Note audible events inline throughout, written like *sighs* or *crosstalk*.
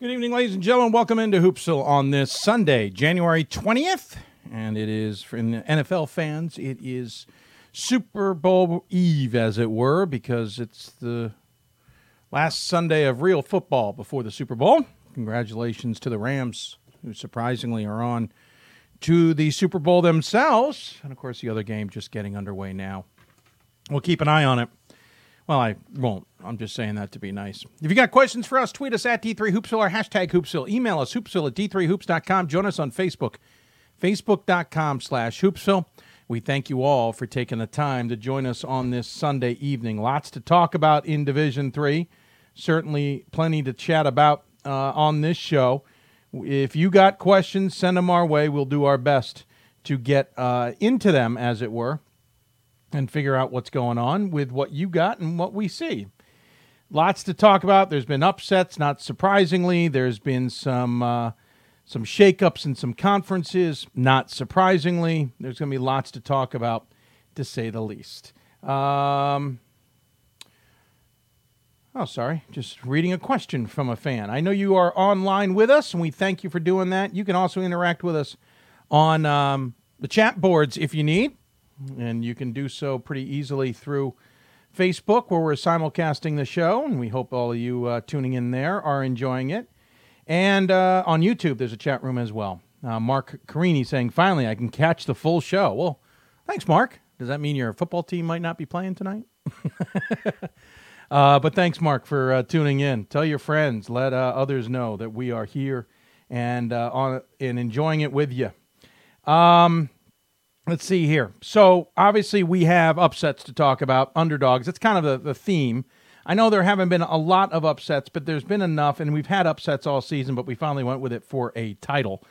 Good evening, ladies and gentlemen. Welcome into Hoopsville on this Sunday, January 20th. And it is, for NFL fans, it is Super Bowl Eve, as it were, because it's the last Sunday of real football before the Super Bowl. Congratulations to the Rams, who surprisingly are on to the Super Bowl themselves. And of course, the other game just getting underway now. We'll keep an eye on it. Well, I won't. I'm just saying that to be nice. If you got questions for us, tweet us at D3Hoopsville or hashtag Hoopsville. Email us, hoopsville at D3Hoops.com. Join us on Facebook, Facebook.com slash Hoopsville. We thank you all for taking the time to join us on this Sunday evening. Lots to talk about in Division Three. Certainly plenty to chat about uh, on this show. If you got questions, send them our way. We'll do our best to get uh, into them, as it were and figure out what's going on with what you got and what we see. Lots to talk about. There's been upsets, not surprisingly. There's been some uh, some shakeups in some conferences, not surprisingly. There's going to be lots to talk about, to say the least. Um, oh, sorry, just reading a question from a fan. I know you are online with us, and we thank you for doing that. You can also interact with us on um, the chat boards if you need and you can do so pretty easily through Facebook, where we're simulcasting the show, and we hope all of you uh, tuning in there are enjoying it. And uh, on YouTube, there's a chat room as well. Uh, Mark Carini saying, "Finally, I can catch the full show." Well, thanks, Mark. Does that mean your football team might not be playing tonight? *laughs* Uh, but thanks, Mark, for uh, tuning in. Tell your friends, let uh, others know that we are here and on and enjoying it with you. Um, Let's see here. So obviously we have upsets to talk about, underdogs. That's kind of the, the theme. I know there haven't been a lot of upsets, but there's been enough, and we've had upsets all season, but we finally went with it for a title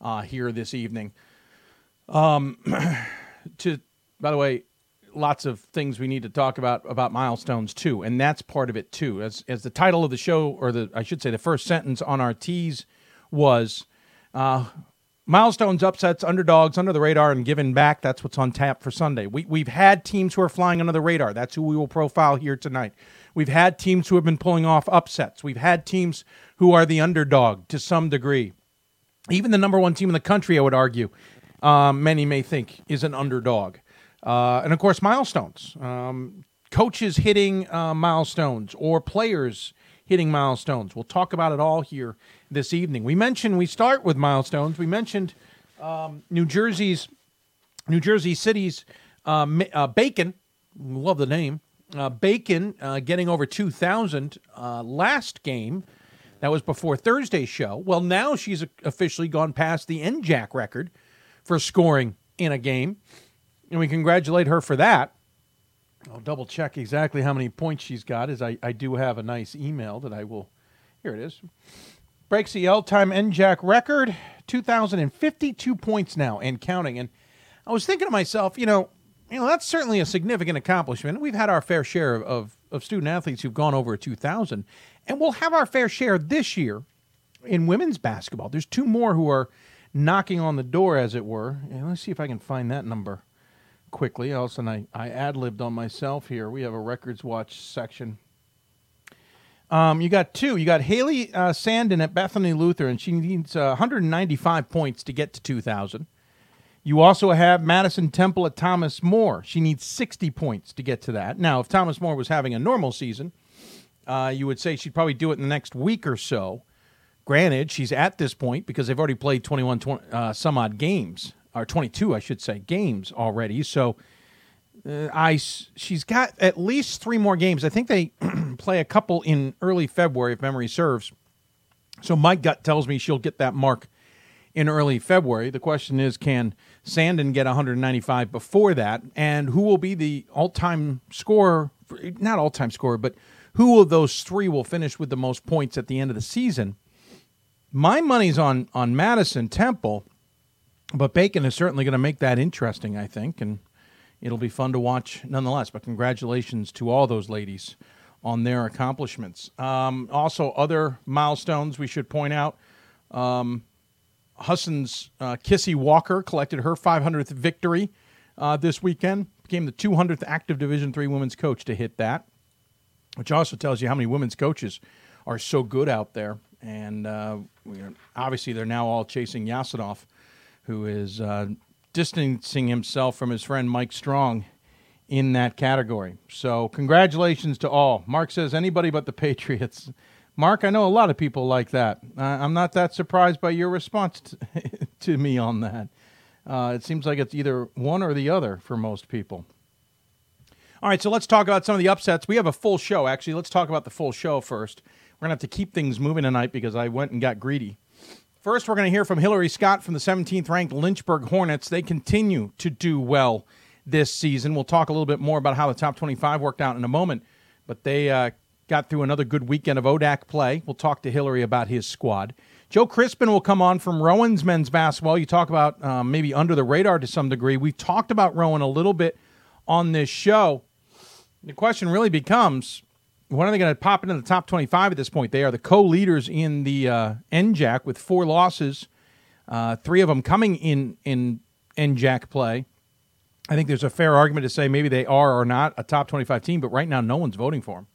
uh, here this evening. Um, *clears throat* to by the way, lots of things we need to talk about about milestones too, and that's part of it too. As as the title of the show, or the I should say, the first sentence on our tease was. Uh, Milestones, upsets, underdogs, under the radar, and giving back. That's what's on tap for Sunday. We, we've had teams who are flying under the radar. That's who we will profile here tonight. We've had teams who have been pulling off upsets. We've had teams who are the underdog to some degree. Even the number one team in the country, I would argue, um, many may think is an underdog. Uh, and of course, milestones. Um, coaches hitting uh, milestones or players hitting milestones. We'll talk about it all here this evening. We mentioned we start with milestones. We mentioned um, New Jersey's New Jersey City's uh, uh, Bacon. Love the name. Uh, Bacon uh, getting over 2,000 uh, last game. That was before Thursday's show. Well, now she's officially gone past the NJAC record for scoring in a game. And we congratulate her for that. I'll double check exactly how many points she's got, as I, I do have a nice email that I will. Here it is. Breaks the all time NJAC record, 2,052 points now and counting. And I was thinking to myself, you know, you know that's certainly a significant accomplishment. We've had our fair share of, of, of student athletes who've gone over 2,000, and we'll have our fair share this year in women's basketball. There's two more who are knocking on the door, as it were. And let's see if I can find that number quickly. Also, I, I ad libbed on myself here. We have a records watch section. Um, you got two. You got Haley uh, Sandin at Bethany Lutheran. She needs uh, 195 points to get to 2,000. You also have Madison Temple at Thomas More. She needs 60 points to get to that. Now, if Thomas More was having a normal season, uh, you would say she'd probably do it in the next week or so. Granted, she's at this point because they've already played 21 20, uh, some odd games or 22, I should say, games already. So uh, I she's got at least three more games. I think they *clears throat* play a couple in early February, if memory serves. So my gut tells me she'll get that mark in early February. The question is, can Sandin get 195 before that? And who will be the all-time scorer? Not all-time scorer, but who of those three will finish with the most points at the end of the season? My money's on on Madison Temple but Bacon is certainly going to make that interesting, I think, and it'll be fun to watch nonetheless. But congratulations to all those ladies on their accomplishments. Um, also, other milestones we should point out. Um, Husson's uh, Kissy Walker collected her 500th victory uh, this weekend. Became the 200th active Division three women's coach to hit that, which also tells you how many women's coaches are so good out there and uh, obviously they're now all chasing Yasinov, who is uh, distancing himself from his friend Mike Strong in that category. So congratulations to all. Mark says anybody but the Patriots. Mark, I know a lot of people like that. I'm not that surprised by your response to, *laughs* to me on that. Uh, it seems like it's either one or the other for most people. All right, so let's talk about some of the upsets. We have a full show, actually. Let's talk about the full show first. We're going to have to keep things moving tonight because I went and got greedy. First, we're going to hear from Hillary Scott from the 17th ranked Lynchburg Hornets. They continue to do well this season. We'll talk a little bit more about how the top 25 worked out in a moment, but they uh, got through another good weekend of ODAC play. We'll talk to Hillary about his squad. Joe Crispin will come on from Rowan's men's basketball. You talk about um, maybe under the radar to some degree. We've talked about Rowan a little bit on this show. The question really becomes when are they going to pop into the top 25 at this point? They are the co leaders in the uh, NJAC with four losses, uh, three of them coming in, in NJAC play. I think there's a fair argument to say maybe they are or not a top 25 team, but right now no one's voting for them.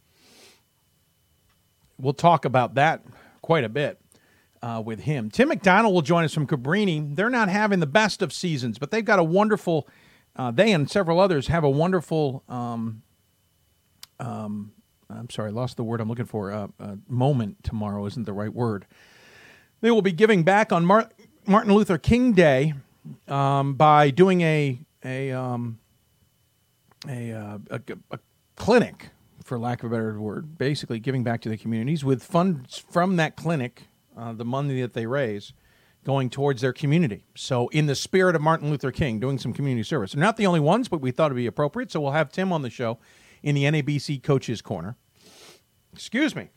We'll talk about that quite a bit uh, with him. Tim McDonald will join us from Cabrini. They're not having the best of seasons, but they've got a wonderful, uh, they and several others have a wonderful, um, um, I'm sorry, I lost the word I'm looking for. Uh, uh moment tomorrow isn't the right word. They will be giving back on Mar- Martin Luther King Day um, by doing a a um, a, uh, a, a clinic, for lack of a better word, basically giving back to the communities with funds from that clinic, uh, the money that they raise, going towards their community. So, in the spirit of Martin Luther King, doing some community service. They're not the only ones, but we thought it'd be appropriate. So, we'll have Tim on the show in the NABC Coaches Corner. Excuse me.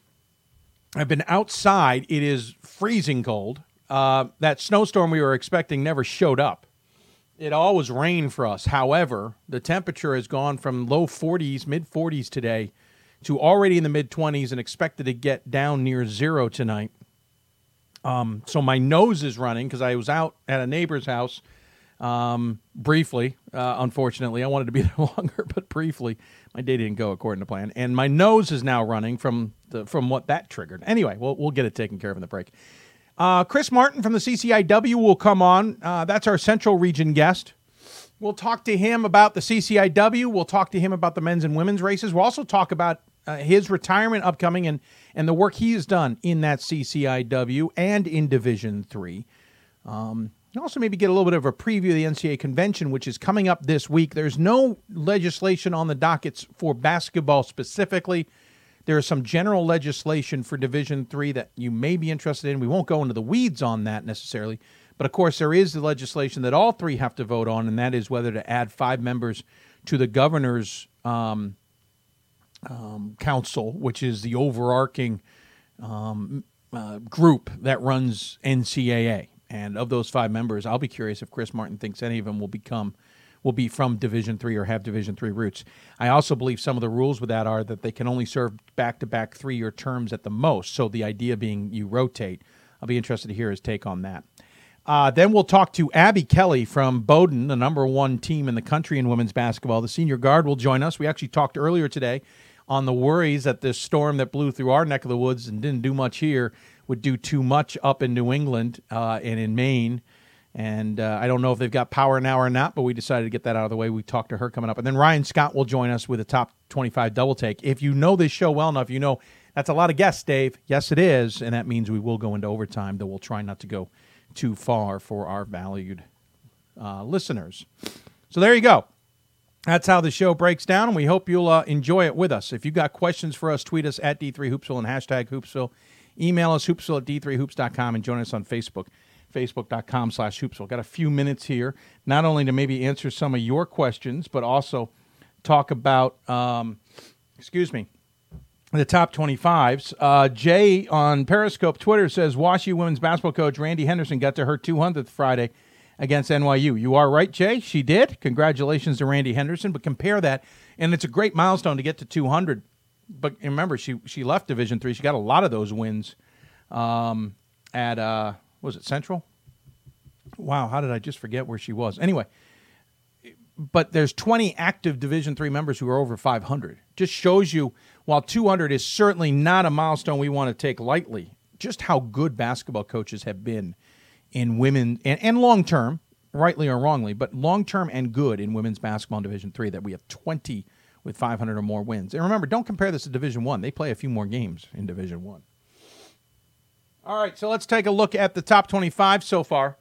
I've been outside. It is freezing cold. Uh, that snowstorm we were expecting never showed up it always rained for us. However, the temperature has gone from low 40s, mid 40s today to already in the mid 20s and expected to get down near zero tonight. Um, so my nose is running because I was out at a neighbor's house um, briefly. Uh, unfortunately, I wanted to be *laughs* there longer, but briefly, my day didn't go according to plan, and my nose is now running from the from what that triggered. Anyway, we'll we'll get it taken care of in the break. Uh, Chris Martin from the CCIW will come on. Uh, that's our Central Region guest. We'll talk to him about the CCIW. We'll talk to him about the men's and women's races. We'll also talk about uh, his retirement upcoming and, and the work he has done in that CCIW and in Division Three. Um, also, maybe get a little bit of a preview of the NCAA convention, which is coming up this week. There's no legislation on the dockets for basketball specifically. There is some general legislation for Division Three that you may be interested in. We won't go into the weeds on that necessarily, but of course there is the legislation that all three have to vote on, and that is whether to add five members to the governor's um, um, council, which is the overarching um, uh, group that runs NCAA. And of those five members, I'll be curious if Chris Martin thinks any of them will become will be from Division three or have Division three roots. I also believe some of the rules with that are that they can only serve back to back three year terms at the most. So the idea being you rotate. I'll be interested to hear his take on that. Uh, then we'll talk to Abby Kelly from Bowdoin, the number one team in the country in women's basketball. The senior guard will join us. We actually talked earlier today on the worries that this storm that blew through our neck of the woods and didn't do much here would do too much up in New England uh, and in Maine. And uh, I don't know if they've got power now or not, but we decided to get that out of the way. We talked to her coming up. And then Ryan Scott will join us with a top 25 double take. If you know this show well enough, you know that's a lot of guests, Dave. Yes, it is. And that means we will go into overtime, though we'll try not to go too far for our valued uh, listeners. So there you go. That's how the show breaks down, and we hope you'll uh, enjoy it with us. If you've got questions for us, tweet us at D3Hoopsville and hashtag Hoopsville. Email us hoopsville at D3Hoops.com and join us on Facebook facebook.com slash hoopsville. Got a few minutes here, not only to maybe answer some of your questions, but also talk about, um, excuse me, the top 25s. Uh, Jay on Periscope Twitter says Washi women's basketball coach Randi Henderson got to her 200th Friday against NYU. You are right, Jay. She did. Congratulations to Randi Henderson. But compare that, and it's a great milestone to get to 200. But remember, she she left Division three. She got a lot of those wins um, at uh, was it Central? Wow, how did I just forget where she was? Anyway, but there's 20 active Division three members who are over 500. Just shows you while 200 is certainly not a milestone we want to take lightly. just how good basketball coaches have been in women and, and long term, rightly or wrongly, but long term and good in women's basketball in Division Three. That we have 20 with 500 or more wins. And remember, don't compare this to Division One. They play a few more games in Division One. All right, so let's take a look at the top 25 so far.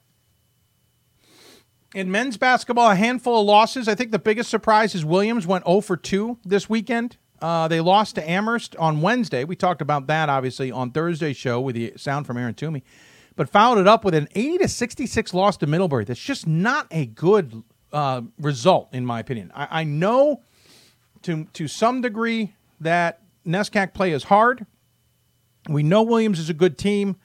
In men's basketball, a handful of losses. I think the biggest surprise is Williams went 0 for 2 this weekend. Uh, they lost to Amherst on Wednesday. We talked about that obviously on Thursday's show with the sound from Aaron Toomey, but followed it up with an 80 to 66 loss to Middlebury. That's just not a good uh, result, in my opinion. I, I know to to some degree that NESCAC play is hard. We know Williams is a good team,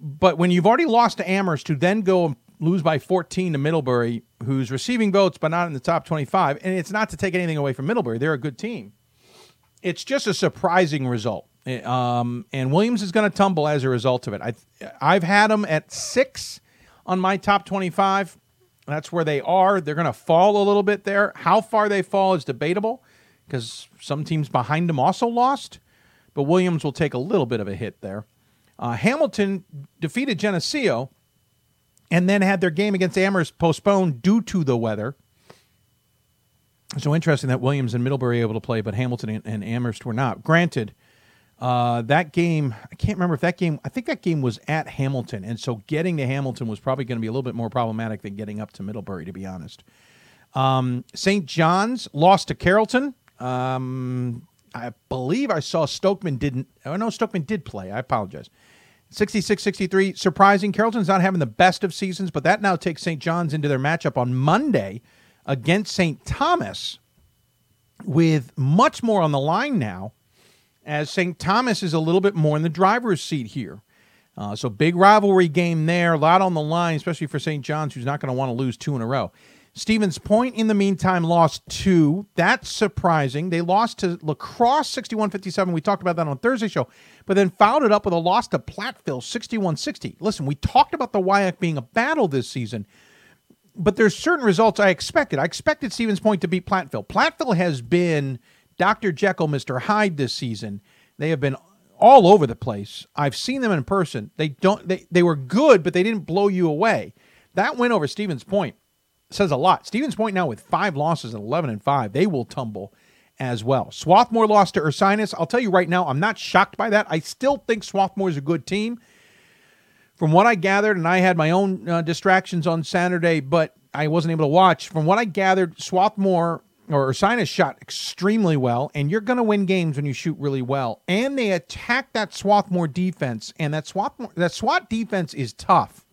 but when you've already lost to Amherst, to then go and lose by 14 to Middlebury, who's receiving votes but not in the top 25. And it's not to take anything away from Middlebury; they're a good team. It's just a surprising result, um, and Williams is going to tumble as a result of it. I, I've had them at six on my top 25. That's where they are. They're going to fall a little bit there. How far they fall is debatable because some teams behind them also lost, but Williams will take a little bit of a hit there. Uh, Hamilton defeated Geneseo and then had their game against Amherst postponed due to the weather. So interesting that Williams and Middlebury were able to play, but Hamilton and, Amherst were not. Granted, uh, that game, I can't remember if that game, I think that game was at Hamilton. And so getting to Hamilton was probably going to be a little bit more problematic than getting up to Middlebury, to be honest. Um, St. John's lost to Carleton. Um, I believe I saw Stokeman didn't. Oh, no, Stokeman did play. I apologize. 66 63. Surprising. Carleton's not having the best of seasons, but that now takes St. John's into their matchup on Monday against St. Thomas with much more on the line now, as St. Thomas is a little bit more in the driver's seat here. Uh, so big rivalry game there, a lot on the line, especially for St. John's, who's not going to want to lose two in a row. Stevens Point, in the meantime, lost two. That's surprising. They lost to La Crosse 61 57. We talked about that on Thursday show, but then followed it up with a loss to Platteville 61 60. Listen, we talked about the WIAC being a battle this season, but there's certain results I expected. I expected Stevens Point to beat Platteville. Platteville has been Dr. Jekyll, Mr. Hyde this season. They have been all over the place. I've seen them in person. They don't they, they were good, but they didn't blow you away. That win over Stevens Point says a lot. Stevens Point now with five losses and 11 and 5. They will tumble as well. Swarthmore lost to Ursinus. I'll tell you right now, I'm not shocked by that. I still think Swarthmore is a good team. From what I gathered, and I had my own uh, distractions on Saturday, but I wasn't able to watch. From what I gathered, Swarthmore or Ursinus shot extremely well, and you're going to win games when you shoot really well. And they attack that Swarthmore defense, and that Swarthmore, that SWAT defense is tough.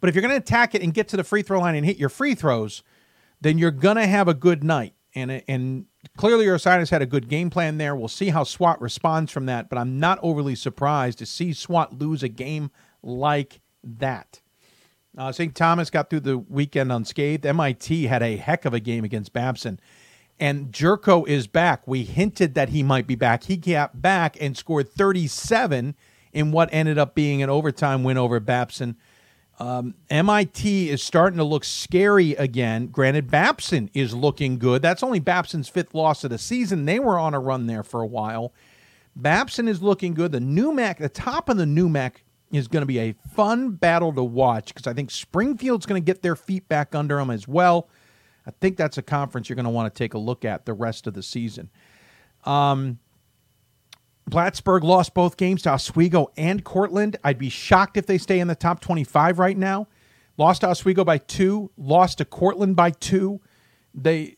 But if you're going to attack it and get to the free throw line and hit your free throws, then you're going to have a good night. And and clearly, Ursinus had a good game plan there. We'll see how SWAT responds from that. But I'm not overly surprised to see SWAT lose a game like that. Uh, St. Thomas got through the weekend unscathed. MIT had a heck of a game against Babson. And Jerko is back. We hinted that he might be back. He got back and scored 37 in what ended up being an overtime win over Babson. Um, MIT is starting to look scary again. Granted, Babson is looking good. That's only Babson's fifth loss of the season. They were on a run there for a while. Babson is looking good. The NEWMAC, the top of the NEWMAC is going to be a fun battle to watch because I think Springfield's going to get their feet back under them as well. I think that's a conference you're going to want to take a look at the rest of the season. Um, Plattsburgh lost both games to Oswego and Cortland. I'd be shocked if they stay in the top 25 right now. Lost to Oswego by two, lost to Cortland by two. They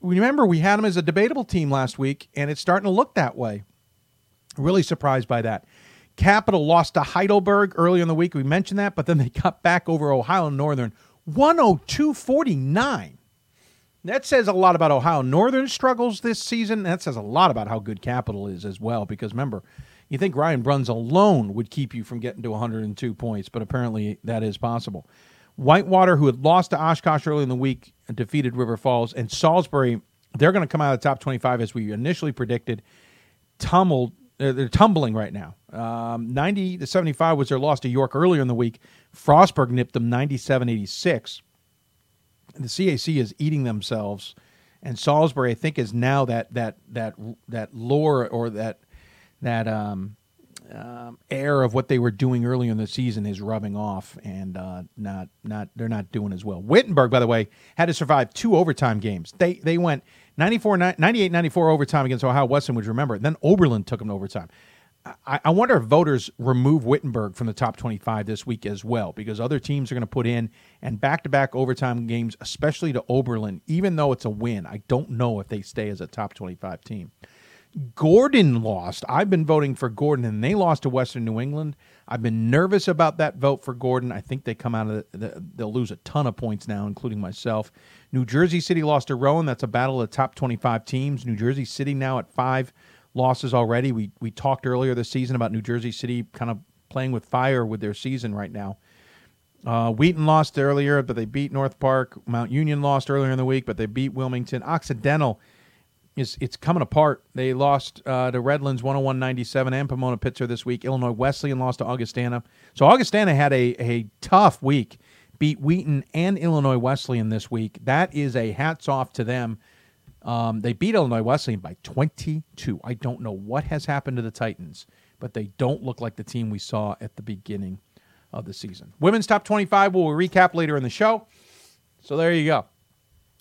remember we had them as a debatable team last week, and it's starting to look that way. Really surprised by that. Capital lost to Heidelberg earlier in the week. We mentioned that, but then they got back over Ohio Northern 102 49. That says a lot about Ohio Northern struggles this season. That says a lot about how good Capital is as well. Because remember, you think Ryan Bruns alone would keep you from getting to 102 points, but apparently that is possible. Whitewater, who had lost to Oshkosh early in the week, defeated River Falls, and Salisbury. They're going to come out of the top 25 as we initially predicted. Tumbled, uh, they're tumbling right now. Um, 90 to 75 was their loss to York earlier in the week. Frostburg nipped them 97 86 the CAC is eating themselves, and Salisbury, I think, is now that that that that lore or that that um, um, air of what they were doing earlier in the season is rubbing off, and uh, not not they're not doing as well. Wittenberg, by the way, had to survive two overtime games. They they went 94, 98, 94 overtime against Ohio Wesleyan, which remember. Then Oberlin took them to overtime. I, I wonder if voters remove Wittenberg from the top 25 this week as well, because other teams are going to put in and back to back overtime games, especially to Oberlin, even though it's a win. I don't know if they stay as a top 25 team. Gordon lost. I've been voting for Gordon, and they lost to Western New England. I've been nervous about that vote for Gordon. I think they come out of the, they'll lose a ton of points now, including myself. New Jersey City lost to Rowan. That's a battle of top 25 teams. New Jersey City now at five losses already. We we talked earlier this season about New Jersey City kind of playing with fire with their season right now. Uh, Wheaton lost earlier, but they beat North Park. Mount Union lost earlier in the week, but they beat Wilmington. Occidental is it's coming apart. They lost uh, to Redlands 101-97 and Pomona Pitzer this week. Illinois Wesleyan lost to Augustana. So Augustana had a, a tough week. Beat Wheaton and Illinois Wesleyan this week. That is a hats off to them. Um, they beat Illinois Wesleyan by 22. I don't know what has happened to the Titans, but they don't look like the team we saw at the beginning of the season. Women's top 25 we'll recap later in the show. So there you go.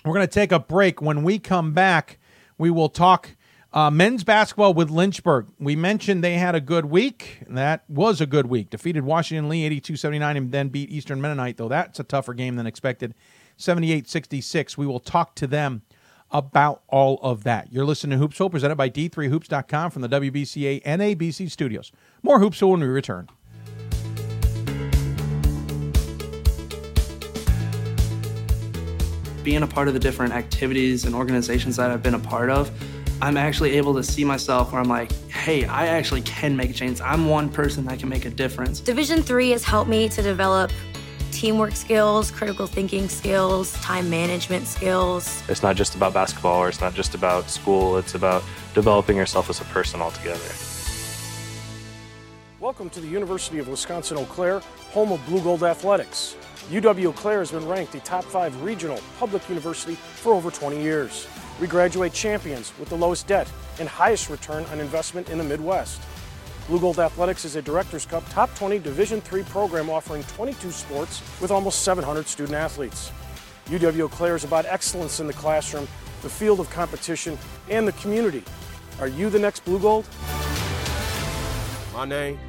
We're going to take a break. When we come back, we will talk uh, men's basketball with Lynchburg. We mentioned they had a good week. That was a good week. Defeated Washington Lee 82 79 and then beat Eastern Mennonite, though that's a tougher game than expected 78 66. We will talk to them about all of that. You're listening to Hoops Hoopsville, presented by D3Hoops.com from the WBCA NABC studios. More Hoops Hoopsville when we return. Being a part of the different activities and organizations that I've been a part of, I'm actually able to see myself where I'm like, hey, I actually can make a change. I'm one person that can make a difference. Division three has helped me to develop teamwork skills, critical thinking skills, time management skills. It's not just about basketball or it's not just about school, it's about developing yourself as a person altogether. Welcome to the University of Wisconsin Eau Claire, home of Blue Gold Athletics. UW Eau Claire has been ranked a top five regional public university for over 20 years. We graduate champions with the lowest debt and highest return on investment in the Midwest. Blue Gold Athletics is a Directors Cup Top 20 Division III program offering 22 sports with almost 700 student athletes. UW Eau Claire is about excellence in the classroom, the field of competition, and the community. Are you the next Blue Gold? My name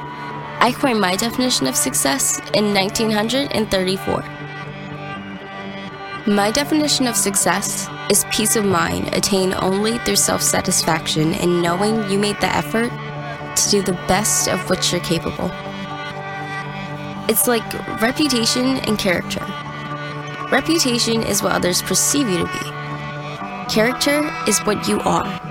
I coined my definition of success in 1934. My definition of success is peace of mind attained only through self satisfaction in knowing you made the effort to do the best of which you're capable. It's like reputation and character. Reputation is what others perceive you to be, character is what you are.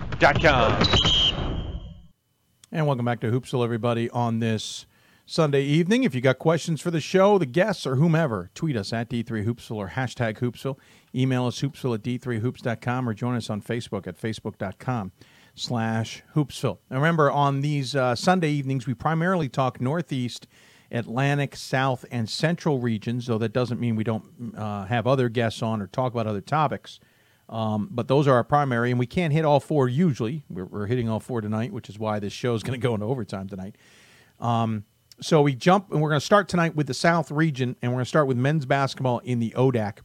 And welcome back to Hoopsville, everybody, on this Sunday evening. If you got questions for the show, the guests, or whomever, tweet us at D3Hoopsville or hashtag Hoopsville. Email us hoopsville at d3hoops.com or join us on Facebook at facebook.com slash hoopsville. Now remember, on these uh, Sunday evenings, we primarily talk Northeast, Atlantic, South, and Central regions, though that doesn't mean we don't uh, have other guests on or talk about other topics. Um, but those are our primary, and we can't hit all four usually. We're, we're hitting all four tonight, which is why this show is going to go into overtime tonight. Um, so we jump, and we're going to start tonight with the South region, and we're going to start with men's basketball in the ODAC.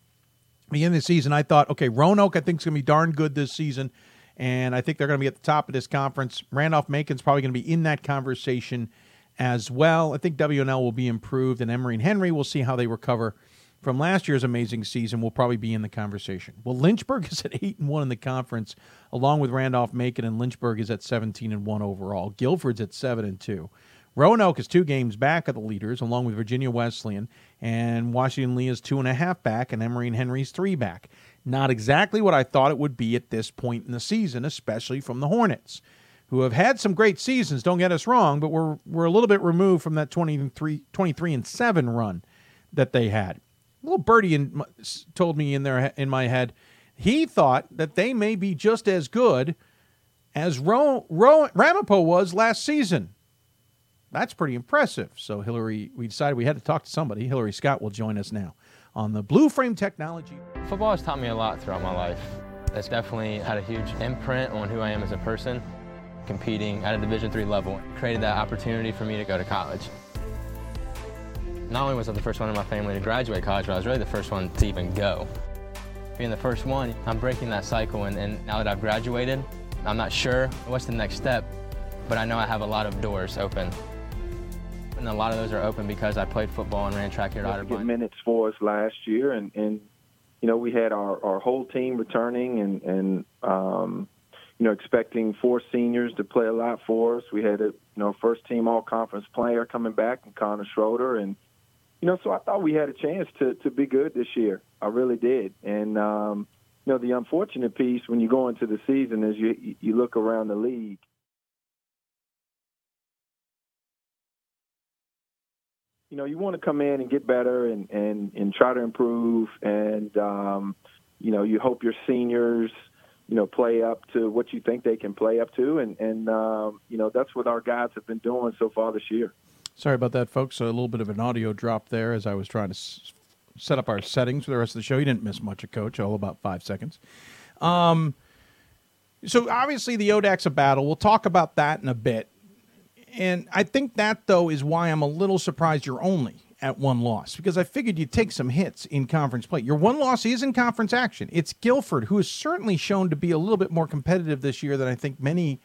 Beginning of the season, I thought, okay, Roanoke, I think is going to be darn good this season, and I think they're going to be at the top of this conference. Randolph Macon's probably going to be in that conversation as well. I think WNL will be improved, and Emory and Henry, we'll see how they recover from last year's amazing season. Will probably be in the conversation. Well, Lynchburg *laughs* is at eight and one in the conference, along with Randolph Macon, and Lynchburg is at seventeen and one overall. Guilford's at seven and two. Roanoke is two games back of the leaders, along with Virginia Wesleyan, and Washington Lee is two and a half back, and Emory and Henry's three back. Not exactly what I thought it would be at this point in the season, especially from the Hornets, who have had some great seasons. Don't get us wrong, but we're we're a little bit removed from that 23, 23 and seven run that they had. Little birdie in, told me in there in my head, he thought that they may be just as good as Ro, Ro, Ramapo was last season that's pretty impressive. So Hillary, we decided we had to talk to somebody. Hillary Scott will join us now on the Blue Frame Technology. Football has taught me a lot throughout my life. It's definitely had a huge imprint on who I am as a person. Competing at a Division three level created that opportunity for me to go to college. Not only was I the first one in my family to graduate college, but I was really the first one to even go. Being the first one, I'm breaking that cycle, and, and now that I've graduated, I'm not sure what's the next step, but I know I have a lot of doors open. And a lot of those are open because I played football and ran track here at Otterbein. minutes for us last year, and, and you know we had our, our whole team returning, and and um, you know expecting four seniors to play a lot for us. We had a you know first team all conference player coming back, and Connor Schroeder, and you know so I thought we had a chance to to be good this year. I really did, and um, you know the unfortunate piece when you go into the season is you you look around the league you know, you want to come in and get better and and and try to improve, and um, you know, you hope your seniors, you know, play up to what you think they can play up to, and and um, you know, that's what our guys have been doing so far this year. Sorry about that, folks. A little bit of an audio drop there as I was trying to s- set up our settings for the rest of the show. You didn't miss much of Coach, all about five seconds. Um, so obviously the ODAC's a battle. We'll talk about that in a bit. And I think that, though, is why I'm a little surprised you're only at one loss because I figured you'd take some hits in conference play. Your one loss is in conference action. It's Guilford, who has certainly shown to be a little bit more competitive this year than I think many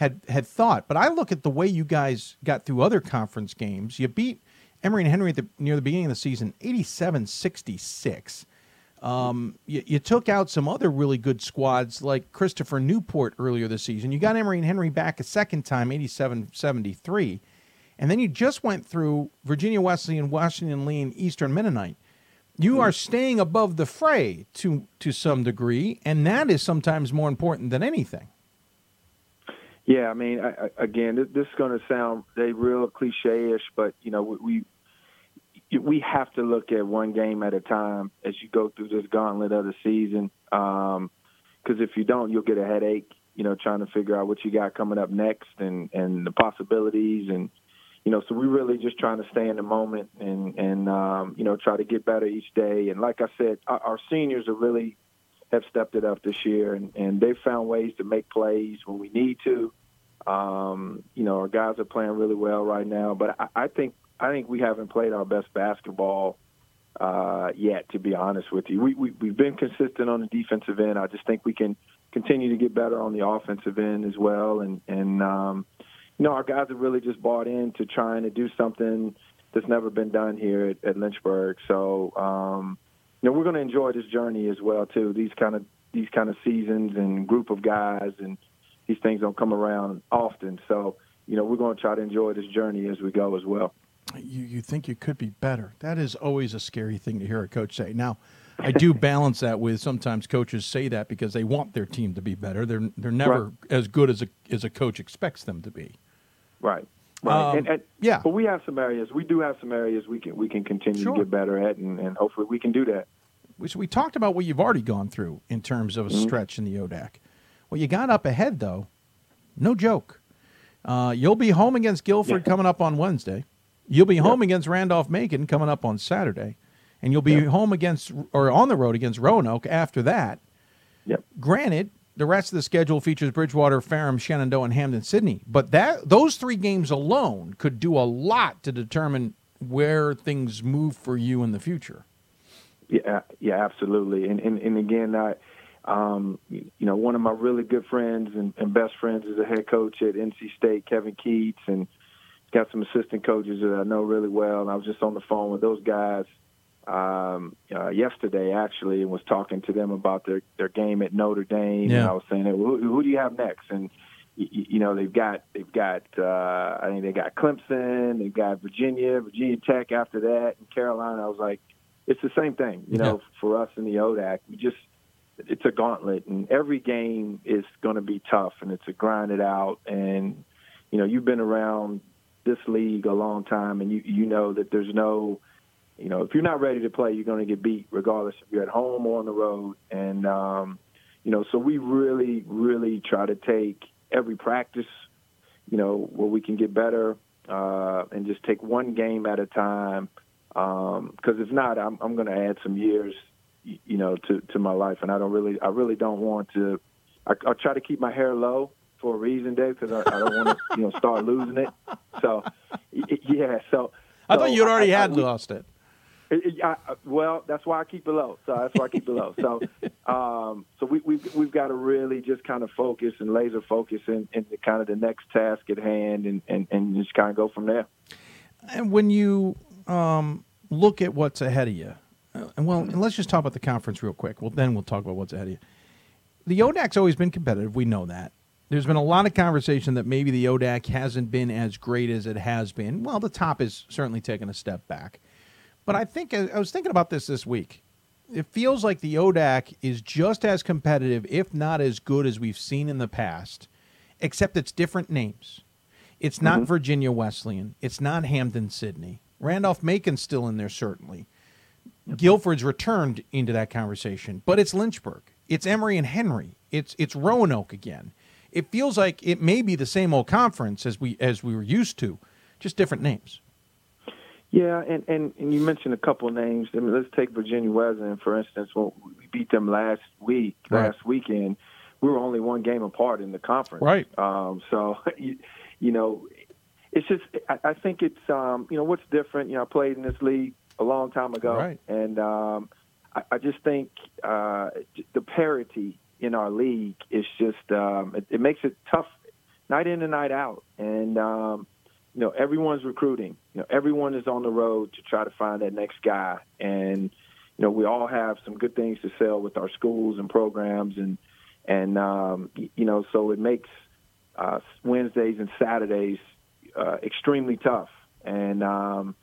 had had thought. But I look at the way you guys got through other conference games. You beat Emory and Henry the, near the beginning of the season 87 66. Um, you, you, took out some other really good squads like Christopher Newport earlier this season. You got Emory and Henry back a second time, 87 73. And then you just went through Virginia Wesleyan, and Washington Lee, and Eastern Mennonite. You are staying above the fray to to some degree, and that is sometimes more important than anything. Yeah, I mean, I, again, this is going to sound a real cliche-ish, but you know, we we have to look at one game at a time as you go through this gauntlet of the season. Because um, if you don't, you'll get a headache. You know, trying to figure out what you got coming up next and and the possibilities and you know, so we're really just trying to stay in the moment and and um, you know try to get better each day. And like I said, our, our seniors are really have stepped it up this year and and they've found ways to make plays when we need to. Um, you know, our guys are playing really well right now, but I, I think I think we haven't played our best basketball uh, yet. To be honest with you, we, we we've been consistent on the defensive end. I just think we can continue to get better on the offensive end as well. And and um, you know, our guys have really just bought into trying to do something that's never been done here at, at Lynchburg. So um, you know, we're going to enjoy this journey as well too. These kind of these kind of seasons and group of guys and these things don't come around often. So you know, we're going to try to enjoy this journey as we go as well you, you think you could be better. That is always a scary thing to hear a coach say. Now, I do *laughs* balance that with sometimes coaches say that because they want their team to be better. They're they're never right. as good as a as a coach expects them to be. Right. Right. Um, and, and, yeah. But we have some areas. We do have some areas we can we can continue Sure. to get better at, and, and hopefully we can do that. which we talked about what you've already gone through in terms of a Mhm. stretch in the ODAC. What you got up ahead, though, no joke. Uh, you'll be home against Guilford coming up on Wednesday. You'll be home against Randolph Macon coming up on Saturday, and you'll be home against or on the road against Roanoke after that. Yep. Granted, the rest of the schedule features Bridgewater, Ferrum, Shenandoah, and Hampden, Sydney. But that those three games alone could do a lot to determine where things move for you in the future. Yeah, yeah, absolutely. And and, and again, I, um, you know, one of my really good friends and, and best friends is a head coach at NC State, Kevin Keatts, and got some assistant coaches that I know really well. And I was just on the phone with those guys um, uh, yesterday, actually, and was talking to them about their their game at Notre Dame. Yeah. And I was saying, who, who do you have next? And y- y- you know they've got they've got uh, I think they got Clemson, they've got Virginia, Virginia Tech after that, and Carolina. I was like, it's the same thing, you know, for us in the ODAC. We just it's a gauntlet, and every game is going to be tough, and it's a grind it out. And you know, you've been around this league a long time, and you you know that there's no you know, if you're not ready to play, you're going to get beat regardless if you're at home or on the road. And, um, you know, so we really, really try to take every practice, you know, where we can get better uh, and just take one game at a time. Because if not, I'm, I'm going to add some years, you know, to, to my life. And I don't really, I really don't want to, I, I try to keep my hair low for a reason, Dave, because I, I don't want to, *laughs* you know, start losing it. So, yeah, so. I thought so you'd already I- I- had we- lost it. it- I, I- well, that's why I keep it low. So that's why I keep it low. So, *laughs* um, so we, we've we've got to really just kind of focus and laser focus in, in the kind of the next task at hand, and, and, and just kind of go from there. And when you um, look at what's ahead of you, uh, and well, and let's just talk about the conference real quick. Well, then we'll talk about what's ahead of you. The ODAC's always been competitive. We know that. There's been a lot of conversation that maybe the ODAC hasn't been as great as it has been. Well, the top is certainly taken a step back. But I think I was thinking about this this week. It feels like the ODAC is just as competitive, if not as good as we've seen in the past, except it's different names. It's not Virginia Wesleyan. It's not Hampden Sydney. Randolph Macon's still in there, certainly. Guilford's returned into that conversation, but it's Lynchburg. It's Emory and Henry. It's it's Roanoke again. It feels like it may be the same old conference as we as we were used to, just different names. Yeah, and, and, and you mentioned a couple of names. I mean, let's take Virginia Wesleyan for instance. When we beat them last week, Right. last weekend, we were only one game apart in the conference. Right. Um, so, *laughs* you, you know, it's just I, I think it's um, you know what's different. You know, I played in this league a long time ago, Right. and um, I, I just think uh, the parity in our league is just um, it, it makes it tough night in and night out, and um, you know everyone's recruiting. You know everyone is on the road to try to find that next guy, and you know we all have some good things to sell with our schools and programs, and and um, you know so it makes uh, Wednesdays and Saturdays uh, extremely tough, and um,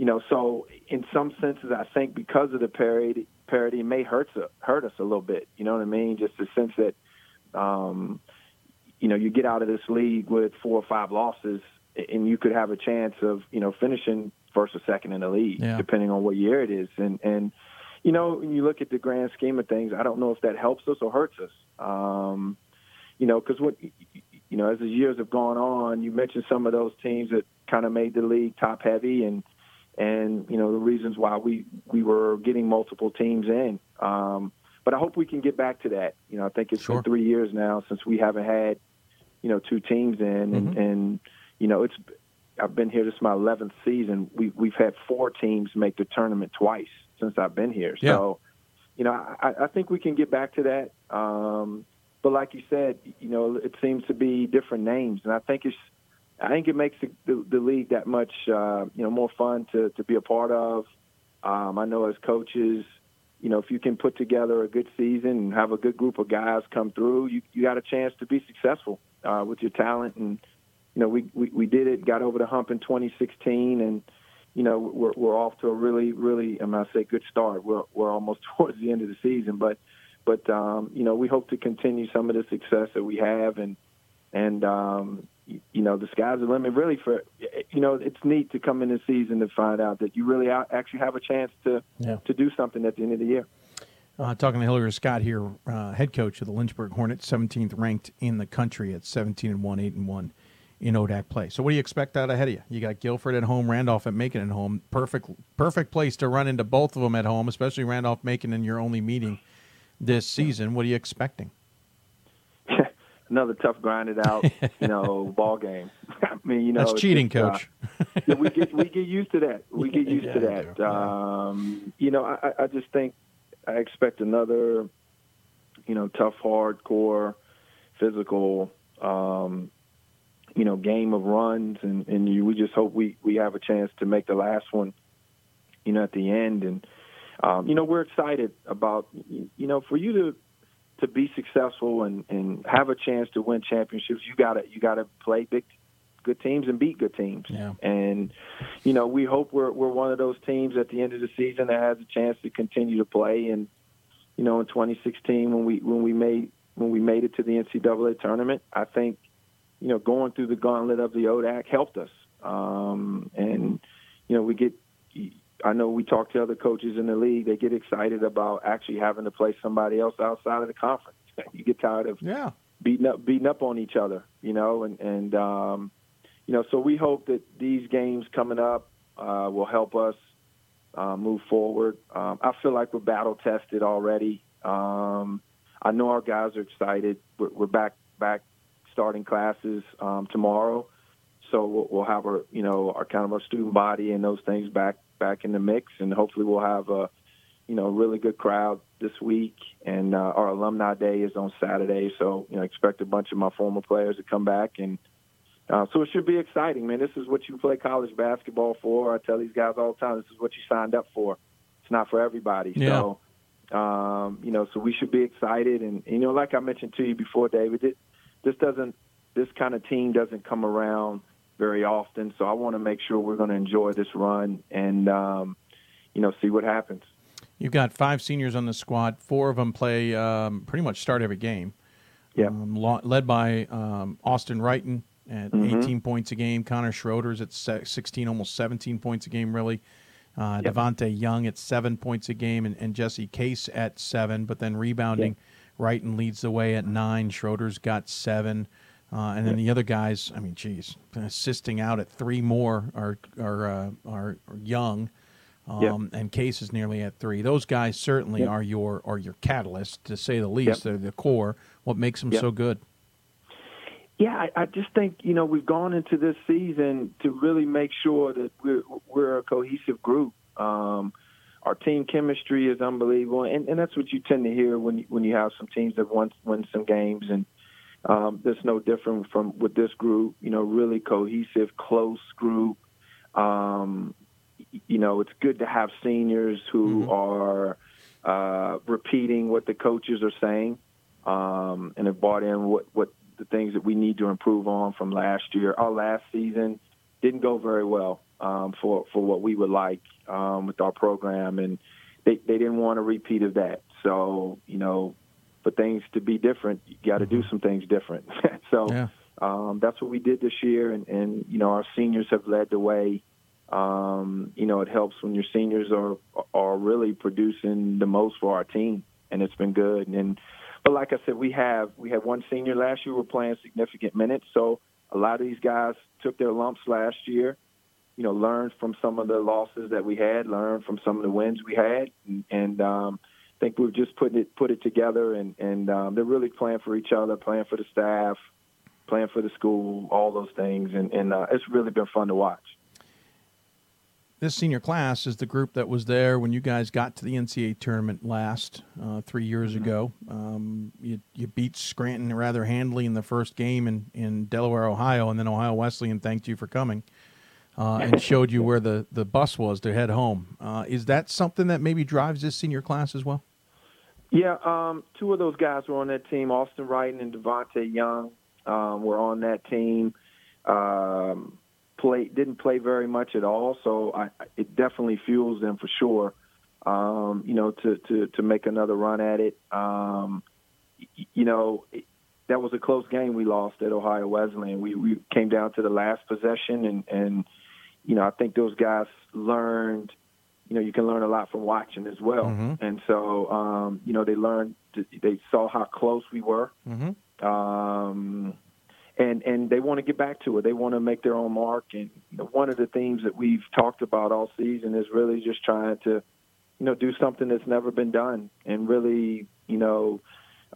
you know so in some senses I think because of the parody, parity it may hurt hurt us a little bit. You know what I mean? Just the sense that um, you know, you get out of this league with four or five losses, and you could have a chance of, you know, finishing first or second in the league, Yeah. depending on what year it is. And and you know, when you look at the grand scheme of things, I don't know if that helps us or hurts us. Um, you know, because what you know, as the years have gone on, you mentioned some of those teams that kind of made the league top heavy, and and you know the reasons why we we were getting multiple teams in. Um, but I hope we can get back to that. You know, I think it's been three years now since we haven't had you know two teams in, and, and you know it's I've been here. This is my 11th season. We we've had four teams make the tournament twice since I've been here. Yeah. So you know I, I think we can get back to that. Um, but like you said, you know it seems to be different names, and I think it's I think it makes the, the, the league that much uh, you know more fun to to be a part of. Um, I know as coaches, you know, if you can put together a good season and have a good group of guys come through, you you got a chance to be successful uh, with your talent. And you know, we, we we did it, got over the hump in 2016, and you know, we're we're off to a really really, I'm say good start. We're we're almost *laughs* towards the end of the season, but but um, you know, we hope to continue some of the success that we have, and and um, you know, the sky's the limit. Really, for you know, it's neat to come in the season to find out that you really actually have a chance to yeah. to do something at the end of the year. Uh, talking to Hillary Scott here, uh, head coach of the Lynchburg Hornets, 17th ranked in the country at 17 and one, eight and one in ODAC play. So, what do you expect out ahead of you? You got Guilford at home, Randolph at Macon at home. Perfect, perfect place to run into both of them at home, especially Randolph Macon in your only meeting this season. What are you expecting? Another tough, grinded out, you know, *laughs* ball game. *laughs* I mean, you know, that's cheating, just, coach. Uh, *laughs* yeah, we get we get used to that. We get used yeah, to that. Um, you know, I, I just think I expect another, you know, tough, hardcore, physical, um, you know, game of runs, and and you, we just hope we we have a chance to make the last one, you know, at the end, and um, you know, we're excited about, you know, for you to to be successful and and have a chance to win championships, you gotta you gotta play big good teams and beat good teams. Yeah. And you know, we hope we're we're one of those teams at the end of the season that has a chance to continue to play. And you know, in 2016 when we when we made when we made it to the NCAA tournament, I think you know going through the gauntlet of the ODAC helped us. Um, and you know, we get. I know we talk to other coaches in the league. They get excited about actually having to play somebody else outside of the conference. *laughs* You get tired of yeah beating up beating up on each other, you know, and and um, you know, so we hope that these games coming up uh, will help us uh, move forward. Um, I feel like we're battle tested already. Um, I know our guys are excited. We're, we're back back starting classes um, tomorrow, so we'll, we'll have our you know our kind of our student body and those things back back in the mix, and hopefully we'll have a you know really good crowd this week. And uh, our alumni day is on Saturday, so you know expect a bunch of my former players to come back and uh, so it should be exciting, man. This is what you play college basketball for. I tell these guys all the time, this is what you signed up for. It's not for everybody. Yeah. So, um, you know, so we should be excited. And, you know, like I mentioned to you before, David, it, this doesn't, this kind of team doesn't come around very often. So I want to make sure we're going to enjoy this run and, um, you know, see what happens. You've got five seniors on the squad. Four of them play um, pretty much start every game. Yeah. Um, led by um, Austin Wrighton at Mhm. 18 points a game. Connor Schroeder's at 16, almost 17 points a game, really. Uh, Yep. Devontae Young at seven points a game, and, and Jesse Case at seven. But then rebounding, Wrighton leads the way at nine. Schroeder's got seven. Uh, and then the other guys, I mean, geez, assisting out at three more are are uh, are, are young, um, and Case is nearly at three. Those guys certainly are your are your catalyst, to say the least. They're the core. What makes them so good? Yeah, I, I just think you know we've gone into this season to really make sure that we're we're a cohesive group. Um, our team chemistry is unbelievable, and, and that's what you tend to hear when you, when you have some teams that won win some games, and um, that's no different from with this group. You know, really cohesive, close group. Um, you know, it's good to have seniors who are uh, repeating what the coaches are saying um, and have bought in what what the things that we need to improve on from last year. Our last season didn't go very well um, for for what we would like um, with our program, and they they didn't want a repeat of that. So you know, for things to be different, you got to do some things different. *laughs* so Yeah. um, that's what we did this year, and and you know our seniors have led the way. Um, you know, it helps when your seniors are are really producing the most for our team, and it's been good. And but like I said, we have we had one senior last year. We're playing significant minutes, so a lot of these guys took their lumps last year. You know, learned from some of the losses that we had, learned from some of the wins we had, and, and um, think we've just put it put it together. And and um, they're really playing for each other, playing for the staff, playing for the school, all those things, and and uh, it's really been fun to watch. This senior class is the group that was there when you guys got to the NCAA tournament last uh, three years ago. Um, you, you beat Scranton rather handily in the first game in, in Delaware, Ohio, and then Ohio Wesleyan thanked you for coming uh, and *laughs* showed you where the, the bus was to head home. Uh, is that something that maybe drives this senior class as well? Yeah, um, two of those guys were on that team. Austin Wrighton and Devontae Young um, were on that team. Um, play didn't play very much at all, so I, it definitely fuels them for sure. Um, you know, to, to to make another run at it. Um, you know, that was a close game we lost at Ohio Wesleyan. We we came down to the last possession, and and you know I think those guys learned. You know, you can learn a lot from watching as well, Mhm. and so um, you know they learned. To, they saw how close we were, Mm-hmm. um, and and they want to get back to it. They want to make their own mark. And you know, one of the themes that we've talked about all season is really just trying to, you know, do something that's never been done, and really, you know,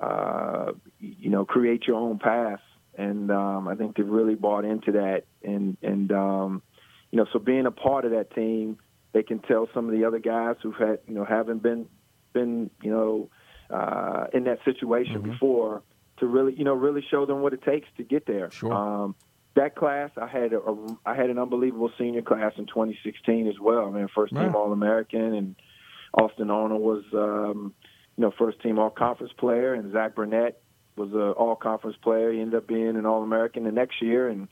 uh, you know, create your own path. And um, I think they've really bought into that. And and um, you know, so being a part of that team, they can tell some of the other guys who've had, you know, haven't been been, you know, uh, in that situation before to really, you know, really show them what it takes to get there. Sure. Um, that class, I had a, a I had an unbelievable senior class in 2016 as well. I mean, first team. All American, and Austin Arnold was, um, you know, first team All Conference player, and Zach Burnett was an All Conference player. He ended up being an All American the next year, and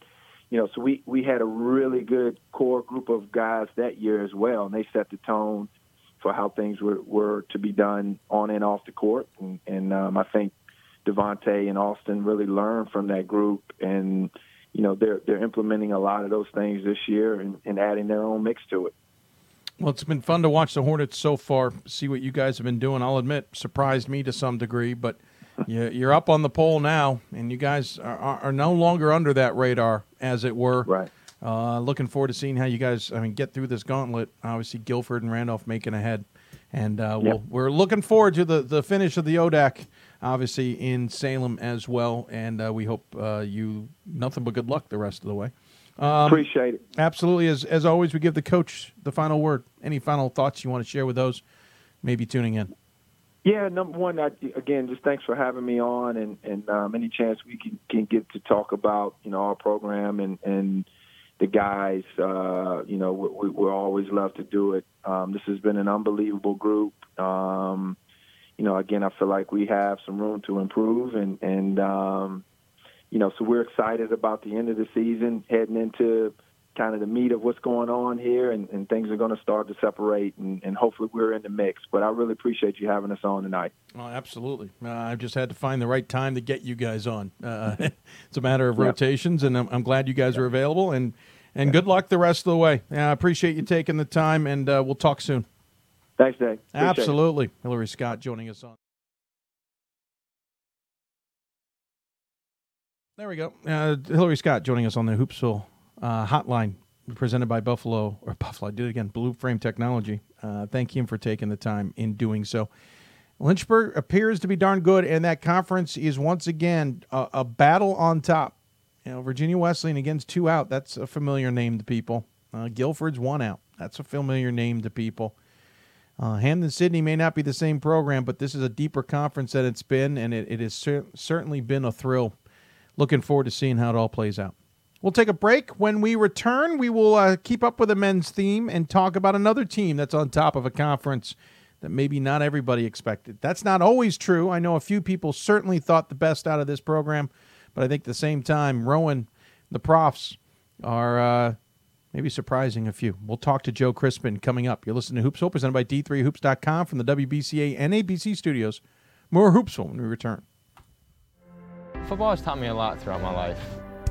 you know, so we we had a really good core group of guys that year as well, and they set the tone for how things were, were to be done on and off the court. And, and um, I think Devonte and Austin really learned from that group, and you know they're they're implementing a lot of those things this year and, and adding their own mix to it. Well, it's been fun to watch the Hornets so far. See what you guys have been doing. I'll admit, surprised me to some degree, but you, you're up on the pole now, and you guys are, are are no longer under that radar, as it were. Right. Uh, looking forward to seeing how you guys, I mean, get through this gauntlet. Obviously, Guilford and Randolph making ahead, and uh, we'll, Yep. we're looking forward to the, the finish of the ODAC, obviously in Salem as well. And uh, we hope uh, you nothing but good luck the rest of the way. Um, Appreciate it. Absolutely. As as always, we give the coach the final word. Any final thoughts you want to share with those? Maybe tuning in. Yeah, number one, I, again, just thanks for having me on, and and um, any chance we can can get to talk about you know our program and and the guys. Uh, you know, we, we always love to do it. Um, this has been an unbelievable group. Um, you know, again, I feel like we have some room to improve, and and um, you know, so we're excited about the end of the season, heading into kind of the meat of what's going on here, and, and things are going to start to separate, and, and hopefully we're in the mix. But I really appreciate you having us on tonight. Oh, absolutely. Uh, I've just had to find the right time to get you guys on. Uh, *laughs* it's a matter of Yeah. rotations, and I'm, I'm glad you guys are available. And and good luck the rest of the way. Yeah, I appreciate you taking the time, and uh, we'll talk soon. Thanks, Dave. Appreciate it. Absolutely. Hillary Scott joining us on. There we go. Uh, Hillary Scott joining us on the Hoopsville uh, hotline, presented by Buffalo or Buffalo. I did it again. Blue Frame Technology. Uh, thank him for taking the time in doing so. Lynchburg appears to be darn good, and that conference is once again a, a battle on top. You know, Virginia Wesleyan against two out. That's a familiar name to people. Uh, Guilford's one out. That's a familiar name to people. Uh, Hampden Sydney may not be the same program, but this is a deeper conference than it's been, and it, it has cer- certainly been a thrill. Looking forward to seeing how it all plays out. We'll take a break. When we return, we will uh, keep up with the men's theme and talk about another team that's on top of a conference that maybe not everybody expected. That's not always true. I know a few people certainly thought the best out of this program, but I think at the same time, Rowan, the profs, are uh, maybe surprising a few. We'll talk to Joe Crispin coming up. You're listening to Hoopsville, presented by D3Hoops.com from the WBCA and ABC studios. More Hoops Hoopsville when we return. Football has taught me a lot throughout my life.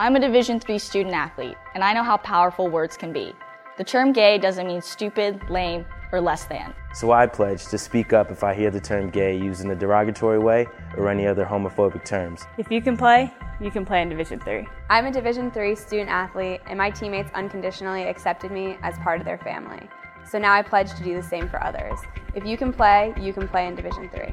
I'm a Division III student athlete, and I know how powerful words can be. The term gay doesn't mean stupid, lame, or less than. So I pledge to speak up if I hear the term gay used in a derogatory way or any other homophobic terms. If you can play, you can play in Division 3. I'm a Division 3 student athlete, and my teammates unconditionally accepted me as part of their family. So now I pledge to do the same for others. If you can play, you can play in Division 3.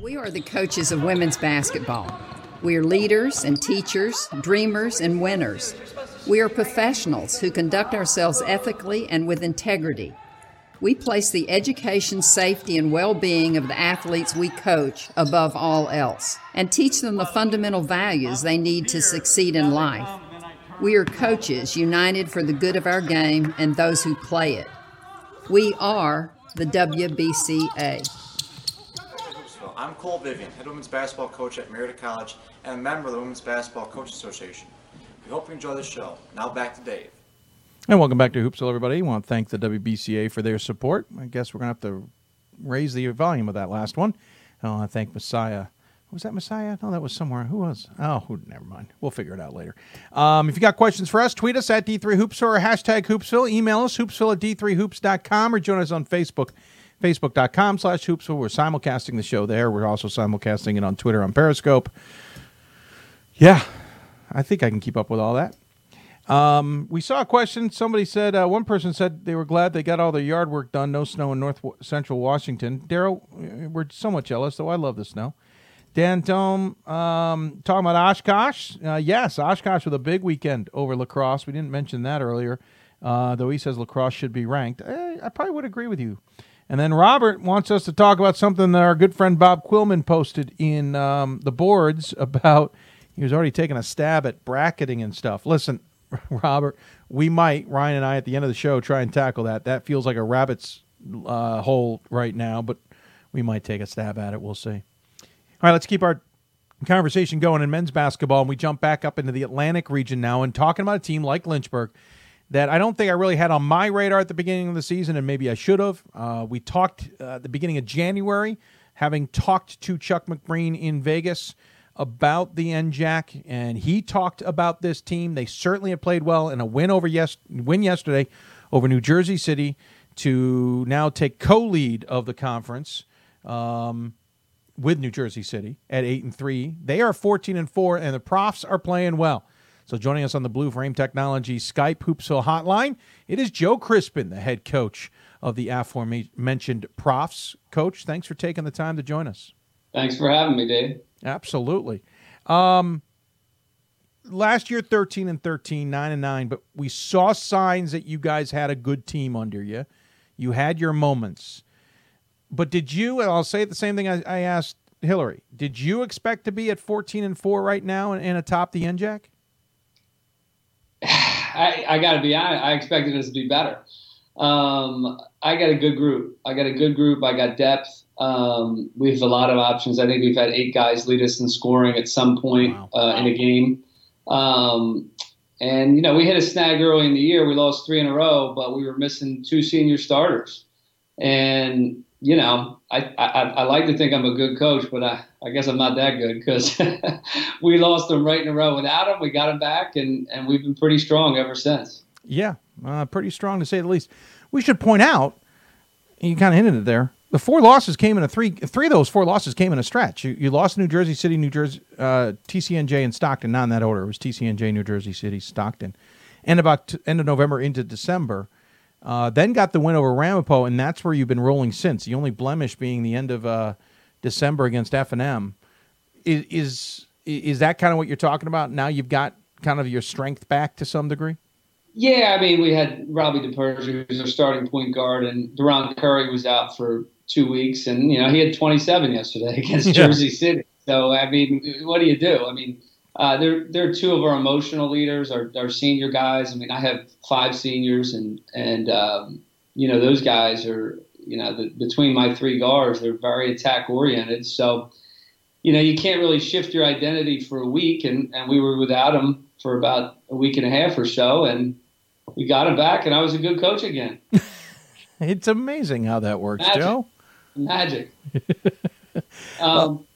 We are the coaches of women's basketball. We are leaders and teachers, dreamers and winners. We are professionals who conduct ourselves ethically and with integrity. We place the education, safety, and well being of the athletes we coach above all else and teach them the fundamental values they need to succeed in life. We are coaches united for the good of our game and those who play it. We are the WBCA. I'm Cole Vivian, head women's basketball coach at Meredith College and a member of the Women's Basketball Coach Association. We hope you enjoy the show. Now back to Dave. And welcome back to Hoopsville, everybody. I want to thank the WBCA for their support. I guess we're going to have to raise the volume of that last one. I want to thank Messiah. Was that Messiah? No, that was somewhere. Who was? Oh, never mind. We'll figure it out later. Um, if you got questions for us, tweet us at D3Hoops or hashtag Hoopsville. Email us, hoopsville at D3Hoops.com or join us on Facebook, facebook.com slash Hoopsville. We're simulcasting the show there. We're also simulcasting it on Twitter on Periscope. Yeah, I think I can keep up with all that. Um, we saw a question. Somebody said, uh, one person said they were glad they got all their yard work done. No snow in north central Washington. Daryl, we're somewhat jealous, though. I love the snow. Dan Dome, um, talking about Oshkosh. Uh, yes, Oshkosh with a big weekend over La Crosse. We didn't mention that earlier, uh, though he says La Crosse should be ranked. Eh, I probably would agree with you. And then Robert wants us to talk about something that our good friend Bob Quillman posted in um, the boards *laughs* about. He was already taking a stab at bracketing and stuff. Listen, *laughs* Robert, we might Ryan and I at the end of the show try and tackle that. That feels like a rabbit's uh, hole right now, but we might take a stab at it. We'll see. All right, let's keep our conversation going in men's basketball, and we jump back up into the Atlantic region now and talking about a team like Lynchburg that I don't think I really had on my radar at the beginning of the season, and maybe I should have. Uh, we talked uh, at the beginning of January, having talked to Chuck McBreen in Vegas about the NJAC, and he talked about this team. They certainly have played well, and a win over yes win yesterday over New Jersey City to now take co-lead of the conference um, with New Jersey City at eight and three. They are fourteen and four, and the Profs are playing well. So joining us on the Blue Frame Technology Skype Hoopsville Hotline, it is Joe Crispin, the head coach of the aforementioned Profs. Coach, thanks for taking the time to join us. Thanks for having me, Dave. Absolutely. Um, last year, 13 and 13, 9 and 9, but we saw signs that you guys had a good team under you. You had your moments. But did you, and I'll say the same thing I, I asked Hillary, did you expect to be at 14 and 4 right now and, and atop the NJAC? *sighs* I, I got to be honest, I expected us to be better. Um, I got a good group. I got a good group. I got depth. Um, we have a lot of options. I think we've had eight guys lead us in scoring at some point wow. uh, in a game. Um, and, you know, we hit a snag early in the year. We lost three in a row, but we were missing two senior starters. And, you know, I, I, I like to think I'm a good coach, but I, I guess I'm not that good because *laughs* we lost them right in a row without them. We got them back, and, and we've been pretty strong ever since. Yeah, uh, pretty strong to say the least. We should point out, you kind of hinted it there, the four losses came in a three. Three of those four losses came in a stretch. You, you lost New Jersey City, New Jersey, uh, TCNJ, and Stockton. Not in that order. It was TCNJ, New Jersey City, Stockton, and about t- end of November into December. Uh, then got the win over Ramapo, and that's where you've been rolling since. The only blemish being the end of uh, December against F and M. Is, is is that kind of what you're talking about? Now you've got kind of your strength back to some degree. Yeah, I mean, we had Robbie DePerge, who's our starting point guard, and Deron Curry was out for two weeks, and you know he had 27 yesterday *laughs* against yeah. Jersey City. So I mean, what do you do? I mean, uh, they're they're two of our emotional leaders, our, our senior guys. I mean, I have five seniors, and and um, you know those guys are you know the, between my three guards, they're very attack oriented. So you know you can't really shift your identity for a week, and and we were without them for about a week and a half or so, and we got him back, and I was a good coach again. *laughs* it's amazing how that works, Magic. Joe. Magic. *laughs* um,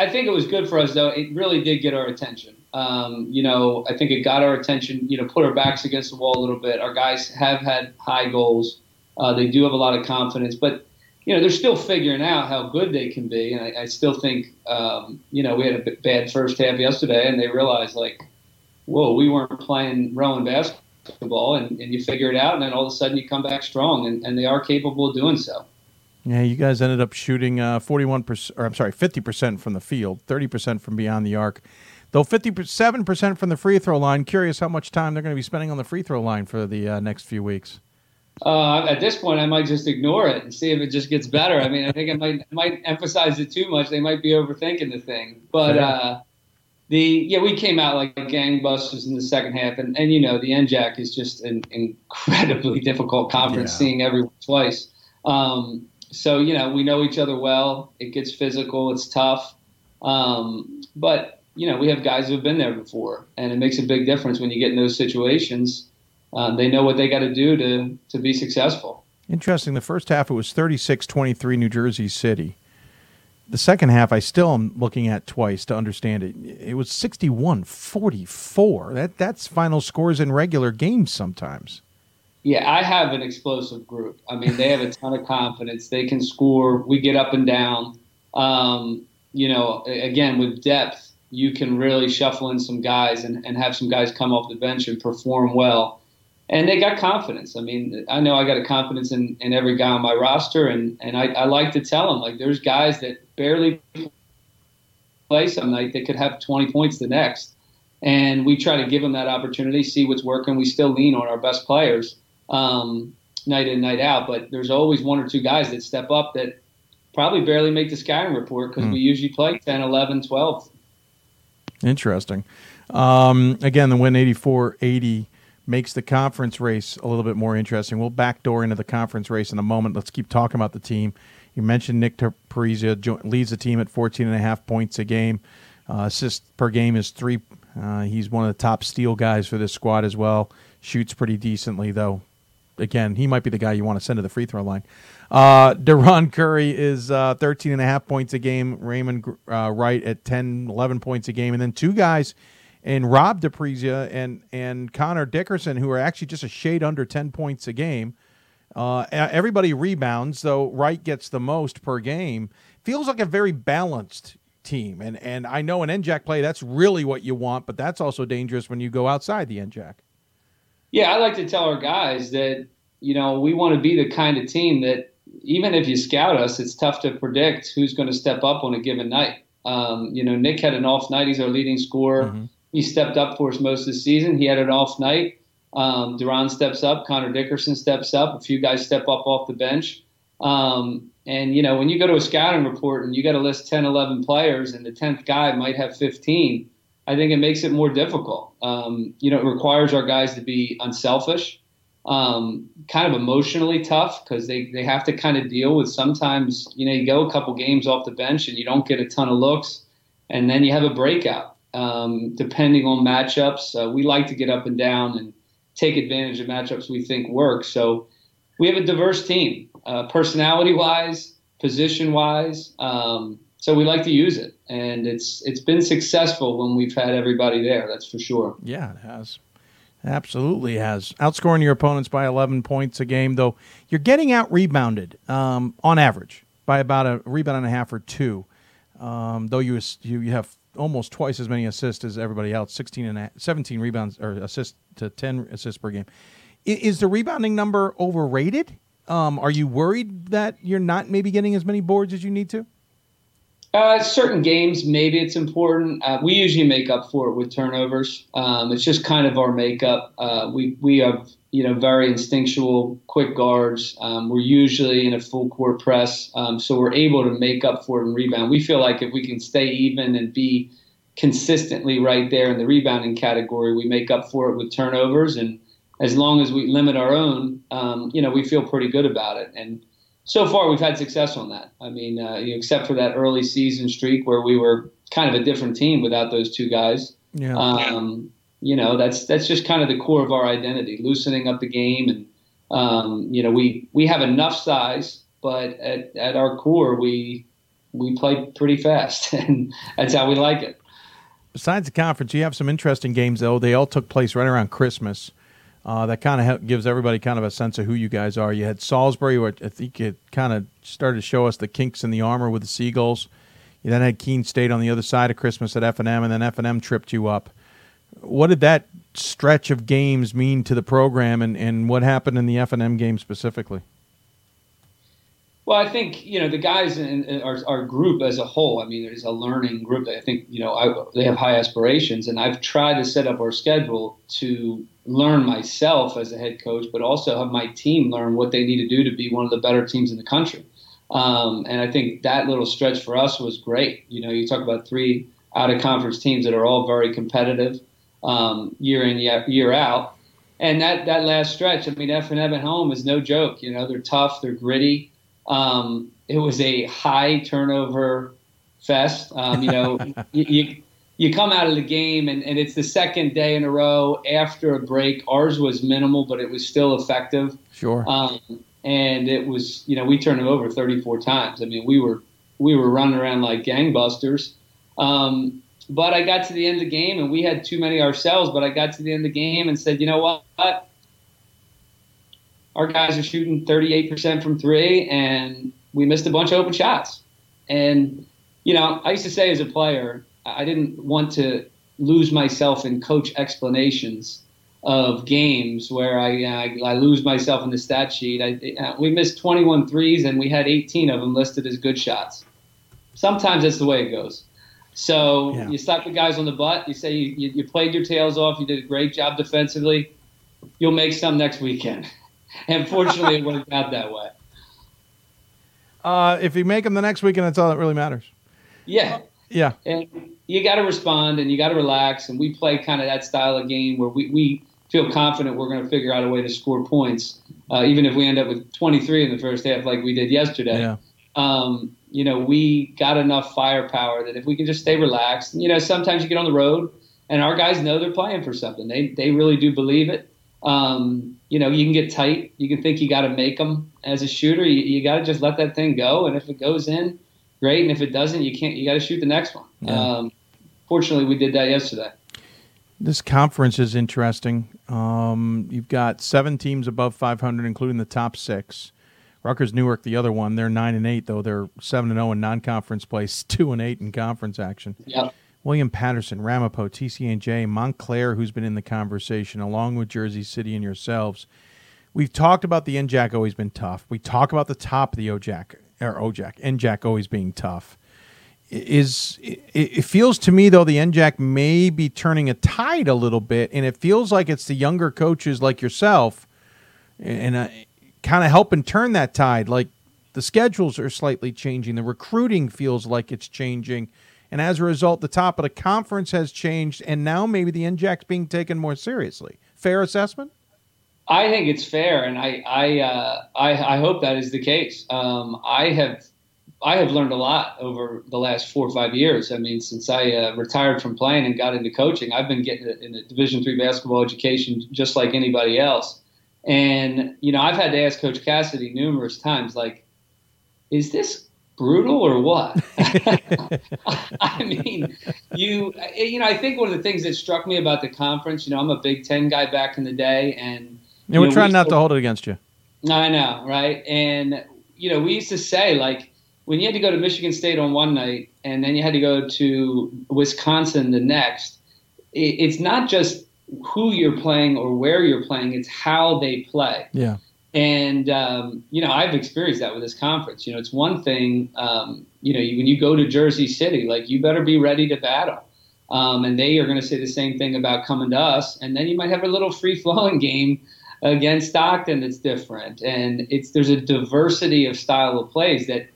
I think it was good for us, though. It really did get our attention. Um, you know, I think it got our attention. You know, put our backs against the wall a little bit. Our guys have had high goals. Uh, they do have a lot of confidence, but you know they're still figuring out how good they can be. And I, I still think, um, you know, we had a bad first half yesterday, and they realized like, whoa, we weren't playing Rowan basketball, and, and you figure it out, and then all of a sudden you come back strong, and, and they are capable of doing so. Yeah, you guys ended up shooting uh, 41%, or I'm sorry, 50% from the field, 30% from beyond the arc. Though 57% from the free throw line, curious how much time they're going to be spending on the free throw line for the uh, next few weeks. Uh, at this point, I might just ignore it and see if it just gets better. I mean, I think I might might emphasize it too much. They might be overthinking the thing. But uh, the yeah, we came out like gangbusters in the second half, and, and you know the NJAC is just an incredibly *laughs* difficult conference, yeah. seeing everyone twice. Um, so you know we know each other well. It gets physical. It's tough, um, but you know we have guys who have been there before, and it makes a big difference when you get in those situations. Uh, they know what they got to do to to be successful. Interesting. The first half it was 36-23 New Jersey City. The second half I still am looking at twice to understand it. It was 61-44. That that's final scores in regular games sometimes. Yeah, I have an explosive group. I mean, they have a ton of confidence. They can score. We get up and down. Um, you know, again, with depth, you can really shuffle in some guys and, and have some guys come off the bench and perform well. And they got confidence. I mean, I know I got a confidence in, in every guy on my roster, and, and I, I like to tell them, like, there's guys that barely play some night that could have 20 points the next. And we try to give them that opportunity, see what's working. We still lean on our best players um, night in, night out. But there's always one or two guys that step up that probably barely make the scouting report because mm. we usually play 10, 11, 12. Interesting. Um, again, the win 84 80 makes the conference race a little bit more interesting. We'll backdoor into the conference race in a moment. Let's keep talking about the team. You mentioned Nick Parisia leads the team at 14 and a half points a game. Uh, assists per game is three. Uh, he's one of the top steal guys for this squad as well. Shoots pretty decently, though again, he might be the guy you want to send to the free throw line. Uh, Deron Curry is uh, 13 and a half points a game. Raymond uh, Wright at 10, 11 points a game. And then two guys in Rob DePrizia and, and Connor Dickerson who are actually just a shade under 10 points a game. Uh, everybody rebounds, though Wright gets the most per game. Feels like a very balanced team. And, and I know an NJAC play, that's really what you want, but that's also dangerous when you go outside the NJAC. Yeah, I like to tell our guys that you know we want to be the kind of team that even if you scout us, it's tough to predict who's going to step up on a given night. Um, you know, Nick had an off night. He's our leading scorer. Mm-hmm. He stepped up for us most of the season. He had an off night. Um, Deron steps up. Connor Dickerson steps up. A few guys step up off the bench. Um, and, you know, when you go to a scouting report and you got to list 10, 11 players and the 10th guy might have 15, I think it makes it more difficult. Um, you know, it requires our guys to be unselfish, um, kind of emotionally tough because they, they have to kind of deal with sometimes, you know, you go a couple games off the bench and you don't get a ton of looks, and then you have a breakout. Um, depending on matchups, uh, we like to get up and down and take advantage of matchups we think work. So we have a diverse team, uh, personality wise, position wise. Um, so we like to use it, and it's it's been successful when we've had everybody there. That's for sure. Yeah, it has. Absolutely has. Outscoring your opponents by 11 points a game, though you're getting out rebounded um, on average by about a rebound and a half or two. Um, though you, you have almost twice as many assists as everybody else, 16 and a, 17 rebounds or assists to 10 assists per game. Is, is the rebounding number overrated? Um, are you worried that you're not maybe getting as many boards as you need to? Uh, certain games, maybe it's important. Uh, we usually make up for it with turnovers. Um, it's just kind of our makeup. Uh, we we have you know very instinctual, quick guards. Um, we're usually in a full court press, um, so we're able to make up for it and rebound. We feel like if we can stay even and be consistently right there in the rebounding category, we make up for it with turnovers. And as long as we limit our own, um, you know, we feel pretty good about it. And so far we've had success on that. I mean, uh, you know, except for that early season streak where we were kind of a different team without those two guys. Yeah. Um, you know, that's that's just kind of the core of our identity, loosening up the game, and um, you know, we we have enough size, but at, at our core, we we play pretty fast, *laughs* and that's how we like it. Besides the conference, you have some interesting games though. They all took place right around Christmas. Uh, that kind of gives everybody kind of a sense of who you guys are. You had Salisbury, where I think it kind of started to show us the kinks in the armor with the Seagulls. You then had Keene State on the other side of Christmas at F and then F and M tripped you up. What did that stretch of games mean to the program, and, and what happened in the F and M game specifically? Well, I think you know the guys in, in our, our group as a whole. I mean, there's a learning group. I think you know I, they have high aspirations, and I've tried to set up our schedule to learn myself as a head coach, but also have my team learn what they need to do to be one of the better teams in the country. Um, and I think that little stretch for us was great. You know, you talk about three out of conference teams that are all very competitive um, year in year out, and that that last stretch. I mean, F and M at home is no joke. You know, they're tough, they're gritty. Um, it was a high turnover fest. Um, you know, *laughs* you, you, you come out of the game and, and it's the second day in a row after a break. Ours was minimal, but it was still effective. Sure. Um, and it was, you know, we turned them over 34 times. I mean, we were we were running around like gangbusters. Um, but I got to the end of the game and we had too many ourselves. But I got to the end of the game and said, you know what? Our guys are shooting 38% from three, and we missed a bunch of open shots. And you know, I used to say as a player, I didn't want to lose myself in coach explanations of games where I, I, I lose myself in the stat sheet. I, we missed 21 threes and we had 18 of them listed as good shots. Sometimes that's the way it goes. So yeah. you slap the guys on the butt. You say you, you, you, played your tails off. You did a great job defensively. You'll make some next weekend. *laughs* And fortunately, it worked out that way. Uh, if you make them the next weekend, that's all that really matters. Yeah. Yeah. And you got to respond and you got to relax. And we play kind of that style of game where we, we feel confident we're going to figure out a way to score points, uh, even if we end up with 23 in the first half like we did yesterday. Yeah. Um, you know, we got enough firepower that if we can just stay relaxed, you know, sometimes you get on the road and our guys know they're playing for something. They, they really do believe it. Um, you know, you can get tight. You can think you got to make them as a shooter. You, you got to just let that thing go. And if it goes in, great. And if it doesn't, you can't. You got to shoot the next one. Yeah. Um, fortunately, we did that yesterday. This conference is interesting. Um, you've got seven teams above 500, including the top six. Rutgers Newark, the other one, they're nine and eight, though they're seven and zero in non-conference play, *laughs* two and eight in conference action. Yep. William Paterson, Ramapo, TCNJ, Montclair, who's been in the conversation, along with Jersey City and yourselves. We've talked about the NJAC always been tough. We talk about the top of the OJAC or OJAC, NJAC always being tough. Is it, it feels to me though the NJAC may be turning a tide a little bit, and it feels like it's the younger coaches like yourself, and uh, kind of helping turn that tide. Like the schedules are slightly changing, the recruiting feels like it's changing and as a result, the top of the conference has changed, and now maybe the NJAC's being taken more seriously. Fair assessment? I think it's fair, and I I uh, I, I, hope that is the case. Um, I have I have learned a lot over the last four or five years. I mean, since I uh, retired from playing and got into coaching, I've been getting in a Division three basketball education just like anybody else. And you know, I've had to ask Coach Cassidy numerous times, like, is this brutal or what? *laughs* *laughs* I mean, you eh, you know, I think one of the things that struck me about the conference, you know, I'm a Big Ten guy back in the day, and yeah, we're know, trying we not to hold it against you. No, I know, right? And you know, we used to say like when you had to go to Michigan State on one night, and then you had to go to Wisconsin the next. It's not just who you're playing or where you're playing; it's how they play. Yeah. And um, you know, I've experienced that with this conference. You know, it's one thing. Um, you know, when you go to Jersey City, like you better be ready to battle. Um, and they are going to say the same thing about coming to us. And then you might have a little free flowing game against Stockton that's different. And it's there's a diversity of style of plays that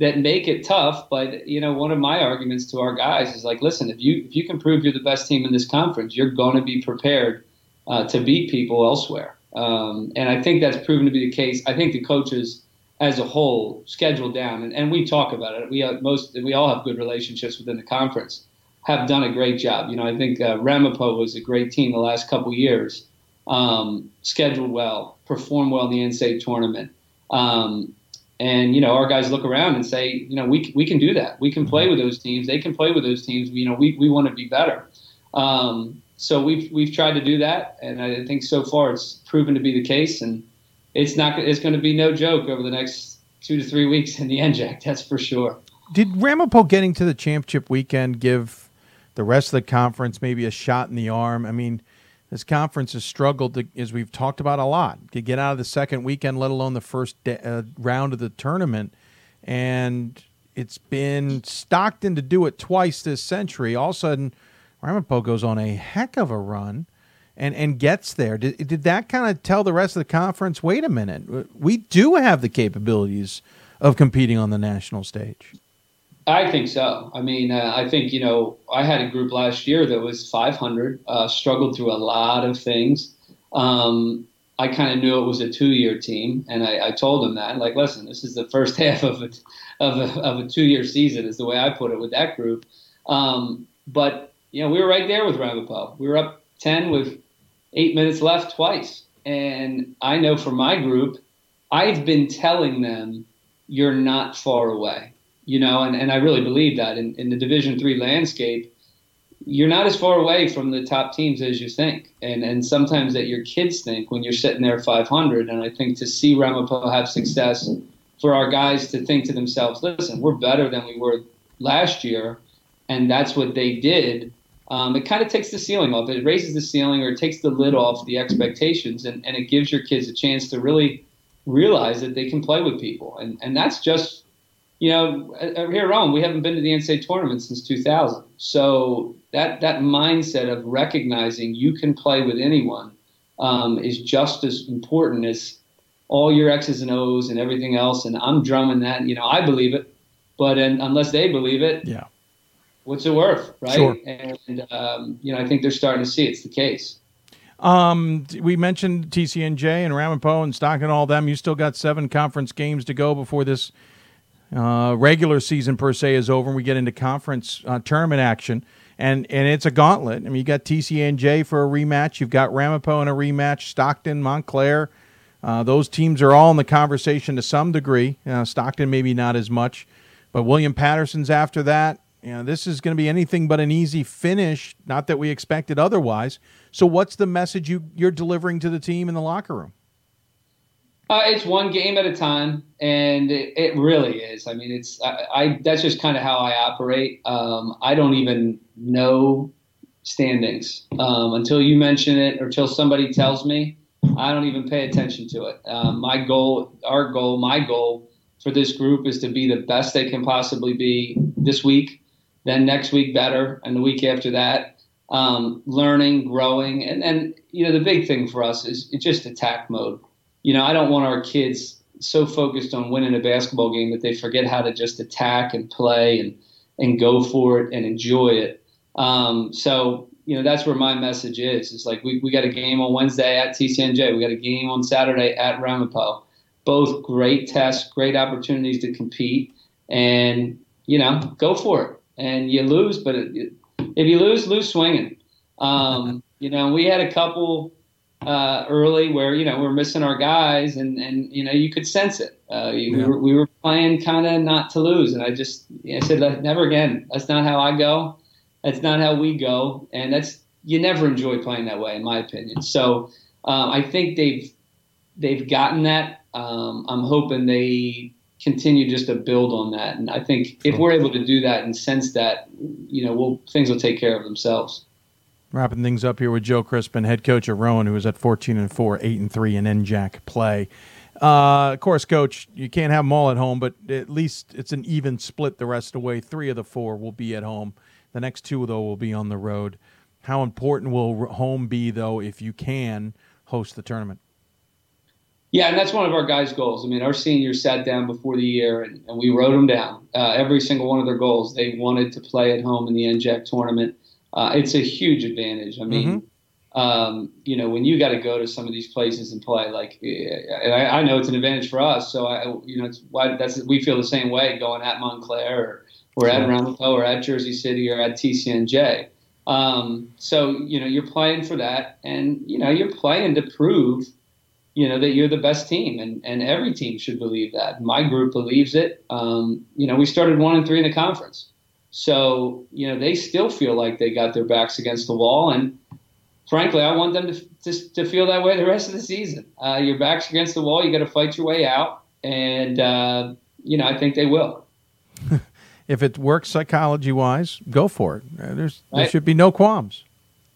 that make it tough. But you know, one of my arguments to our guys is like, listen, if you if you can prove you're the best team in this conference, you're going to be prepared uh, to beat people elsewhere. Um, and I think that's proven to be the case. I think the coaches as a whole schedule down, and, and we talk about it. We have most we all have good relationships within the conference. Have done a great job. You know, I think uh, Ramapo was a great team the last couple years. Um, scheduled well, performed well in the NCAA tournament. Um, and you know, our guys look around and say, you know, we we can do that. We can play with those teams. They can play with those teams. You know, we we want to be better. Um, so we've we've tried to do that, and I think so far it's proven to be the case. And it's not it's going to be no joke over the next two to three weeks in the NJAC. That's for sure. Did Ramapo getting to the championship weekend give the rest of the conference maybe a shot in the arm? I mean, this conference has struggled, to, as we've talked about a lot, to get out of the second weekend, let alone the first de- uh, round of the tournament. And it's been Stockton to do it twice this century. All of a sudden, Ramapo goes on a heck of a run and, and gets there. Did, did that kind of tell the rest of the conference, wait a minute, we do have the capabilities of competing on the national stage? I think so. I mean, uh, I think you know, I had a group last year that was 500, uh, struggled through a lot of things. Um, I kind of knew it was a two-year team, and I, I, told them that, like, listen, this is the first *laughs* half of a, of a, of a two-year season, is the way I put it with that group. Um, but you know, we were right there with Ramapo. We were up 10 with eight minutes left twice, and I know for my group, I've been telling them, you're not far away you know, and, and I really believe that in, in the Division three landscape, you're not as far away from the top teams as you think, and and sometimes that your kids think when you're sitting there 500. And I think to see Ramapo have success, for our guys to think to themselves, listen, we're better than we were last year, and that's what they did. Um, it kind of takes the ceiling off. It raises the ceiling or it takes the lid off the expectations, and, and it gives your kids a chance to really realize that they can play with people, and and that's just you know, here at Rowan, we haven't been to the NCAA tournament since 2000. So that that mindset of recognizing you can play with anyone um, is just as important as all your X's and O's and everything else. And I'm drumming that. You know, I believe it, but unless they believe it, yeah, what's it worth, right? Sure. And um, you know, I think they're starting to see it's the case. Um, we mentioned TCNJ and Ramapo and Stockton, all them. You still got seven conference games to go before this uh, regular season per se is over, and we get into conference uh, tournament action, and and it's a gauntlet. I mean, you got TCNJ for a rematch, you've got Ramapo in a rematch, Stockton, Montclair. Uh, those teams are all in the conversation to some degree. Uh, Stockton maybe not as much, but William Paterson's after that. You know, this is going to be anything but an easy finish. Not that we expected otherwise. So, what's the message you you're delivering to the team in the locker room? Uh, it's one game at a time, and it, it really is. I mean, it's I, I that's just kind of how I operate. Um, I don't even know standings um, until you mention it or until somebody tells me. I don't even pay attention to it. Um, my goal, our goal, my goal for this group is to be the best they can possibly be this week, then next week better, and the week after that. Um, learning, growing, and and you know the big thing for us is it's just attack mode you know, I don't want our kids so focused on winning a basketball game that they forget how to just attack and play and and go for it and enjoy it. Um, so you know that's where my message is. It's like we, we got a game on Wednesday at TCNJ. We got a game on Saturday at Ramapo. Both great tests, great opportunities to compete, and you know go for it. And you lose, but it, if you lose, lose swinging. Um, *laughs* you know, we had a couple uh, early where you know we're missing our guys and and you know you could sense it. Uh, yeah. we, were, we were playing kind of not to lose, and I just I said never again. That's not how I go. That's not how we go, and that's you never enjoy playing that way, in my opinion. So um, I think they've they've gotten that. Um, I'm hoping they continue just to build on that, and I think if we're able to do that and sense that, you know, we'll, things will take care of themselves. Wrapping things up here with Joe Crispin, head coach of Rowan, who is at 14 and 4, 8 and 3 in NJAC play. Uh, of course, coach, you can't have them all at home, but at least it's an even split the rest of the way. Three of the four will be at home. The next two, though, will be on the road. How important will home be, though, if you can host the tournament? Yeah, and that's one of our guys' goals. I mean, our seniors sat down before the year and, and we wrote them down. Uh, every single one of their goals, they wanted to play at home in the NJAC tournament. Uh, it's a huge advantage. I mean, mm-hmm. um, you know, when you got to go to some of these places and play, like, I, I, know it's an advantage for us. So I, you know, it's why that's we feel the same way going at Montclair or, or at Ramapo or at Jersey City or at TCNJ. Um, so you know, you're playing for that, and you know, you're playing to prove you know that you're the best team, and and every team should believe that. My group believes it. Um, you know, we started one and three in the conference, so you know they still feel like they got their backs against the wall, and frankly, I want them to to, to feel that way the rest of the season. Uh, your back's against the wall, you got to fight your way out, and uh, you know I think they will. *laughs* if it works psychology wise, go for it. Uh, there's right? there should be no qualms.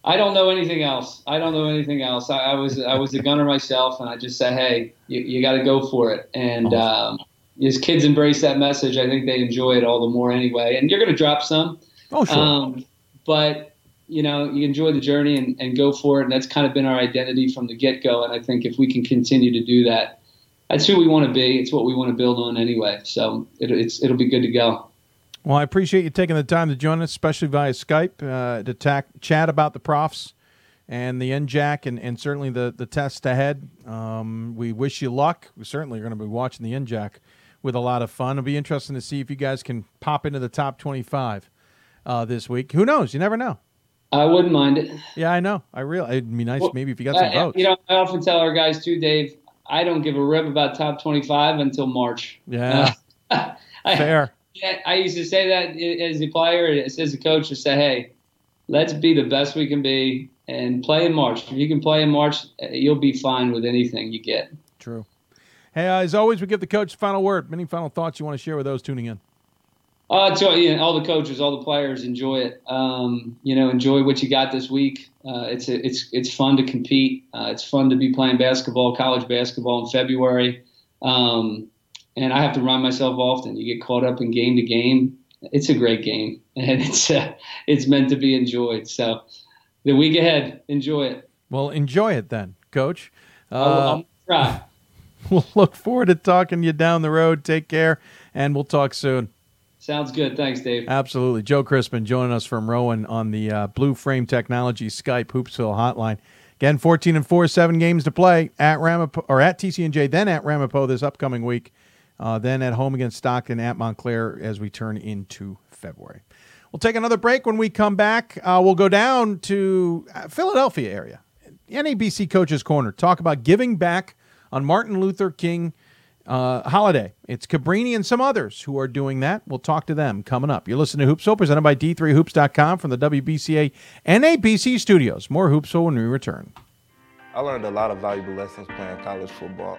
I don't know anything else. I don't know anything else. I, I was I was a gunner myself, and I just said, hey, you, you got to go for it. And um, as kids embrace that message, I think they enjoy it all the more anyway. And you're going to drop some. Oh sure. Um, but you know, you enjoy the journey and, and go for it. And that's kind of been our identity from the get go. And I think if we can continue to do that, that's who we want to be. It's what we want to build on anyway. So it, it's it'll be good to go. Well, I appreciate you taking the time to join us, especially via Skype, uh, to tack, chat about the profs and the NJAC and, and certainly the, the test ahead. Um, we wish you luck. We certainly are going to be watching the NJAC with a lot of fun. It'll be interesting to see if you guys can pop into the top 25 uh, this week. Who knows? You never know. I wouldn't mind it. Yeah, I know. I really. It'd be nice well, maybe if you got some uh, votes. You know, I often tell our guys too, Dave. I don't give a rip about top twenty-five until March. Yeah, *laughs* uh, fair. Yeah, I used to say that as a player, as a coach, to say, hey, let's be the best we can be and play in March. If you can play in March, you'll be fine with anything you get. True. Hey, uh, as always, we give the coach the final word. Any final thoughts you want to share with those tuning in? Uh, so, you know, all the coaches, all the players, enjoy it. Um, you know, enjoy what you got this week. Uh, it's a, it's it's fun to compete. Uh, it's fun to be playing basketball, college basketball in February. Um, and I have to remind myself often. You get caught up in game to game. It's a great game, *laughs* and it's uh, it's meant to be enjoyed. So the week ahead, enjoy it. Well, enjoy it then, Coach. Uh, I'll, I'll try. *laughs* We'll look forward to talking to you down the road. Take care, and we'll talk soon. Sounds good. Thanks, Dave. Absolutely. Joe Crispin joining us from Rowan on the uh, Blue Frame Technology Skype Hoopsville hotline. Again, 14 and 4, seven games to play at Ramapo, or at TCNJ, then at Ramapo this upcoming week. Uh, then at home against Stockton at Montclair as we turn into February. We'll take another break. When we come back, uh, we'll go down to uh, Philadelphia area, NABC Coaches Corner. Talk about giving back on Martin Luther King uh, holiday. It's Cabrini and some others who are doing that. We'll talk to them coming up. You're listening to Hoopsville, presented by D3Hoops.com from the WBCA NABC studios. More Hoopsville when we return. I learned a lot of valuable lessons playing college football.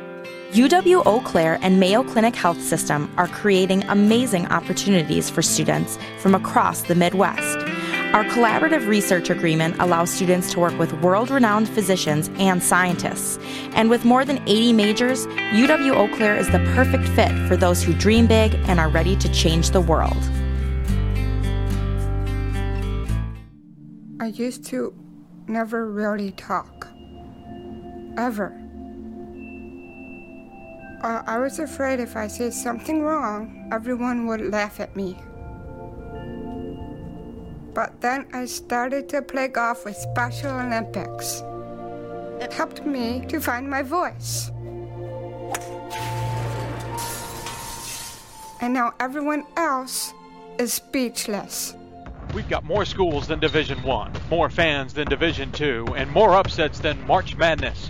UW Eau Claire and Mayo Clinic Health System are creating amazing opportunities for students from across the Midwest. Our collaborative research agreement allows students to work with world renowned physicians and scientists. And with more than 80 majors, UW Eau Claire is the perfect fit for those who dream big and are ready to change the world. I used to never really talk. Ever. Uh, I was afraid if I said something wrong, everyone would laugh at me. But then I started to play golf with Special Olympics. It helped me to find my voice. And now everyone else is speechless. We've got more schools than Division 1, more fans than Division 2, and more upsets than March Madness.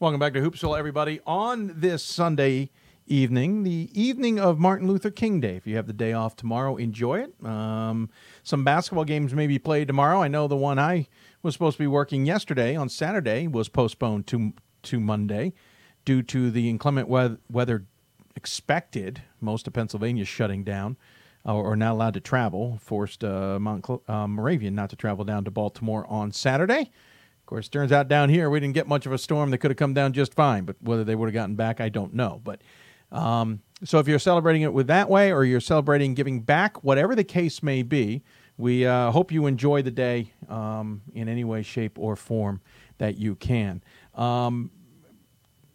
Welcome back to Hoopsville, everybody. On this Sunday evening, the evening of Martin Luther King Day. If you have the day off tomorrow, enjoy it. Um, some basketball games may be played tomorrow. I know the one I was supposed to be working yesterday on Saturday was postponed to to Monday due to the inclement weather, weather expected. Most of Pennsylvania shutting down uh, or not allowed to travel, forced uh, Mount Cl- uh, Moravian not to travel down to Baltimore on Saturday. Of course, turns out down here we didn't get much of a storm that could have come down just fine, but whether they would have gotten back, I don't know. But um, so if you're celebrating it with that way, or you're celebrating giving back, whatever the case may be, we uh, hope you enjoy the day um, in any way, shape, or form that you can. Um,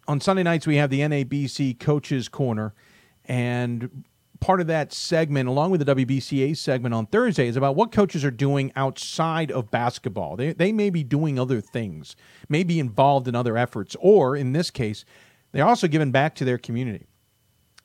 on Sunday nights, we have the NABC Coaches Corner, and part of that segment, along with the WBCA segment on Thursday, is about what coaches are doing outside of basketball. They, they may be doing other things, may be involved in other efforts, or in this case, they're also giving back to their community.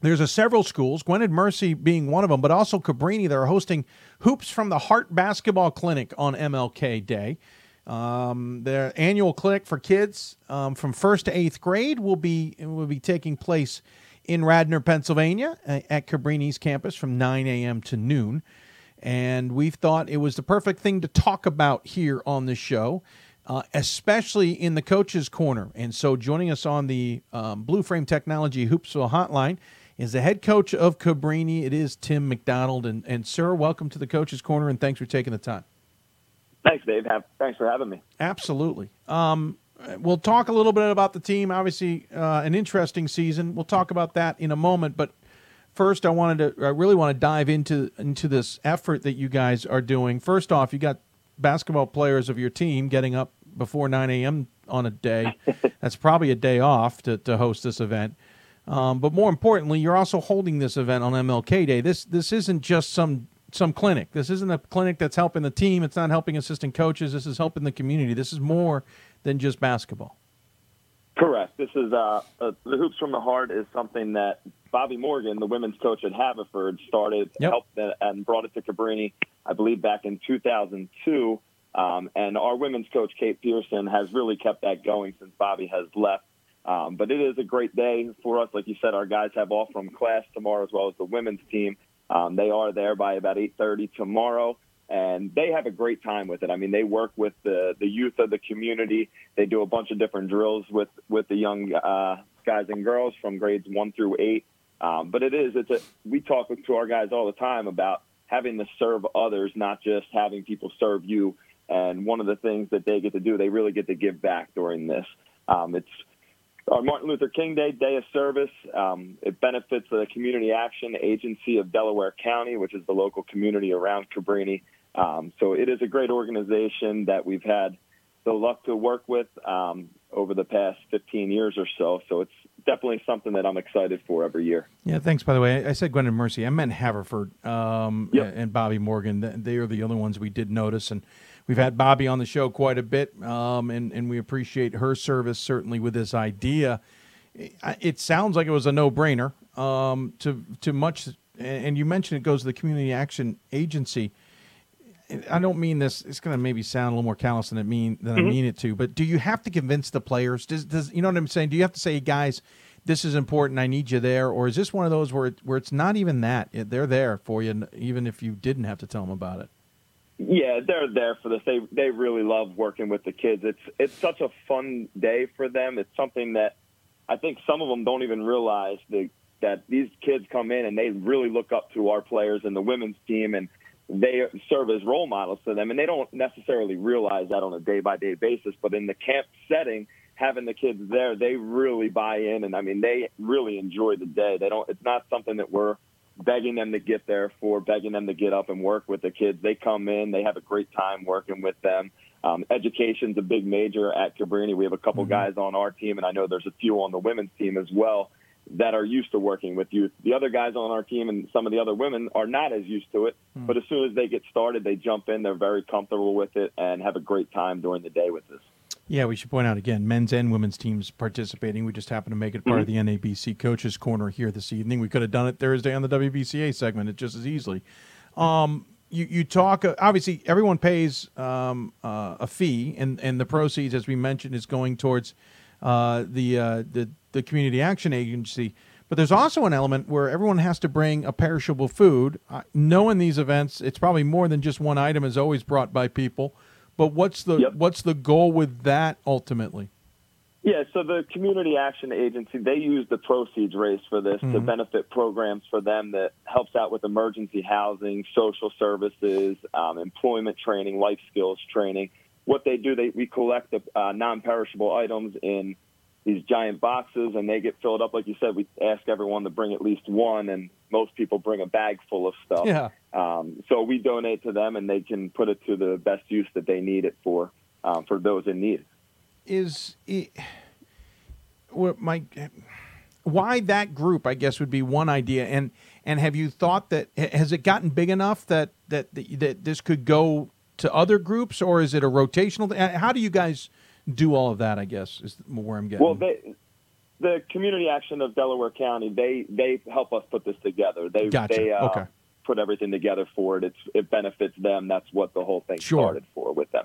There's a several schools, Gwynedd Mercy being one of them, but also Cabrini. They're hosting Hoops from the Heart Basketball Clinic on MLK Day. Um, their annual clinic for kids um, from first to eighth grade will be will be taking place in Radnor, Pennsylvania, at Cabrini's campus from 9 a.m. to noon. And we've thought it was the perfect thing to talk about here on the show, uh, especially in the coaches' corner. And so, joining us on the um, Blue Frame Technology Hoopsville Hotline is the head coach of Cabrini. It is Tim McDonald. And, and sir, welcome to the coaches' corner, and thanks for taking the time. Thanks, Dave. Have, thanks for having me. Absolutely. Um, we'll talk a little bit about the team. Obviously, uh, an interesting season. We'll talk about that in a moment. But first, I wanted to, I really want to dive into into this effort that you guys are doing. First off, you got basketball players of your team getting up before 9 a.m. on a day. *laughs* That's probably a day off to, to host this event. Um, but more importantly, you're also holding this event on MLK Day. This this isn't just some some clinic. This isn't a clinic that's helping the team. It's not helping assistant coaches. This is helping the community. This is more than just basketball. Correct. This is uh, uh, the hoops from the heart is something that Bobby Morgan, the women's coach at Haverford, started, yep. helped, and brought it to Cabrini, I believe, back in 2002. Um, and our women's coach, Kate Pearson, has really kept that going since Bobby has left. Um, but it is a great day for us. Like you said, our guys have off from class tomorrow as well as the women's team. Um, they are there by about 8:30 tomorrow, and they have a great time with it. I mean, they work with the the youth of the community. They do a bunch of different drills with with the young uh, guys and girls from grades one through eight. Um, but it is it's a we talk to our guys all the time about having to serve others, not just having people serve you. And one of the things that they get to do, they really get to give back during this. Um, it's our Martin Luther King Day, Day of Service. Um, it benefits the Community Action Agency of Delaware County, which is the local community around Cabrini. Um, so it is a great organization that we've had the luck to work with um, over the past 15 years or so. So it's definitely something that I'm excited for every year. Yeah, thanks. By the way, I said Gwynedd Mercy. I meant Haverford um, yep. and Bobby Morgan. They are the only ones we did notice, and we've had Bobby on the show quite a bit, um, and and we appreciate her service certainly with this idea. It, it sounds like it was a no brainer. Um, to to much, and you mentioned it goes to the community action agency. I don't mean this. It's going to maybe sound a little more callous than it mean than Mhm. I mean it to. But do you have to convince the players? Does does you know what I'm saying? Do you have to say, guys, this is important. I need you there, or is this one of those where it, where it's not even that? They're there for you, even if you didn't have to tell them about it. Yeah, they're there for this. They they really love working with the kids. It's it's such a fun day for them. It's something that I think some of them don't even realize that that these kids come in and they really look up to our players and the women's team and they serve as role models to them and they don't necessarily realize that on a day by day basis. But in the camp setting, having the kids there, they really buy in and I mean they really enjoy the day. They don't it's not something that we're begging them to get there for, begging them to get up and work with the kids. They come in, they have a great time working with them. Um, education's a big major at Cabrini. We have a couple guys on our team, and I know there's a few on the women's team as well that are used to working with youth. The other guys on our team and some of the other women are not as used to it, but as soon as they get started, they jump in. They're very comfortable with it and have a great time during the day with this. Yeah, we should point out again, men's and women's teams participating. We just happen to make it part of the NABC Coaches Corner here this evening. We could have done it Thursday on the WBCA segment, it just as easily. Um, you, you talk uh, obviously everyone pays um, uh, a fee, and, and the proceeds, as we mentioned, is going towards uh, the, uh, the the community action agency. But there's also an element where everyone has to bring a perishable food. Uh, knowing these events, it's probably more than just one item is always brought by people. But what's the what's the goal with that ultimately? Yeah, so the Community Action Agency, they use the proceeds raised for this to Mhm. benefit programs for them that helps out with emergency housing, social services, um, employment training, life skills training. What they do, they we collect the uh, non-perishable items in these giant boxes, and they get filled up. Like you said, we ask everyone to bring at least one, and most people bring a bag full of stuff. Yeah. Um, so we donate to them, and they can put it to the best use that they need it for, um, for those in need. is it, what my why that group i guess would be one idea and and have you thought that has it gotten big enough that that that, that this could go to other groups or is it a rotational thing? how do you guys do all of that i guess is where i'm getting Well, they, the Community Action of Delaware County, they they help us put this together. They Gotcha. they uh, Okay. put everything together for it. It's it benefits them. That's what the whole thing Sure. started for with them.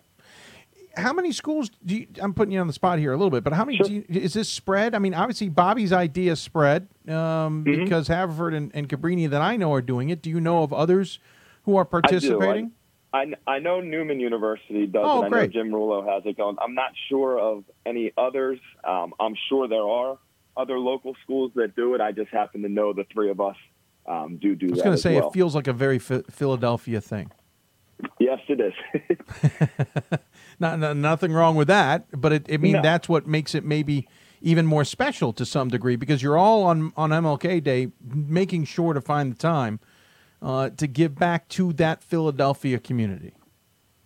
how many schools do you, i'm putting you on the spot here a little bit but how many do you, is this spread i mean obviously bobby's idea spread um, Mm-hmm. because haverford and, and cabrini that i know are doing it do you know of others who are participating I, I, know Neumann University does Oh, it. I know. Jim Rullo has it going. I'm not sure of any others. Um, I'm sure there are other local schools that do it. I just happen to know the three of us um, do do I was going to say well. it feels like a very Phi- Philadelphia thing. Yes, it is. *laughs* Not, not- nothing wrong with that, but it, I mean No. that's what makes it maybe even more special to some degree because you're all on on MLK Day making sure to find the time uh, to give back to that Philadelphia community.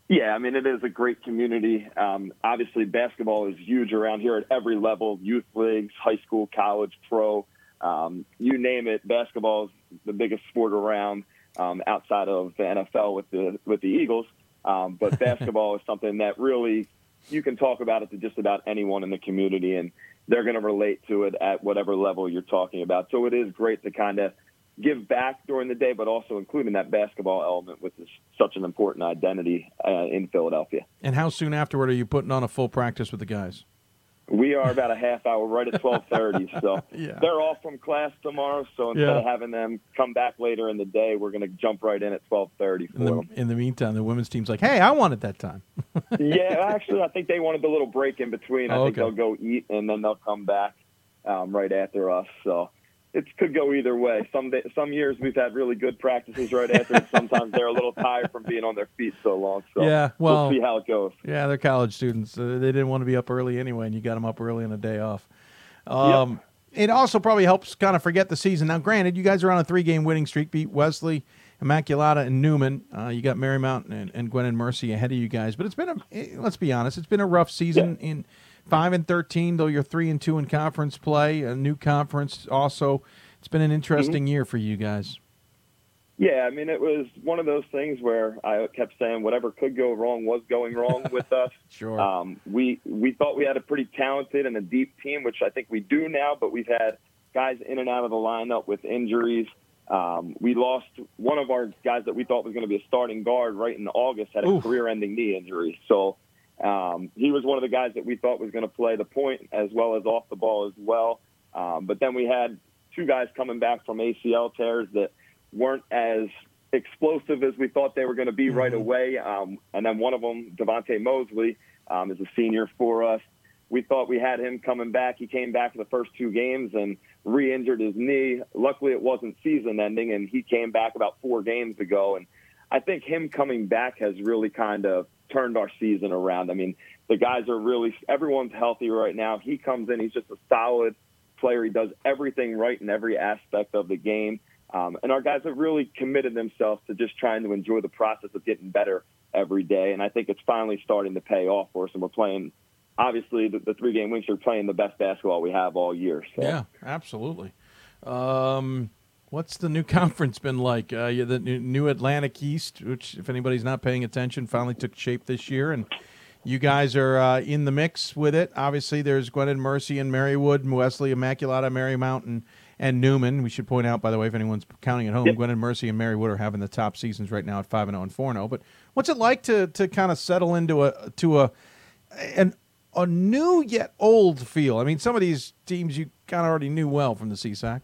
Yeah, I mean, it is a great community. Um, obviously, basketball is huge around here at every level youth leagues, high school, college, pro. Um, you name it, basketball is the biggest sport around um, outside of the NFL with the, with the Eagles. Um, but *laughs* basketball is something that really you can talk about it to just about anyone in the community, and they're going to relate to it at whatever level you're talking about. So it is great to kind of give back during the day, but also including that basketball element, which is such an important identity uh, in Philadelphia. And how soon afterward are you putting on a full practice with the guys? We are about a half hour right at twelve thirty, *laughs* so Yeah. they're off from class tomorrow. So instead Yeah. of having them come back later in the day, we're going to jump right in at twelve thirty for In the, them. in the meantime, the women's team's like, "Hey, I wanted that time." *laughs* yeah, actually, I think they wanted the little break in between. I Oh, think okay. they'll go eat and then they'll come back um, right after us. So it could go either way. Some day, some years we've had really good practices right after. and Sometimes they're a little tired from being on their feet so long. So Yeah, well- we'll see how it goes. Yeah, they're college students. Uh, they didn't want to be up early anyway, and you got them up early on a day off. Um, It also probably helps kind of forget the season. Now, granted, you guys are on a three-game winning streak. Beat Wesley, Immaculata, and Neumann. Uh, you got Marymount and, and Gwynedd Mercy ahead of you guys. But it's been a eh, let's be honest, it's been a rough season in five and thirteen. Though you're three and two in conference play, a new conference. Also, it's been an interesting year for you guys. Yeah, I mean, it was one of those things where I kept saying whatever could go wrong was going wrong *laughs* with us. sure. Um, we we thought we had a pretty talented and a deep team, which I think we do now. But we've had guys in and out of the lineup with injuries. Um, we lost one of our guys that we thought was going to be a starting guard right in August had a Oof. career-ending knee injury. So um, he was one of the guys that we thought was going to play the point as well as off the ball as well. Um, but then we had two guys coming back from ACL tears that weren't as explosive as we thought they were going to be right away. Um, and then one of them, Devontae Mosley, um, is a senior for us. We thought we had him coming back. He came back for the first two games and re-injured his knee. Luckily, it wasn't season-ending, and he came back about four games ago. And I think him coming back has really kind of turned our season around. I mean, the guys are really everyone's healthy right now. He comes in, he's just a solid player. He does everything right in every aspect of the game. Um, and our guys have really committed themselves to just trying to enjoy the process of getting better every day. And I think it's finally starting to pay off for us. And we're playing, obviously, the, the three game wings are playing the best basketball we have all year. So. Yeah, absolutely. Um, what's the new *laughs* conference been like? Uh, the new- Atlantic East, which, if anybody's not paying attention, finally took shape this year, and you guys are uh, in the mix with it. Obviously, there's Gwynedd Mercy and Marywood, and Wesley, Immaculata, Marymount, and, and Neumann. We should point out, by the way, if anyone's counting at home, Yep. Gwynedd Mercy and Marywood are having the top seasons right now at five and zero and four and zero. But what's it like to to kind of settle into a to a an a new yet old feel? I mean, some of these teams you kind of already knew well from the CSAC.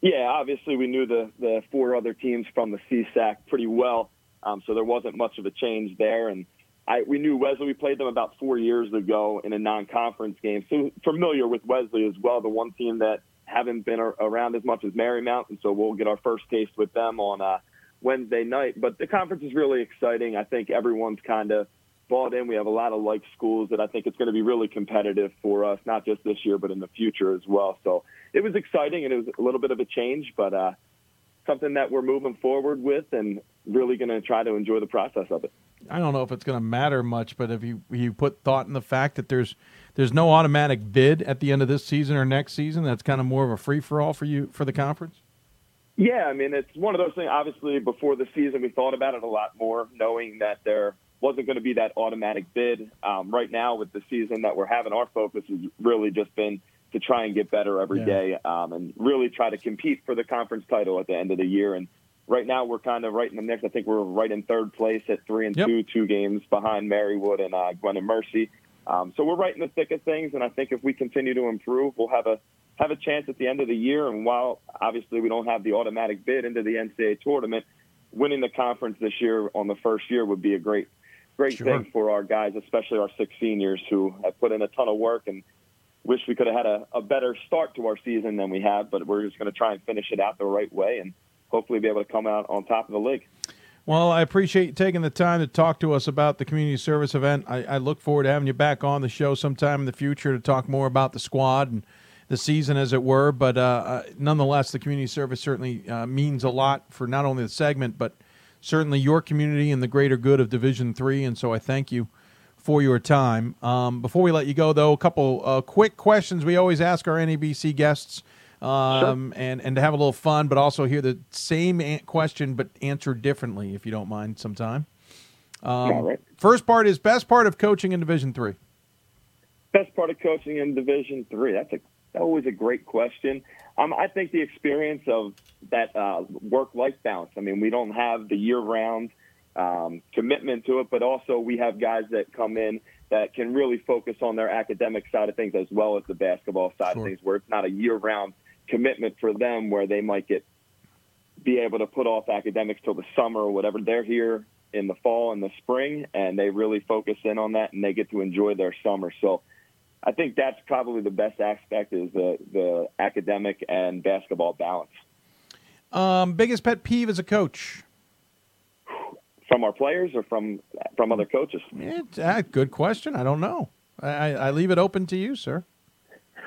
Yeah, obviously we knew the the four other teams from the CSAC pretty well, um, so there wasn't much of a change there. And I we knew Wesley. We played them about four years ago in a non-conference game, so familiar with Wesley as well. The one team that haven't been ar- around as much as Marymount, and so we'll get our first taste with them on uh, Wednesday night. But the conference is really exciting. I think everyone's kind of bought in. We have a lot of like schools that I think it's going to be really competitive for us, not just this year, but in the future as well. So it was exciting and it was a little bit of a change, but uh, something that we're moving forward with and really going to try to enjoy the process of it. I don't know if it's going to matter much, but if you you put thought in the fact that there's there's no automatic bid at the end of this season or next season, that's kind of more of a free for all for you for the conference. Yeah, I mean, it's one of those things. Obviously, before the season, we thought about it a lot more, knowing that there wasn't going to be that automatic bid. Um, right now, with the season that we're having, our focus has really just been to try and get better every Yeah. day um, and really try to compete for the conference title at the end of the year. And right now, we're kind of right in the mix. I think we're right in third place at three and Yep. two, two games behind Marywood and uh, Gwynedd Mercy. Um, so we're right in the thick of things, and I think if we continue to improve, we'll have a have a chance at the end of the year. And while obviously we don't have the automatic bid into the NCAA tournament, winning the conference this year on the first year would be a great great Sure. thing for our guys, especially our six seniors who have put in a ton of work and wish we could have had a, a better start to our season than we have. But we're just going to try and finish it out the right way and hopefully be able to come out on top of the league. Well, I appreciate you taking the time to talk to us about the community service event. I, I look forward to having you back on the show sometime in the future to talk more about the squad and the season, as it were. But uh, uh, nonetheless, the community service certainly uh, means a lot for not only the segment, but certainly your community and the greater good of Division Three. And so I thank you for your time. Um, before we let you go, though, a couple uh, quick questions we always ask our NABC guests, um, and and to have a little fun, but also hear the same an- question but answered differently, if you don't mind, sometime. Um, right. First part is best part of coaching in Division Three. Best part of coaching in Division Three. That's a always a great question. Um, I think the experience of that uh, work-life balance. I mean, we don't have the year-round um, commitment to it, but also we have guys that come in that can really focus on their academic side of things as well as the basketball side Sure. of things, where it's not a year-round commitment for them, where they might get be able to put off academics till the summer or whatever. They're here in the fall and the spring, and they really focus in on that, and they get to enjoy their summer. So I think that's probably the best aspect is the the academic and basketball balance Um, biggest pet peeve as a coach. From our players or from from other coaches. It's, uh, good question. I don't know. I, I, leave it open to you, sir.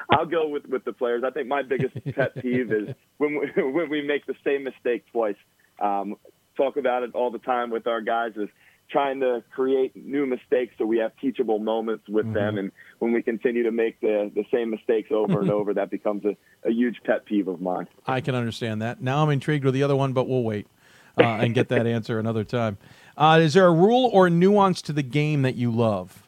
I'll go with with the players. I think my biggest *laughs* pet peeve is when we, *laughs* when we make the same mistake twice. Um, talk about it all the time with our guys is trying to create new mistakes so we have teachable moments with them and when we continue to make the the same mistakes over and *laughs* over that becomes a, a huge pet peeve of mine I can understand that. Now I'm intrigued with the other one, but we'll wait. Uh, and get that answer another time. Uh, is there a rule or nuance to the game that you love?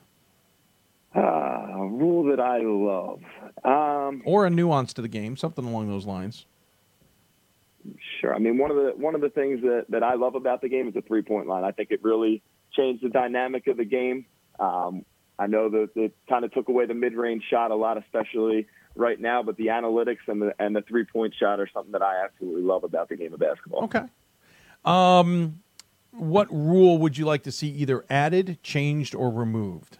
Uh, a rule that I love. Um, or a nuance to the game, something along those lines. Sure. I mean, one of the one of the things that, that I love about the game is the three point line. I think it really changed the dynamic of the game. Um, I know that it kind of took away the mid range shot a lot, especially right now. But the analytics and the and the three point shot are something that I absolutely love about the game of basketball. Okay. Um, what rule would you like to see either added, changed, or removed?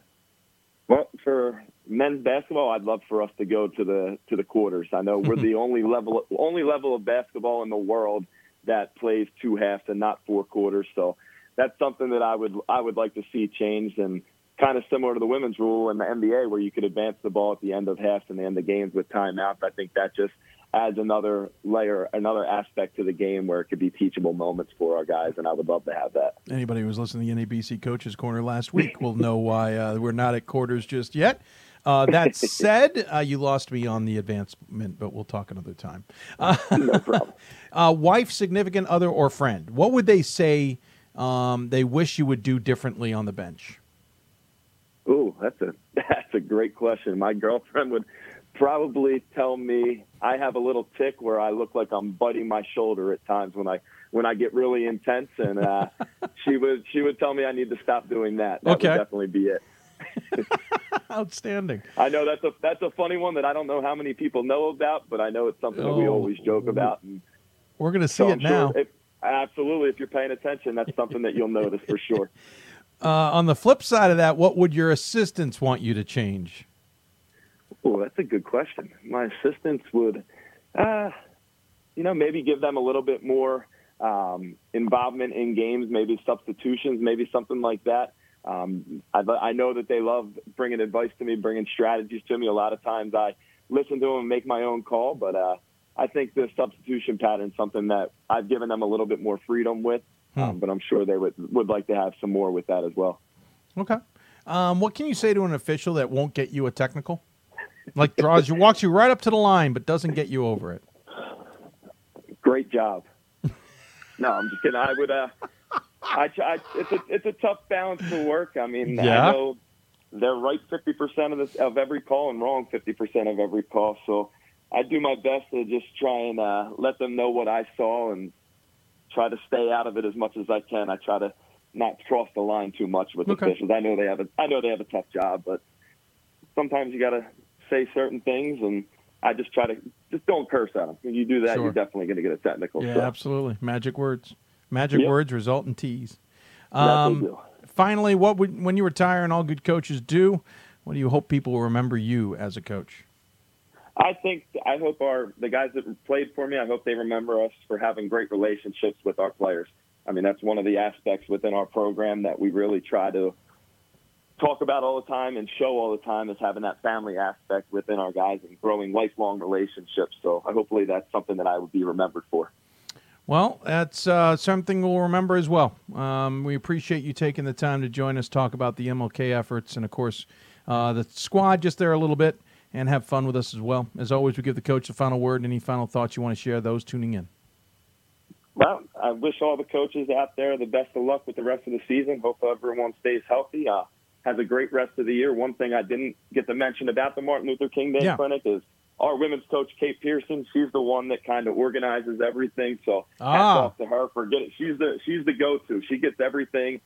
Well, for men's basketball, I'd love for us to go to the to the quarters. I know we're *laughs* the only level only level of basketball in the world that plays two halves and not four quarters. So that's something that I would I would like to see changed and kind of similar to the women's rule in the NBA where you could advance the ball at the end of halves and the end of games with timeouts. I think that just adds another layer, another aspect to the game where it could be teachable moments for our guys, and I would love to have that. Anybody who was listening to the NABC Coaches Corner last week will know why uh, we're not at quarters just yet. Uh, that *laughs* said, uh, you lost me on the advancement, but we'll talk another time. Uh, no problem. *laughs* Uh, wife, significant other, or friend. What would they say um, they wish you would do differently on the bench? Ooh, that's a *laughs* that's a great question. My girlfriend would probably tell me I have a little tick where I look like I'm biting my shoulder at times when I when I get really intense, and uh, *laughs* she would she would tell me I need to stop doing that. That Okay. would definitely be it. *laughs* Outstanding. I know that's a that's a funny one that I don't know how many people know about, but I know it's something that we Oh. always joke about. And We're going to see so it I'm sure now. if- absolutely, if you're paying attention, that's something that you'll notice for sure. *laughs* Uh, on the flip side of that, what would your assistants want you to change? Oh, that's a good question. My assistants would, uh, you know, maybe give them a little bit more um, involvement in games, maybe substitutions, maybe something like that. Um, I, I know that they love bringing advice to me, bringing strategies to me. A lot of times I listen to them and make my own call, but uh, I think the substitution pattern is something that I've given them a little bit more freedom with. Um, but I'm sure they would would like to have some more with that as well. Okay. Um, what can you say to an official that won't get you a technical? Like draws you, walks you right up to the line, but doesn't get you over it. Great job. no, I'm just kidding. I would. Uh, I, I it's a it's a tough balance to work. I mean, Yeah. I know they're right 50 percent of this of every call and wrong 50 percent of every call. So I do my best to just try and uh, let them know what I saw and try to stay out of it as much as I can. I try to not cross the line too much with Okay. officials. I know they have a I know they have a tough job, but sometimes you got to say certain things and. I just try to just don't curse at them. When you do that, Sure. you're definitely going to get a technical. Yeah, so. absolutely. Magic words. Magic Yep. words result in they Um, finally, what would when you retire and all good coaches do? What do you hope people will remember you as a coach? I think I hope our the guys that played for me. I hope they remember us for having great relationships with our players. I mean, that's one of the aspects within our program that we really try to talk about all the time and show all the time is having that family aspect within our guys and growing lifelong relationships. So, hopefully that's something that I would be remembered for. Well, that's uh, something we'll remember as well. Um, we appreciate you taking the time to join us, talk about the MLK efforts, and of course, uh, the squad just there a little bit, and have fun with us as well. As always, we give the coach the final word. And any final thoughts you want to share? Those tuning in. Well, I wish all the coaches out there the best of luck with the rest of the season. Hope everyone stays healthy, uh, has a great rest of the year. One thing I didn't get to mention about the Martin Luther King Day Yeah. Clinic is our women's coach, Kate Pearson. She's the one that kind of organizes everything. So hats Ah. off to her for getting. She's the she's the go-to. She gets everything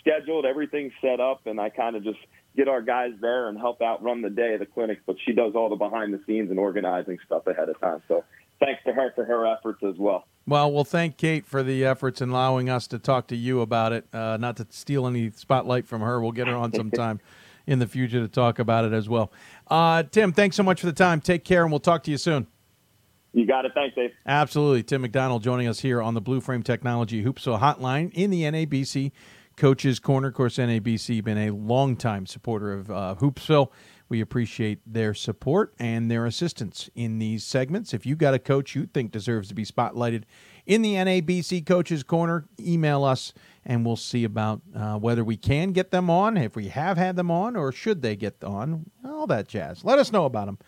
scheduled, everything set up, and I kind of just get our guys there and help out run the day of the clinic. But she does all the behind the scenes and organizing stuff ahead of time. So thanks to her for her efforts as well. Well, we'll thank Kate for the efforts in allowing us to talk to you about it. Uh, not to steal any spotlight from her. We'll get her on *laughs* sometime in the future to talk about it as well. Uh, Tim, thanks so much for the time. Take care, and we'll talk to you soon. You got it. Thanks, Dave. Absolutely. Tim McDonald joining us here on the Blue Frame Technology Hoopsville Hotline in the NABC Coaches Corner. Of course, NABC been a longtime supporter of uh, Hoopsville. We appreciate their support and their assistance in these segments. If you got a coach you think deserves to be spotlighted in the NABC Coaches Corner, email us and we'll see about uh, whether we can get them on, if we have had them on, or should they get on, all that jazz. Let us know about them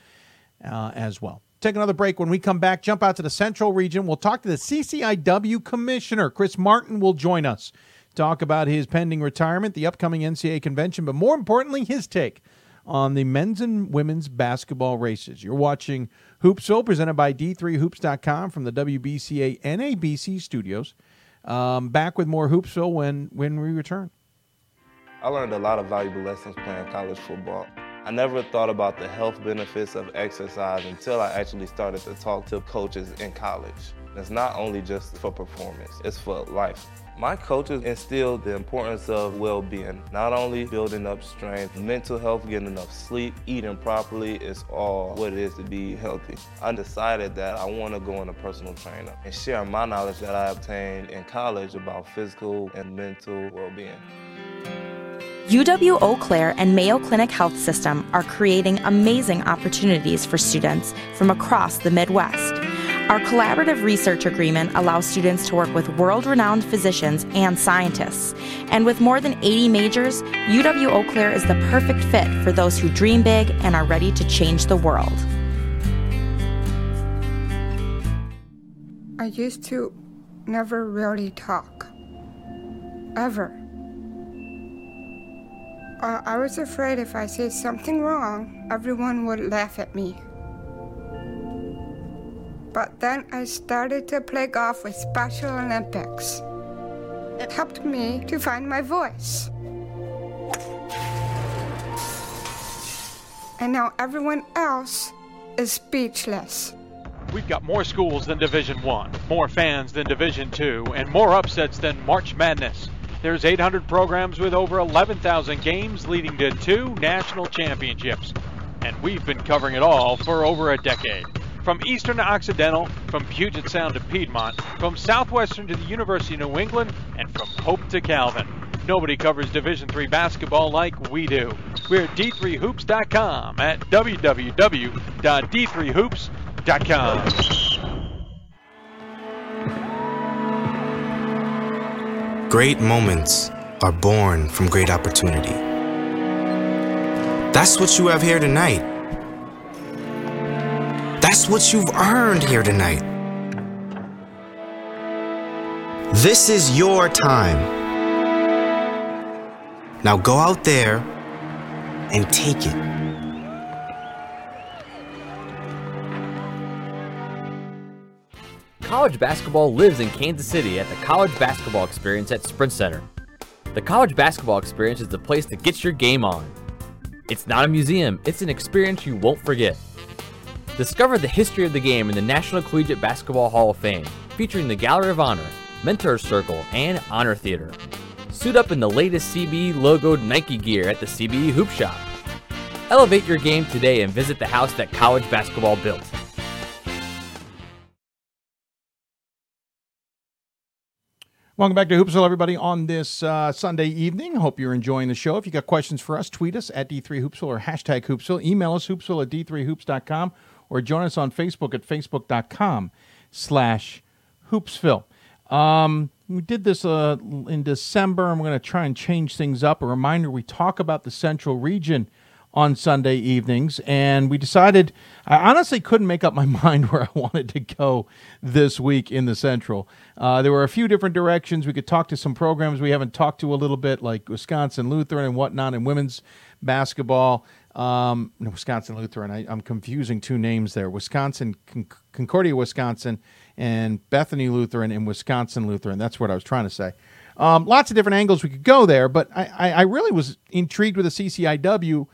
uh, as well. take another break. When we come back, jump out to the Central region. We'll talk to the CCIW commissioner. Chris Martin will join us. Talk about his pending retirement, the upcoming NCAA convention, but more importantly, his take on the men's and women's basketball races. You're watching Hoopsville, presented by D3Hoops.com from the WBCA NABC studios. Um, back with more Hoopsville when, when we return. I learned a lot of valuable lessons playing college football. I never thought about the health benefits of exercise until I actually started to talk to coaches in college. It's not only just for performance, it's for life. My coaches instilled the importance of well-being, not only building up strength, mental health, getting enough sleep, eating properly is all what it is to be healthy. I decided that I want to go in a personal trainer and share my knowledge that I obtained in college about physical and mental well-being. UW Eau Claire and Mayo Clinic Health System are creating amazing opportunities for students from across the Midwest. Our collaborative research agreement allows students to work with world renowned physicians and scientists. And with more than 80 majors, UW Eau Claire is the perfect fit for those who dream big and are ready to change the world. I used to never really talk. Ever. Uh, I was afraid if I said something wrong, everyone would laugh at me. But then I started to play golf with Special Olympics. It helped me to find my voice. And now everyone else is speechless. We've got more schools than Division 1, more fans than Division 2, and more upsets than March Madness. There's 800 programs with over 11,000 games leading to two national championships. And we've been covering it all for over a decade. From eastern to occidental, from Puget Sound to Piedmont, from southwestern to the University of New England, and from Hope to Calvin. Nobody covers Division III basketball like we do. We're at d3hoops.com at www.d3hoops.com. Great moments are born from great opportunity. That's what you have here tonight. That's what you've earned here tonight. This is your time. Now go out there and take it. College basketball lives in Kansas City at the College Basketball Experience at Sprint Center. The College Basketball Experience is the place to get your game on. It's not a museum, it's an experience you won't forget. Discover the history of the game in the National Collegiate Basketball Hall of Fame, featuring the Gallery of Honor, Mentor Circle, and Honor Theater. Suit up in the latest CBE logoed Nike gear at the CBE Hoop Shop. Elevate your game today and visit the house that college basketball built. Welcome back to Hoopsville, everybody, on this uh, Sunday evening. Hope you're enjoying the show. If you got questions for us, tweet us at D3Hoopsville or hashtag Hoopsville. Email us, hoopsville at D3Hoops.com or join us on Facebook at facebook.com slash hoopsville. Um, we did this uh, in December, and we're going to try and change things up. A reminder, we talk about the Central Region on Sunday evenings, and we decided I honestly couldn't make up my *laughs* mind where I wanted to go this week in the Central. Uh, there were a few different directions. We could talk to some programs we haven't talked to a little bit, like Wisconsin Lutheran and whatnot, and women's basketball. Um, no, Wisconsin Lutheran. I, am confusing two names there. Wisconsin, Con- Concordia, Wisconsin, and Bethany Lutheran and Wisconsin Lutheran. That's what I was trying to say. Um, lots of different angles we could go there, but I, I, I really was intrigued with the CCIW.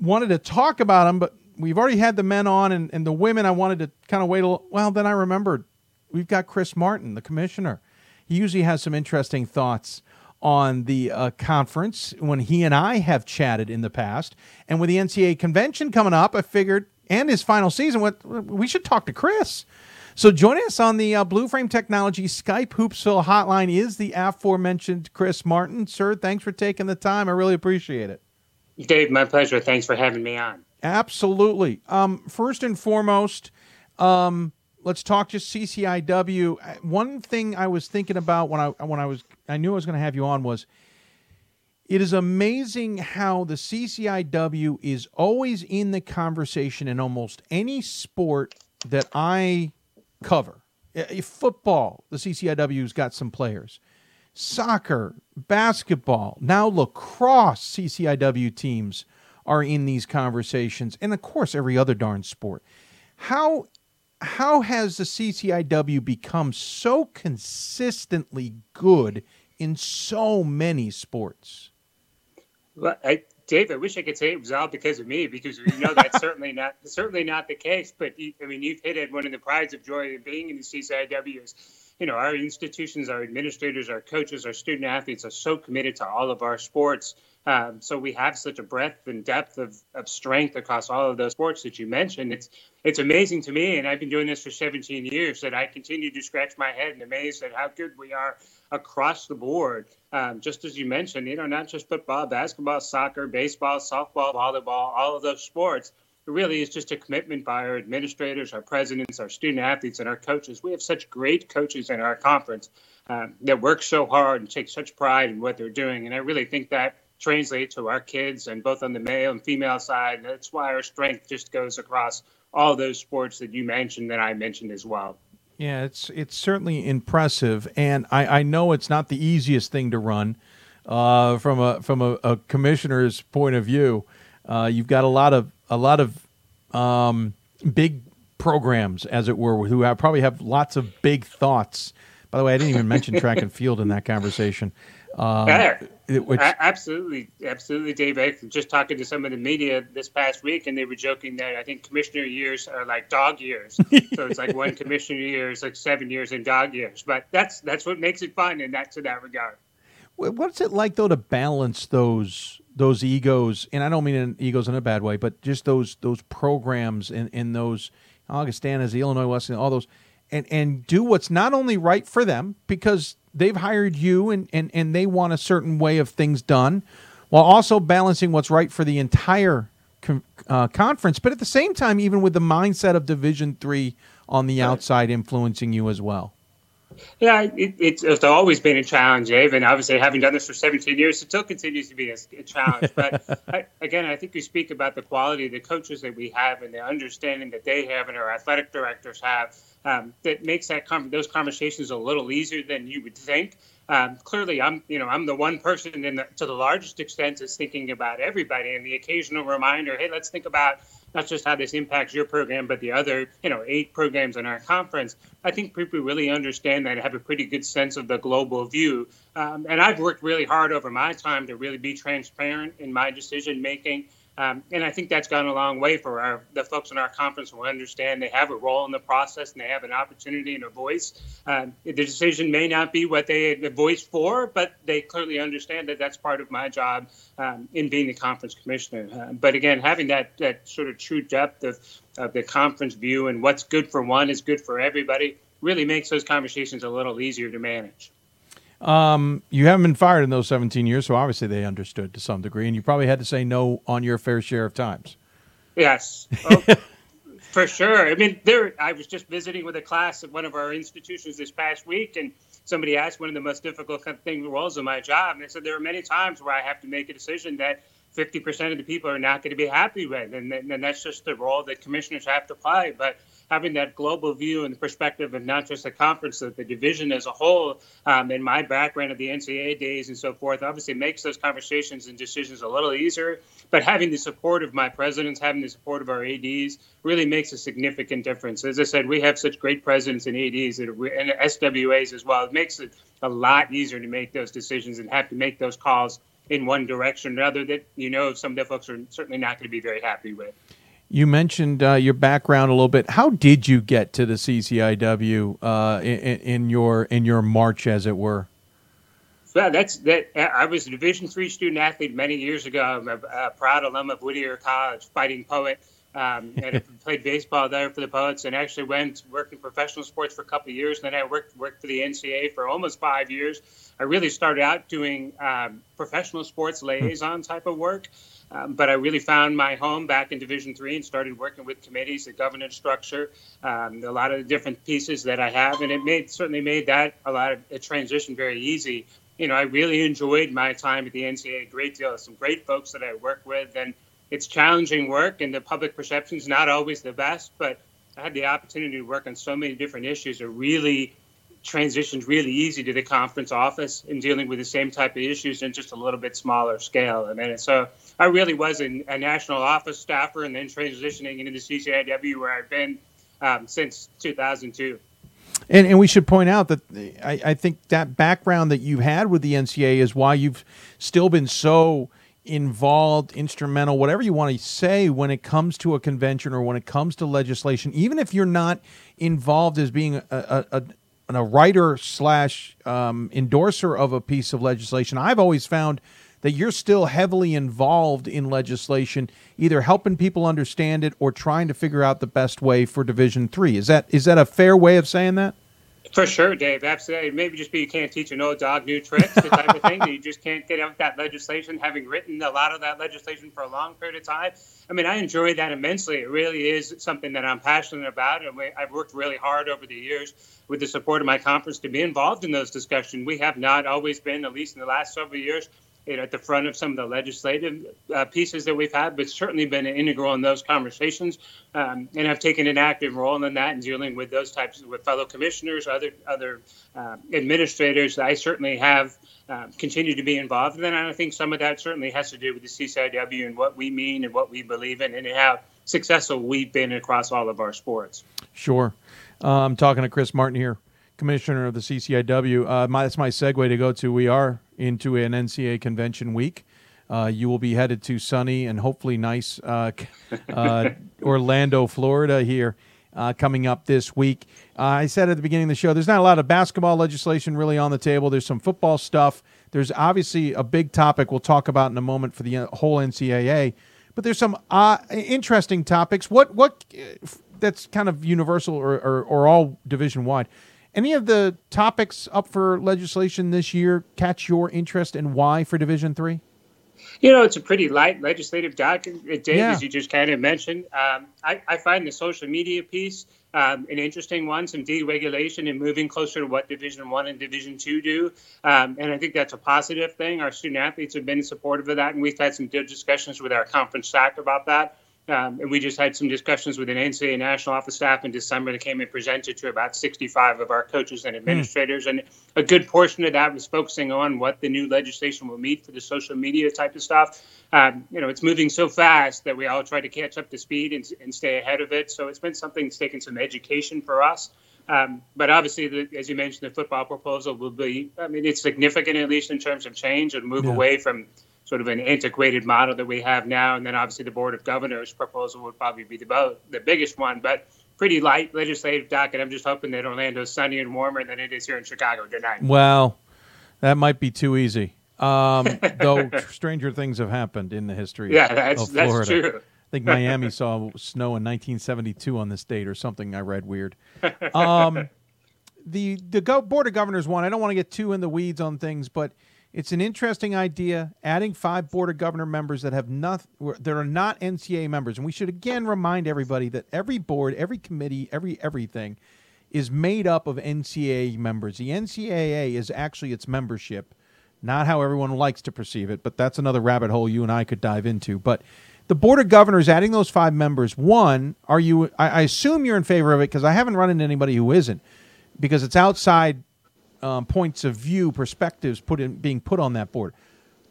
Wanted to talk about them, but we've already had the men on, and, and the women. I wanted to kind of wait a little. Well, then I remembered we've got Chris Martin, the commissioner. He usually has some interesting thoughts on the uh, conference when he and I have chatted in the past. And with the NCAA convention coming up, I figured, and his final season, what we should talk to Chris. So join us on the uh, Blue Frame Technology Skype Hoopsville hotline is the aforementioned Chris Martin. Sir, thanks for taking the time. I really appreciate it. Dave, my pleasure. Thanks for having me on. Absolutely. Um, first and foremost, um, let's talk just CCIW. One thing I was thinking about when I when I was I knew I was going to have you on was It is amazing how the CCIW is always in the conversation in almost any sport that I cover. Uh, Football, the CCIW's got some players. Soccer, basketball, now lacrosse CCIW teams are in these conversations, and of course every other darn sport. How how has the CCIW become so consistently good in so many sports? Well, I, Dave, I wish I could say it was all because of me, because you know that's *laughs* certainly not certainly not the case. But I mean, you've hit at one of the prides of joy of being in the CCIW is, you know, our institutions, our administrators, our coaches, our student athletes are so committed to all of our sports. Um, so we have such a breadth and depth of, of strength across all of those sports that you mentioned. It's it's amazing to me, and I've been doing this for 17 years, that I continue to scratch my head and amazed at how good we are across the board. Um, just as you mentioned, you know, not just football, basketball, soccer, baseball, softball, volleyball, all of those sports. It really is just a commitment by our administrators, our presidents, our student athletes, and our coaches. We have such great coaches in our conference um, that work so hard and take such pride in what they're doing. And I really think that translates to our kids and both on the male and female side. And that's why our strength just goes across all those sports that you mentioned that I mentioned as well. Yeah, it's it's certainly impressive, and I, I know it's not the easiest thing to run uh, from a from a, a, commissioner's point of view. Uh, you've got a lot of a lot of um, big programs, as it were, who have, probably have lots of big thoughts. By the way, I didn't even mention track and field in that conversation. *laughs* Yeah, which, absolutely, absolutely, Dave. I was just talking to some of the media this past week, and they were joking that I think commissioner years are like dog years. so it's like one *laughs* commissioner year is like seven years in dog years. But that's that's what makes it fun, and that's in that regard. What's it like though to balance those those egos? And I don't mean egos in a bad way, but just those those programs and, and those Augustanas, the Illinois Wesleyan, all those, and and do what's not only right for them because they've hired you and, and, and they want a certain way of things done while also balancing what's right for the entire uh, conference but at the same time even with the mindset of division three on the outside influencing you as well yeah, it, it's, it's, always been a challenge, Dave, and obviously having done this for 17 years, it still continues to be a, a challenge. But *laughs* I, again, I think you speak about the quality of the coaches that we have and the understanding that they have and our athletic directors have um, that makes that com- those conversations a little easier than you would think. Um, clearly, I'm you know I'm the one person in the, to the largest extent is thinking about everybody, and the occasional reminder, hey, let's think about not just how this impacts your program, but the other you know eight programs in our conference. I think people really understand that and have a pretty good sense of the global view. Um, and I've worked really hard over my time to really be transparent in my decision making. Um, and I think that's gone a long way for our, the folks in our conference who understand they have a role in the process and they have an opportunity and a voice. Um, the decision may not be what they a voice for, but they clearly understand that that's part of my job um, in being the conference commissioner. Uh, but again, having that, that sort of true depth of, of the conference view and what's good for one is good for everybody really makes those conversations a little easier to manage. Um, you haven't been fired in those 17 years, so obviously they understood to some degree, and you probably had to say no on your fair share of times. Yes, *laughs* oh, for sure. I mean, there. I was just visiting with a class at one of our institutions this past week, and somebody asked one of the most difficult things roles in my job, and they said there are many times where I have to make a decision that 50% of the people are not going to be happy with, and, and that's just the role that commissioners have to play. But having that global view and the perspective of not just the conference, but the division as a whole, um, and my background of the NCAA days and so forth, obviously makes those conversations and decisions a little easier. But having the support of my presidents, having the support of our ADs, really makes a significant difference. As I said, we have such great presidents and ADs and SWAs as well. It makes it a lot easier to make those decisions and have to make those calls in one direction rather that you know some of the folks are certainly not going to be very happy with. You mentioned uh, your background a little bit. How did you get to the CCIW uh, in, in, your in your march, as it were? Well, that's that. I was a Division three student athlete many years ago. I'm a, a proud alum of Whittier College, fighting poet, um, and I *laughs* played baseball there for the Poets, and actually went worked in professional sports for a couple of years. Then I worked worked for the NCAA for almost five years. I really started out doing um, professional sports liaison type of work. Um, but I really found my home back in Division Three and started working with committees, the governance structure, um, a lot of the different pieces that I have, and it made certainly made that a lot of a transition very easy. you know, I really enjoyed my time at the NCAA a great deal. Some great folks that I work with, and it's challenging work, and the public perception is not always the best. But I had the opportunity to work on so many different issues that really transitioned really easy to the conference office in dealing with the same type of issues in just a little bit smaller scale. I mean, so I really was a, a national office staffer and then transitioning into the CCIW where I've been um, since 2002. And, and we should point out that I, I think that background that you've had with the NCAA is why you've still been so involved, instrumental, whatever you want to say when it comes to a convention or when it comes to legislation, even if you're not involved as being a, a, a writer slash um, endorser of a piece of legislation, I've always found that you're still heavily involved in legislation, either helping people understand it or trying to figure out the best way for Division Three. Is that is that a fair way of saying that? For sure, Dave. Absolutely. Maybe just be you can't teach an old dog new tricks, the type of thing you just can't get out that legislation, having written a lot of that legislation for a long period of time. I mean, I enjoy that immensely. It really is something that I'm passionate about, and we, I've worked really hard over the years with the support of my conference to be involved in those discussions. We have not always been, at least in the last several years, you know, at the front of some of the legislative uh, pieces that we've had, but certainly been integral in those conversations, um, and have taken an active role in that and dealing with those types with fellow commissioners, other other uh, administrators. I certainly have uh, continued to be involved in and I think some of that certainly has to do with the CCIW and what we mean and what we believe in, and how successful we've been across all of our sports. Sure, uh, I'm talking to Chris Martin here commissioner of the CCIW. Uh, my, that's my segue to go to. We are into an NCAA convention week. Uh, you will be headed to sunny and hopefully nice uh, *laughs* uh Orlando, Florida here uh, coming up this week. Uh, I said at the beginning of the show, there's not a lot of basketball legislation really on the table. There's some football stuff. There's obviously a big topic we'll talk about in a moment for the whole NCAA. But there's some interesting topics. What what that's kind of universal or, or, or all division wide. Any of the topics up for legislation this year catch your interest and why for Division Three? You know, it's a pretty light legislative document, uh, Dave, yeah. as you just kind of mentioned. Um, I, I, find the social media piece um, an interesting one, some deregulation and moving closer to what Division One and Division Two do, um, and I think that's a positive thing. Our student athletes have been supportive of that, and we've had some good discussions with our conference staff about that. Um, and we just had some discussions with an NCAA national office staff in December that came and presented to about 65 of our coaches and administrators. Mm. And a good portion of that was focusing on what the new legislation will mean for the social media type of stuff. Um, you know, it's moving so fast that we all try to catch up to speed and, and stay ahead of it. So it's been something that's taken some education for us. Um, but obviously, the, as you mentioned, the football proposal will be, I mean, it's significant at least in terms of change and move yeah. away from sort of an antiquated model that we have now. And then obviously the Board of Governors proposal would probably be the, bo- the biggest one, but pretty light legislative docket. I'm just hoping that Orlando's sunny and warmer than it is here in Chicago tonight. Well, that might be too easy. Um, *laughs* though stranger things have happened in the history yeah, that's, of Florida. That's true. *laughs* I think Miami saw snow in 1972 on this date or something I read weird. *laughs* Um, the the go- board of governors one. I don't want to get too in the weeds on things, but it's an interesting idea, adding five board of governor members that have not that are not NCAA members, and we should again remind everybody that every board, every committee, every everything is made up of NCAA members. The NCAA is actually its membership, not how everyone likes to perceive it, but that's another rabbit hole you and I could dive into. But the board of governors adding those five members. One, are you? I, I assume you're in favor of it because I haven't run into anybody who isn't, because it's outside um, points of view, perspectives put in being put on that board.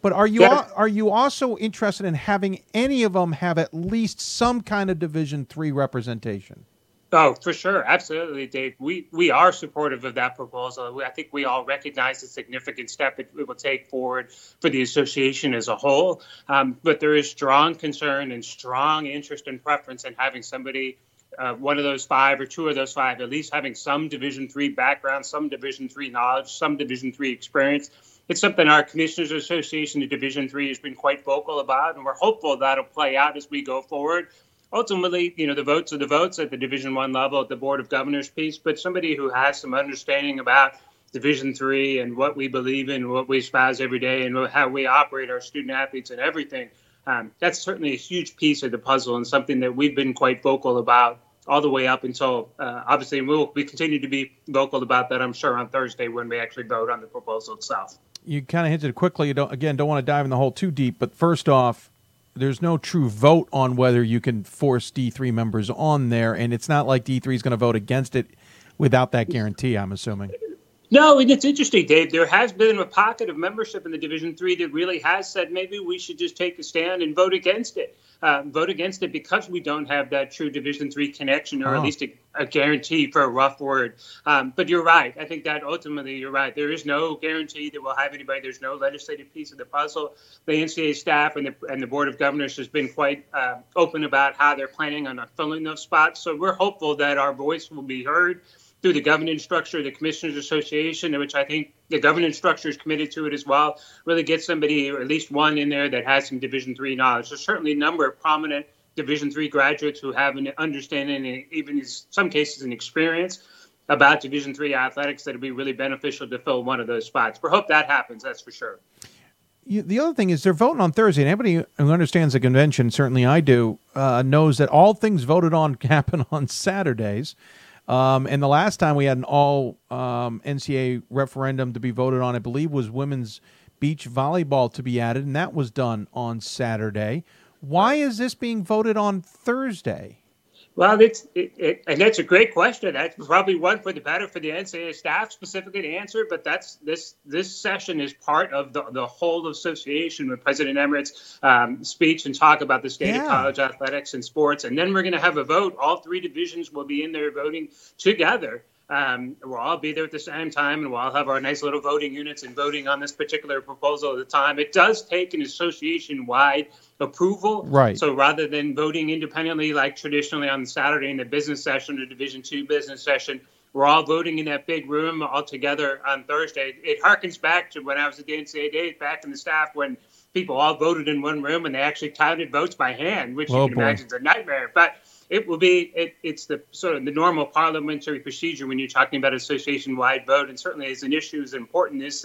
But are you are you also interested in having any of them have at least some kind of Division three representation? Oh, for sure, absolutely, Dave. We we are supportive of that proposal. I think we all recognize the significant step it, it will take forward for the association as a whole. Um, but there is strong concern and strong interest and preference in having somebody uh, one of those five or two of those five at least having some division three background some division three knowledge some division three experience. It's something our commissioners association of division three has been quite vocal about and we're hopeful that'll play out as we go forward. Ultimately you know the votes are the votes at the division one level at the board of governors piece but somebody who has some understanding about division three and what we believe in what we espouse every day and how we operate our student athletes and everything um, that's certainly a huge piece of the puzzle and something that we've been quite vocal about all the way up until uh, obviously we'll we continue to be vocal about that. I'm sure on Thursday when we actually vote on the proposal itself. you kind of hinted quickly. You don't again don't want to dive in the hole too deep, but first off, there's no true vote on whether you can force D3 members on there, and it's not like D3 is going to vote against it without that guarantee. I'm assuming. No, and it's interesting, Dave. There has been a pocket of membership in the Division Three that really has said maybe we should just take a stand and vote against it. Uh, vote against it because we don't have that true Division Three connection, or Oh. at least a, a guarantee for a rough word. Um, but you're right. I think that ultimately you're right. There is no guarantee that we'll have anybody. There's no legislative piece of the puzzle. The NCAA staff and the and the Board of Governors has been quite uh, open about how they're planning on filling those spots. So we're hopeful that our voice will be heard through the governance structure of the Commissioners Association, which I think the governance structure is committed to it as well. Really get somebody or at least one in there that has some Division three knowledge. There's certainly a number of prominent Division three graduates who have an understanding and even in some cases an experience about Division three athletics that would be really beneficial to fill one of those spots. We hope that happens. That's for sure. You, the other thing is they're voting on Thursday. And anybody who understands the convention, certainly I do, uh, knows that all things voted on *laughs* happen on Saturdays. Um, and the last time we had an all um, NCAA referendum to be voted on, I believe, was women's beach volleyball to be added, and that was done on Saturday. Why is this being voted on Thursday? Well, it's it, it, and that's a great question. That's probably one for the better for the NCAA staff specifically to answer. But that's this this session is part of the the whole association with President Emmert's um, speech and talk about the state Yeah. of college athletics and sports. And then we're going to have a vote. All three divisions will be in there voting together. Um, we'll all be there at the same time, and we'll all have our nice little voting units and voting on this particular proposal at the time. It does take an association-wide approval, Right. So rather than voting independently like traditionally on Saturday in the business session or Division Two business session, we're all voting in that big room all together on Thursday. It harkens back to when I was at the NCAA days back in the staff when people all voted in one room and they actually counted votes by hand, which Oh, you can boy. imagine is a nightmare. But it will be it, it's the sort of the normal parliamentary procedure when you're talking about association-wide vote, and certainly as an issue as important as,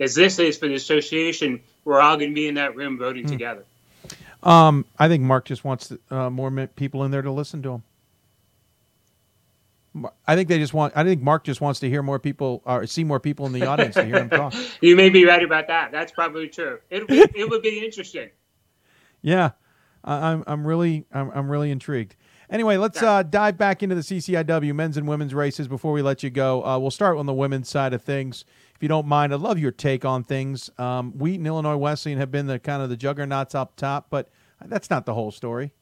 as this is for the association, we're all going to be in that room voting Hmm. together. Um, I think Mark just wants uh, more people in there to listen to him. I think they just want. I think Mark just wants to hear more people or see more people in the audience to hear him talk. *laughs* You may be right about that. That's probably true. It it, it would be interesting. *laughs* Yeah, I'm. I'm really. I'm, I'm really intrigued. Anyway, let's uh, dive back into the CCIW men's and women's races before we let you go. Uh, we'll start on the women's side of things, if you don't mind. I'd love your take on things. Um, Wheaton, Illinois Wesleyan have been the kind of the juggernauts up top, but that's not the whole story.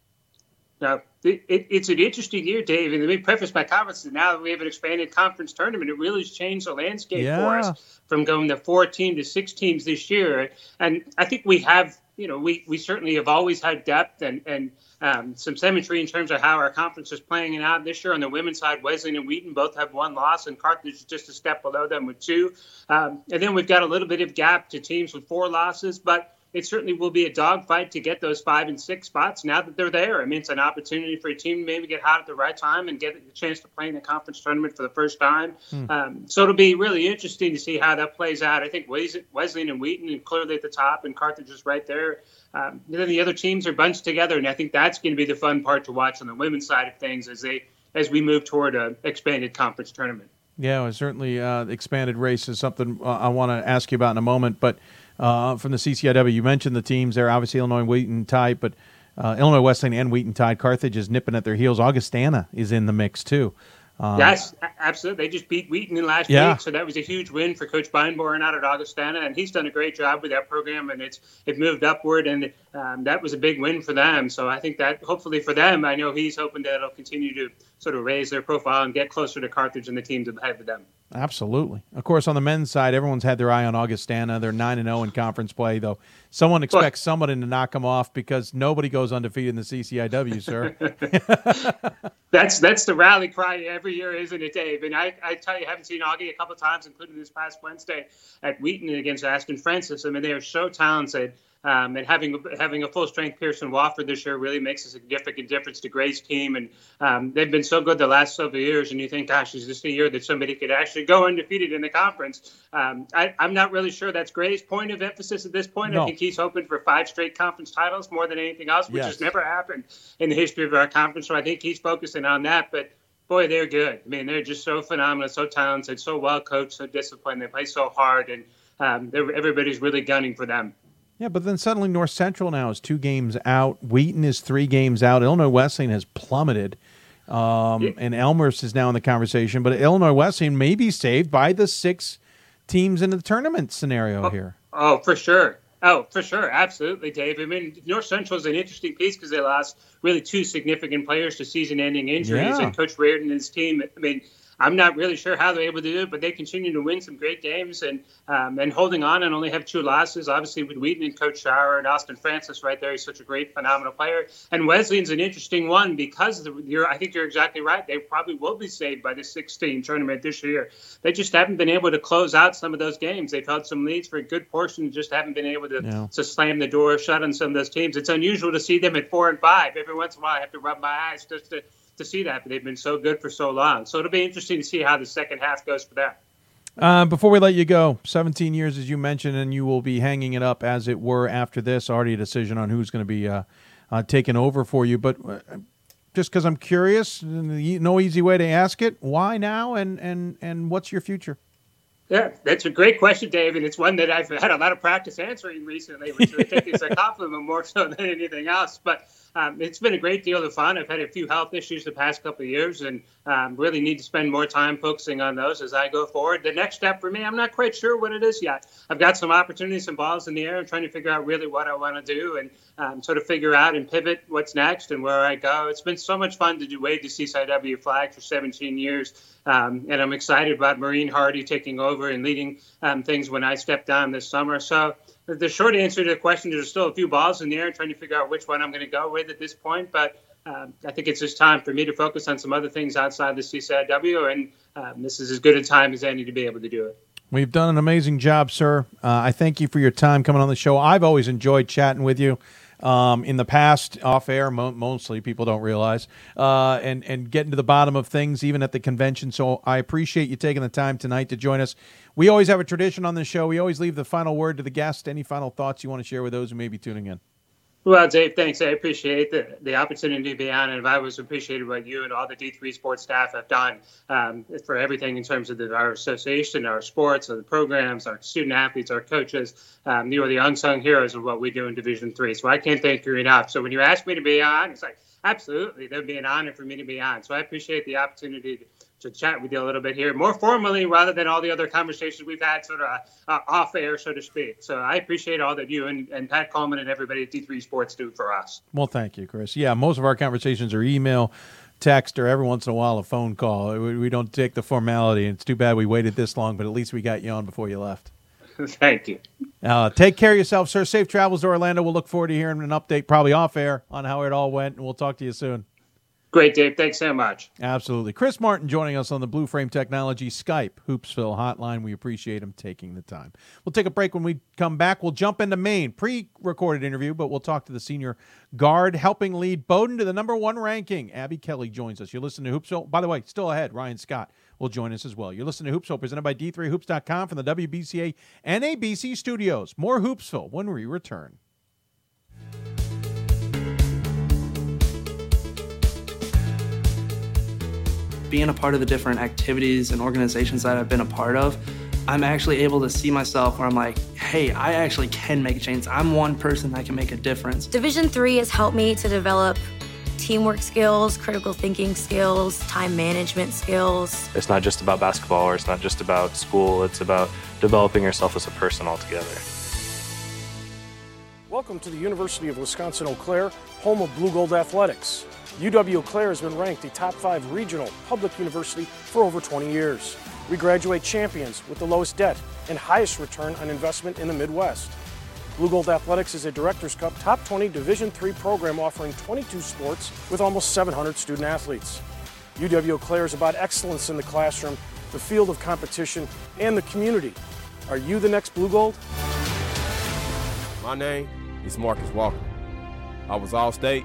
Now, it, it, it's an interesting year, Dave. And let me preface my comments that now that we have an expanded conference tournament, it really has changed the landscape for us from going to four teams to six teams this year. And I think we have, you know, we, we certainly have always had depth and, and um, some symmetry in terms of how our conference is playing it out this year. On the women's side, Wesleyan and Wheaton both have one loss, and Carthage is just a step below them with two. Um, and then we've got a little bit of gap to teams with four losses, but it certainly will be a dogfight to get those five and six spots now that they're there. I mean, it's an opportunity for a team to maybe get hot at the right time and get a chance to play in the conference tournament for the first time. Hmm. Um, so it'll be really interesting to see how that plays out. I think Wesleyan and Wheaton are clearly at the top, and Carthage is right there. Um, then the other teams are bunched together, and I think that's going to be the fun part to watch on the women's side of things as they as we move toward a expanded conference tournament. Yeah, well, certainly uh, expanded race is something uh, I want to ask you about in a moment. But uh, from the CCIW, you mentioned the teams there. Obviously, Illinois Wheaton tied, but uh, Illinois Wesleyan and Wheaton tied. Carthage is nipping at their heels. Augustana is in the mix too. Um, yes, absolutely. They just beat Wheaton in last Yeah. week, so that was a huge win for Coach Beinborn out at Augustana, and he's done a great job with that program, and it's it moved upward, and um, that was a big win for them. So I think that hopefully for them, I know he's hoping that it'll continue to sort of raise their profile and get closer to Carthage and the teams ahead of them. Absolutely. Of course, on the men's side, everyone's had their eye on Augustana. They're nine and zero in conference play, though. Someone expects somebody to knock them off because nobody goes undefeated in the CCIW, sir. *laughs* *laughs* That's that's the rally cry every year, isn't it, Dave? And I, I tell you, I haven't seen Augie a couple of times, including this past Wednesday at Wheaton against Aston Francis. I mean, they are so talented. Um, and having having a full strength Pearson Wofford this year really makes a significant difference to Grey's team. And um, they've been so good the last several years. And you think, gosh, is this the year that somebody could actually go undefeated in the conference? Um, I, I'm not really sure that's Grey's point of emphasis at this point. No. I think he's hoping for five straight conference titles more than anything else, which Yes. has never happened in the history of our conference. So I think he's focusing on that. But boy, they're good. I mean, they're just so phenomenal, so talented, so well coached, so disciplined. They play so hard, and um, everybody's really gunning for them. Yeah, but then suddenly North Central now is two games out. Wheaton is three games out. Illinois Wesleyan has plummeted. Um, yeah. And Elmhurst is now in the conversation, but Illinois Wesleyan may be saved by the six teams in the tournament scenario oh, here. Oh, for sure. Oh, for sure, absolutely, Dave. I mean, North Central is an interesting piece because they lost really two significant players to season-ending injuries, yeah. and Coach Reardon and his team. I mean, I'm not really sure how they're able to do it, but they continue to win some great games and um, and holding on and only have two losses. Obviously, with Wheaton and Coach Schauer and Aston Francis right there, he's such a great, phenomenal player. And Wesleyan's an interesting one because the, you're, I think you're exactly right. They probably will be saved by the 16 tournament this year. They just haven't been able to close out some of those games. They've held some leads for a good portion, just haven't been able to, yeah. to slam the door shut on some of those teams. It's unusual to see them at four and five. Every once in a while, I have to rub my eyes just to to see that, but they've been so good for so long. So it'll be interesting to see how the second half goes for them. Uh, before we let you go, 17 years as you mentioned, and you will be hanging it up as it were after this. Already a decision on who's going to be uh, uh, taken over for you, but uh, just because I'm curious, no easy way to ask it. Why now, and and and what's your future? Yeah, that's a great question, Dave, and it's one that I've had a lot of practice answering recently, which I think is a *laughs* compliment more so than anything else. But um, it's been a great deal of fun. I've had a few health issues the past couple of years, and um, really need to spend more time focusing on those as I go forward. The next step for me, I'm not quite sure what it is yet. I've got some opportunities, some balls in the air. I'm trying to figure out really what I want to do and um, sort of figure out and pivot what's next and where I go. It's been so much fun to do wave the CCIW flag for 17 years, um, and I'm excited about Maureen Harty taking over and leading um, things when I step down this summer. So the short answer to the question there's still a few balls in the air, trying to figure out which one I'm going to go with at this point. But um, I think it's just time for me to focus on some other things outside the CCIW, and um, this is as good a time as any to be able to do it. We've done an amazing job, sir. Uh, I thank you for your time coming on the show. I've always enjoyed chatting with you. Um, in the past, off air, mo- mostly people don't realize, uh, and and getting to the bottom of things, even at the convention. So I appreciate you taking the time tonight to join us. We always have a tradition on this show. We always leave the final word to the guest. Any final thoughts you want to share with those who may be tuning in? Well, Dave, thanks. I appreciate the, the opportunity to be on, and I've always appreciated what you and all the D3 sports staff have done um, for everything in terms of the, our association, our sports, our programs, our student athletes, our coaches. Um, you are the unsung heroes of what we do in Division Three. So I can't thank you enough. So when you ask me to be on, it's like absolutely, that would be an honor for me to be on. So I appreciate the opportunity. To, to chat with you a little bit here, more formally rather than all the other conversations we've had sort of uh, off air, so to speak. So I appreciate all that you and, and Pat Coleman and everybody at D3 Sports do for us. Well, thank you, Chris. Yeah, most of our conversations are email, text, or every once in a while a phone call. We, we don't take the formality. and It's too bad we waited this long, but at least we got you on before you left. *laughs* Thank you. Uh, take care of yourself, sir. Safe travels to Orlando. We'll look forward to hearing an update, probably off air, on how it all went, and we'll talk to you soon. Great, Dave. Thanks so much. Absolutely. Chris Martin joining us on the Blue Frame Technology Skype Hoopsville hotline. We appreciate him taking the time. We'll take a break when we come back. We'll jump into Maine. Pre recorded interview, but we'll talk to the senior guard helping lead Bowdoin to the number one ranking. Abby Kelly joins us. You're listening to Hoopsville. By the way, still ahead, Ryan Scott will join us as well. You're listening to Hoopsville presented by D3Hoops.com from the WBCA and ABC studios. More Hoopsville when we return. Being a part of the different activities and organizations that I've been a part of, I'm actually able to see myself where I'm like, hey, I actually can make a change. I'm one person that can make a difference. Division three has helped me to develop teamwork skills, critical thinking skills, time management skills. It's not just about basketball or it's not just about school, it's about developing yourself as a person altogether. Welcome to the University of Wisconsin Eau Claire, home of Blugold Athletics. UW Eau Claire has been ranked a top five regional public university for over 20 years. We graduate champions with the lowest debt and highest return on investment in the Midwest. Blugold Athletics is a Directors Cup Top 20 Division III program offering 22 sports with almost 700 student athletes. UW Eau Claire is about excellence in the classroom, the field of competition, and the community. Are you the next Blugold? My name is Marcus Walker. I was All-State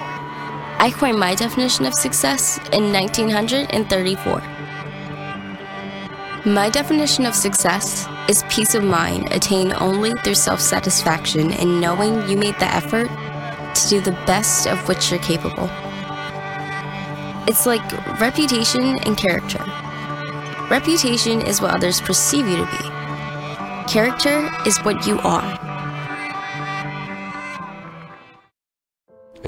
I coined my definition of success in 1934. My definition of success is peace of mind attained only through self satisfaction in knowing you made the effort to do the best of which you're capable. It's like reputation and character. Reputation is what others perceive you to be, character is what you are.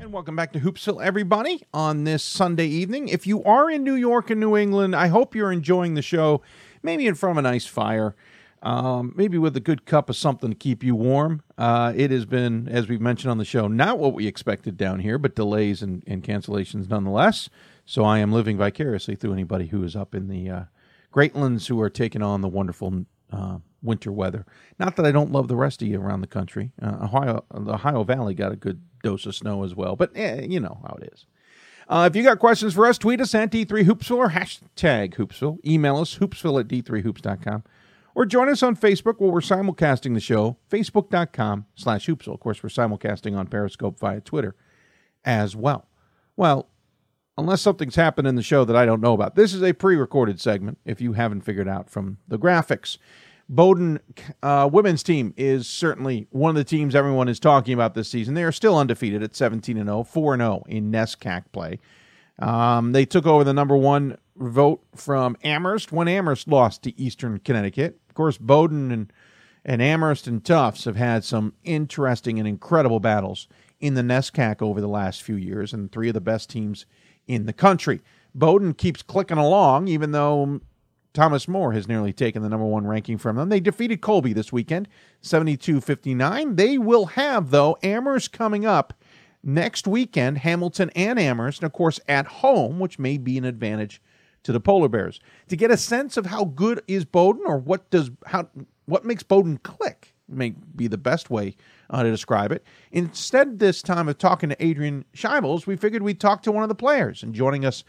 And welcome back to Hoopsville, everybody, on this Sunday evening. If you are in New York and New England, I hope you're enjoying the show, maybe in front of a nice fire um, maybe with a good cup of something to keep you warm. Uh, it has been, as we've mentioned on the show, not what we expected down here, but delays and, and cancellations nonetheless. So I am living vicariously through anybody who is up in the uh, Greatlands who are taking on the wonderful uh, winter weather. Not that I don't love the rest of you around the country. Uh, Ohio, the Ohio Valley got a good dose of snow as well, but eh, you know how it is. Uh, if you got questions for us, tweet us at D3Hoopsville or hashtag Hoopsville. Email us, hoopsville at D3Hoops.com or join us on Facebook where we're simulcasting the show, facebook.com slash hoopsville. Of course, we're simulcasting on Periscope via Twitter as well. Well, unless something's happened in the show that I don't know about, this is a pre recorded segment, if you haven't figured out from the graphics. Bowdoin uh, women's team is certainly one of the teams everyone is talking about this season. They are still undefeated at 17 and 0, 4 and 0 in NESCAC play. Um, they took over the number one vote from Amherst when Amherst lost to Eastern Connecticut. Of course, Bowdoin and, and Amherst and Tufts have had some interesting and incredible battles in the NESCAC over the last few years, and three of the best teams in the country. Bowdoin keeps clicking along, even though Thomas More has nearly taken the number one ranking from them. They defeated Colby this weekend, 72 59. They will have, though, Amherst coming up next weekend, Hamilton and Amherst, and of course at home, which may be an advantage to the Polar Bears. To get a sense of how good is Bowdoin or what does how what makes Bowdoin click, may be the best way uh, to describe it. Instead, this time of talking to Adrienne Shibles, we figured we'd talk to one of the players. And joining us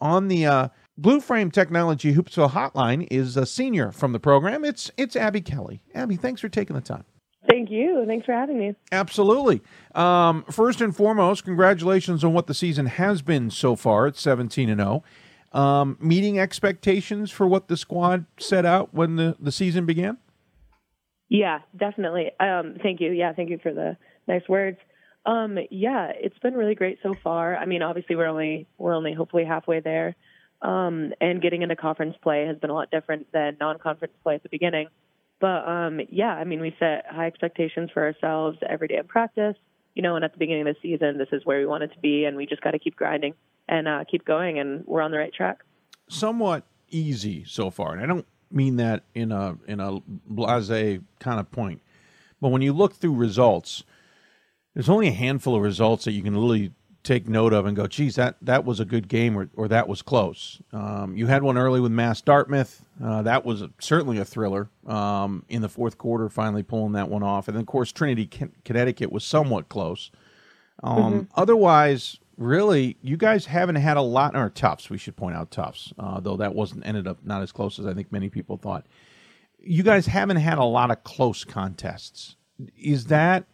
on the uh, Blue Frame Technology Hoopsville Hotline is a senior from the program. It's it's Abby Kelly. Abby, thanks for taking the time. Thank you. Thanks for having me. Absolutely. Um, first and foremost, congratulations on what the season has been so far It's 17 and 0. Um, meeting expectations for what the squad set out when the, the season began? Yeah, definitely. Um, thank you. Yeah, thank you for the nice words. Um, yeah, it's been really great so far. I mean, obviously we're only we're only hopefully halfway there. Um, and getting into conference play has been a lot different than non-conference play at the beginning. But um, yeah, I mean, we set high expectations for ourselves every day in practice. You know, and at the beginning of the season, this is where we wanted to be, and we just got to keep grinding and uh, keep going, and we're on the right track. Somewhat easy so far, and I don't mean that in a in a blase kind of point, but when you look through results, there's only a handful of results that you can really take note of and go, geez, that, that was a good game or, or that was close. Um, you had one early with Mass Dartmouth. Uh, that was a, certainly a thriller um, in the fourth quarter, finally pulling that one off. And then, of course, Trinity, Connecticut was somewhat close. Um, mm-hmm. Otherwise, really, you guys haven't had a lot, or Tufts, we should point out Tufts, uh, though that wasn't ended up not as close as I think many people thought. You guys haven't had a lot of close contests. Is that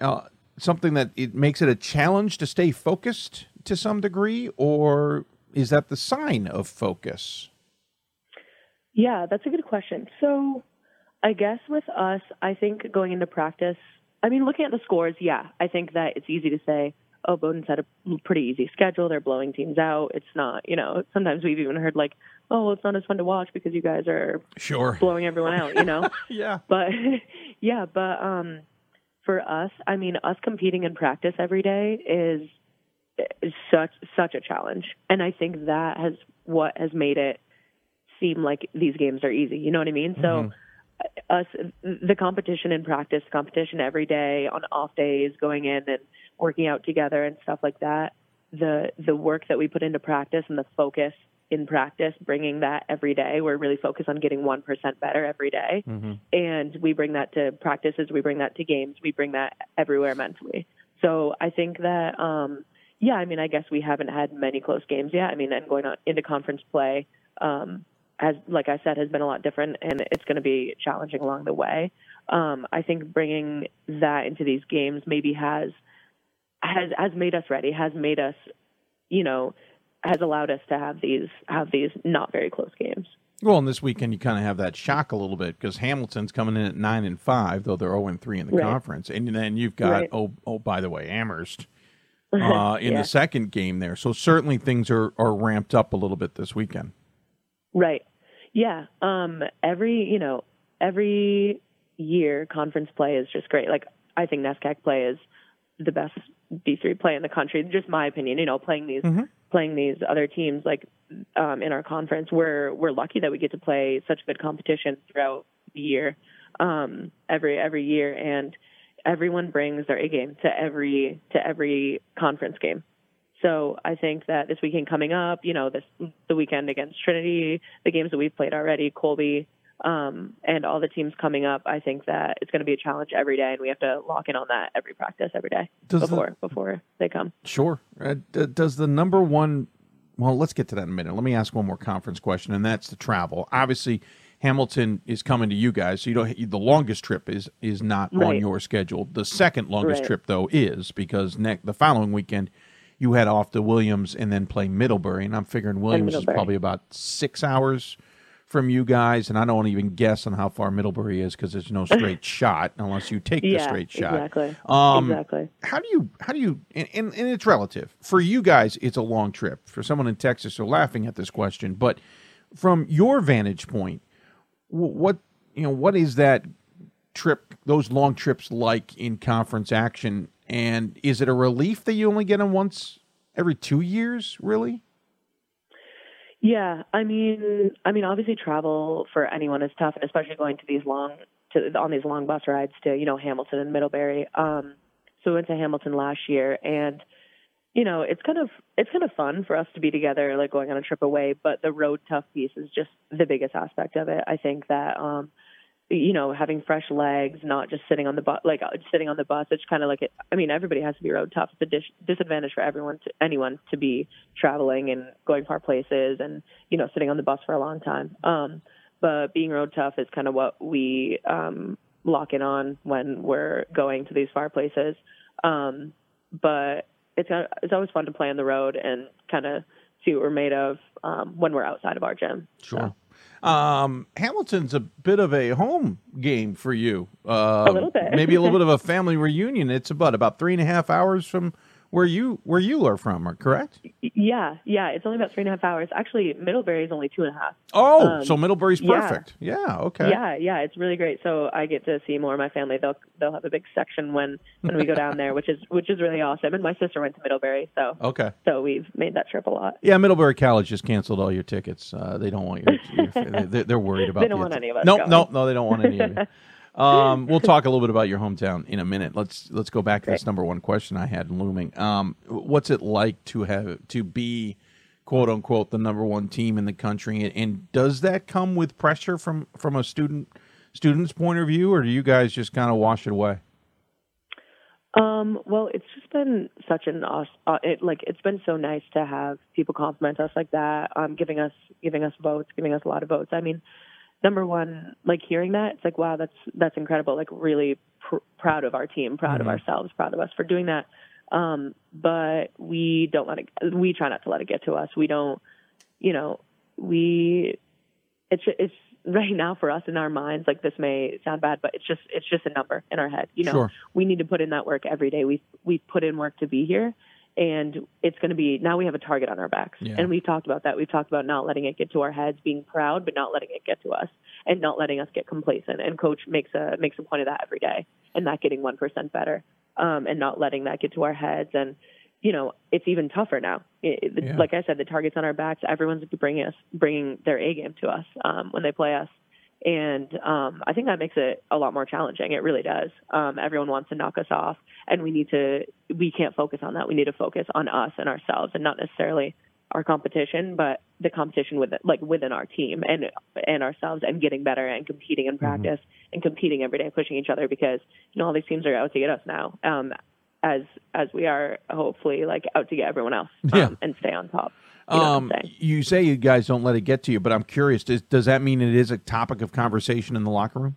uh, something that it makes it a challenge to stay focused to some degree, or is that the sign of focus? Yeah, that's a good question. So, I guess with us, I think going into practice, I mean, looking at the scores, yeah, I think that it's easy to say, oh, Bowdoin's had a pretty easy schedule. They're blowing teams out. It's not, you know, sometimes we've even heard like, oh, well, it's not as fun to watch because you guys are Sure. blowing everyone out, you know? *laughs* yeah. But *laughs* yeah, but um for us, I mean, us competing in practice every day is is such such a challenge. And I think that has what has made it seem like these games are easy. You know what I mean? So mm-hmm. uh, us the competition in practice, competition every day on off days, going in and working out together and stuff like that. The the work that we put into practice and the focus in practice, bringing that every day. We're really focused on getting one percent better every day, and we bring that to practices. We bring that to games. We bring that everywhere mentally. So I think that um, yeah, I mean, I guess we haven't had many close games yet. I mean, and going on into conference play. Um, has, like I said, has been a lot different, and it's going to be challenging along the way. Um, I think bringing that into these games maybe has has has made us ready, has made us, you know, has allowed us to have these have these not very close games. Well, and this weekend you kind of have that shock a little bit because Hamilton's coming in at nine and five, though they're zero and three in the Right. conference, and then you've got Right. oh oh by the way Amherst *laughs* uh, in Yeah. the second game there. So certainly things are are ramped up a little bit this weekend. Right. Yeah. Um, every, you know, every year conference play is just great. Like I think NESCAC play is the best D3 play in the country. Just my opinion, you know, playing these playing these other teams like um, in our conference, we're we're lucky that we get to play such good competition throughout the year, um, every every year, and everyone brings their A game to every to every conference game. So I think that this weekend coming up, you know, this the weekend against Trinity, the games that we've played already, Colby, um, and all the teams coming up, I think that it's going to be a challenge every day, and we have to lock in on that every practice every day Does the- before before they come. Sure. Uh, d- does the number one? Well, let's get to that in a minute. Let me ask one more conference question, and that's the travel. Obviously, Hamilton is coming to you guys, so you don't. The longest trip is is not on your schedule. The second longest Right. trip though is because next the following weekend you head off to Williams and then play Middlebury, and I'm figuring Williams is probably about six hours from you guys, and I don't want to even guess on how far Middlebury is because there's no *laughs* straight shot unless you take the straight shot. exactly. Um, Exactly. How do you how do you and, and, and it's relative for you guys? It's a long trip. For someone in Texas, they're laughing at this question, but from your vantage point, what you know, what is that trip? Those long trips like in conference action, and is it a relief that you only get them once every two years? Really? Yeah, I mean, I mean, obviously travel for anyone is tough, and especially going to these long to on these long bus rides to you know Hamilton and Middlebury. Um, so we went to Hamilton last year, and you know it's kind of it's kind of fun for us to be together, like going on a trip away. But the road tough piece is just the biggest aspect of it. I think that um, you know having fresh legs, not just sitting on the bus, like uh, sitting on the bus. It's kind of like it, I mean, everybody has to be road tough. It's a dis- disadvantage for everyone, to anyone, to be traveling and going far places, and you know, sitting on the bus for a long time. Um, but being road tough is kind of what we um, lock in on when we're going to these far places. Um, but it's of- it's always fun to play on the road and kind of see what we're made of um, when we're outside of our gym. Sure. Um, Hamilton's a bit of a home game for you. Uh, A little bit. maybe a little *laughs* bit of a family reunion. It's about about three and a half hours from where you where you are from, are correct? Yeah, yeah. It's only about three and a half hours. Actually, Middlebury is only two and a half. Oh, Um, so Middlebury's yeah. perfect. Yeah. okay. Yeah, yeah, it's really great. So I get to see more of my family. They'll they'll have a big section when when we go down there, which is which is really awesome. And my sister went to Middlebury, so Okay. so we've made that trip a lot. Yeah, Middlebury College just canceled all your tickets. Uh, they don't want your. your *laughs* they're, they're worried about. They don't the want any of us No, going. no, no. They don't want any of you. *laughs* Um, we'll talk a little bit about your hometown in a minute. Let's let's go back to this number one question I had looming. Um, what's it like to have to be, quote unquote, the number one team in the country, and, and does that come with pressure from from a student student's point of view, or do you guys just kind of wash it away? Um, well, it's just been such an awesome, uh, it, like it's been so nice to have people compliment us like that, um, giving us giving us votes, giving us a lot of votes. I mean, number one, like hearing that, it's like wow, that's that's incredible. Like really pr- proud of our team, proud of Mhm. ourselves, proud of us for doing that. Um, but we don't let it. We try not to let it get to us. We don't, you know, we it's it's right now for us in our minds like this may sound bad but it's just it's just a number in our head you know Sure. we need to put in that work every day we've we've put in work to be here and it's going to be now we have a target on our backs. Yeah. and we've talked about that. We've talked about not letting it get to our heads being proud but not letting it get to us and not letting us get complacent. And coach makes a makes a point of that every day and not getting 1% better um and not letting that get to our heads. And you know it's even tougher now. It, Yeah. like i said the target's on our backs. Everyone's bringing us bringing their a game to us um when they play us and um, I think that makes it a lot more challenging. It really does. Um, everyone wants to knock us off, and we need to. We can't focus on that. We need to focus on us and ourselves, and not necessarily our competition, but the competition with like within our team and and ourselves, and getting better and competing in practice and competing every day, pushing each other because you know all these teams are out to get us now. Um, as as we are hopefully like out to get everyone else um, Yeah. and stay on top. You know Um, you say you guys don't let it get to you, but I'm curious. Does, does that mean it is a topic of conversation in the locker room?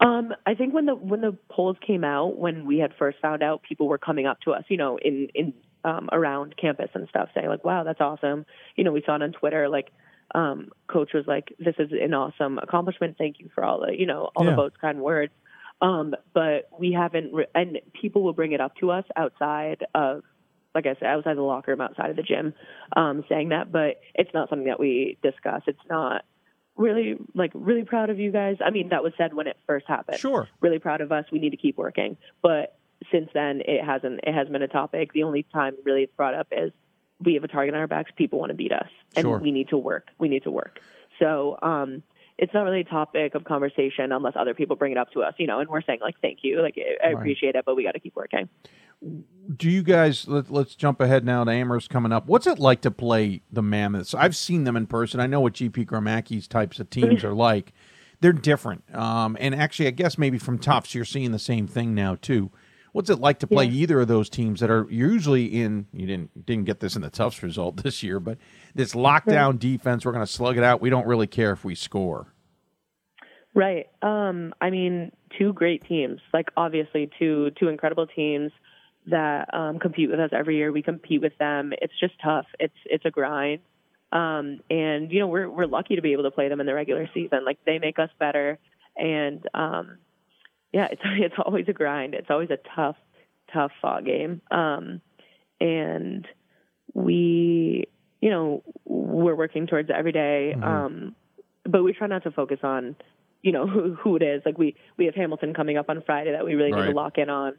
Um, I think when the when the polls came out, when we had first found out, people were coming up to us, you know, in in um, around campus and stuff, saying like, "Wow, that's awesome." You know, we saw it on Twitter. Like, um, coach was like, "This is an awesome accomplishment. Thank you for all the, you know, all Yeah. the votes, kind words." Um, but we haven't, re- and people will bring it up to us outside of, like I said, outside the locker room, outside of the gym, um, saying that. But it's not something that we discuss. It's not really like really proud of you guys. I mean, that was said when it first happened. Sure. Really proud of us. We need to keep working. But since then, it hasn't. It hasn't been a topic. The only time really it's brought up is we have a target on our backs. People want to beat us, and Sure. we need to work. We need to work. So um, it's not really a topic of conversation unless other people bring it up to us. You know, and we're saying like, thank you, like I Right. appreciate it, but we got to keep working. Do you guys? Let, let's jump ahead now to Amherst coming up. What's it like to play the Mammoths? I've seen them in person. I know what GP Gromacki's types of teams are like. They're different. Um, and actually, I guess maybe from Tufts, you're seeing the same thing now too. What's it like to play Yeah. either of those teams that are usually in? You didn't didn't get this in the Tufts result this year, but this lockdown defense. We're going to slug it out. We don't really care if we score. Right. Um, I mean, two great teams. Like obviously two two incredible teams that um, compete with us every year. We compete with them. It's just tough. It's it's a grind. Um, and you know, we're we're lucky to be able to play them in the regular season. Like they make us better and um yeah, it's *laughs* it's always a grind. It's always a tough tough fought game. Um and we you know, we're working towards it every day. Um but we try not to focus on you know *laughs* who, who it is. Like we we have Hamilton coming up on Friday that we really need to lock in on,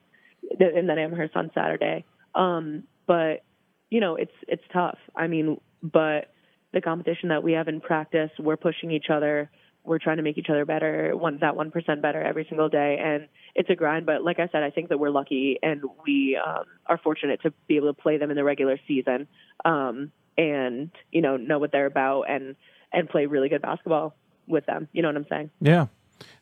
and then Amherst on Saturday. Um, but you know it's it's tough. I mean, but the competition that we have in practice, we're pushing each other. We're trying to make each other better, one that one percent better every single day, and it's a grind. But like I said, I think that we're lucky and we um, are fortunate to be able to play them in the regular season, um, and you know know what they're about and and play really good basketball with them. You know what I'm saying? Yeah.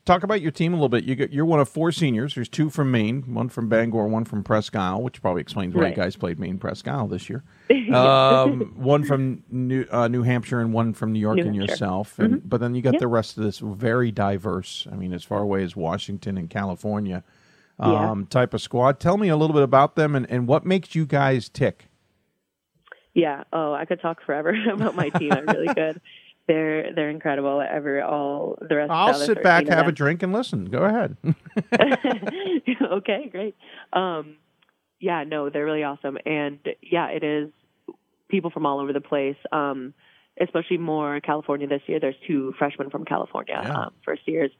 Talk about your team a little bit. You you're one of four seniors. There's two from Maine, one from Bangor, one from Presque Isle, which probably explains why Right. you guys played Maine Presque Isle this year. *laughs* Um, one from New, uh, New Hampshire and one from New York New and Hampshire. yourself. And, Mhm. But then you got Yep. the rest of this very diverse, I mean, as far away as Washington and California Yeah. um, type of squad. Tell me a little bit about them and, and what makes you guys tick. Yeah. Oh, I could talk forever *laughs* about my team. They're really good. They're they're incredible. Every all the rest. I'll of the other sit back, 13 of have a drink, and listen. Go ahead. *laughs* *laughs* *laughs* okay, great. Um, yeah, no, they're really awesome, and yeah, it is people from all over the place. Um, especially more California this year. There's two freshmen from California, Yeah. um, first years,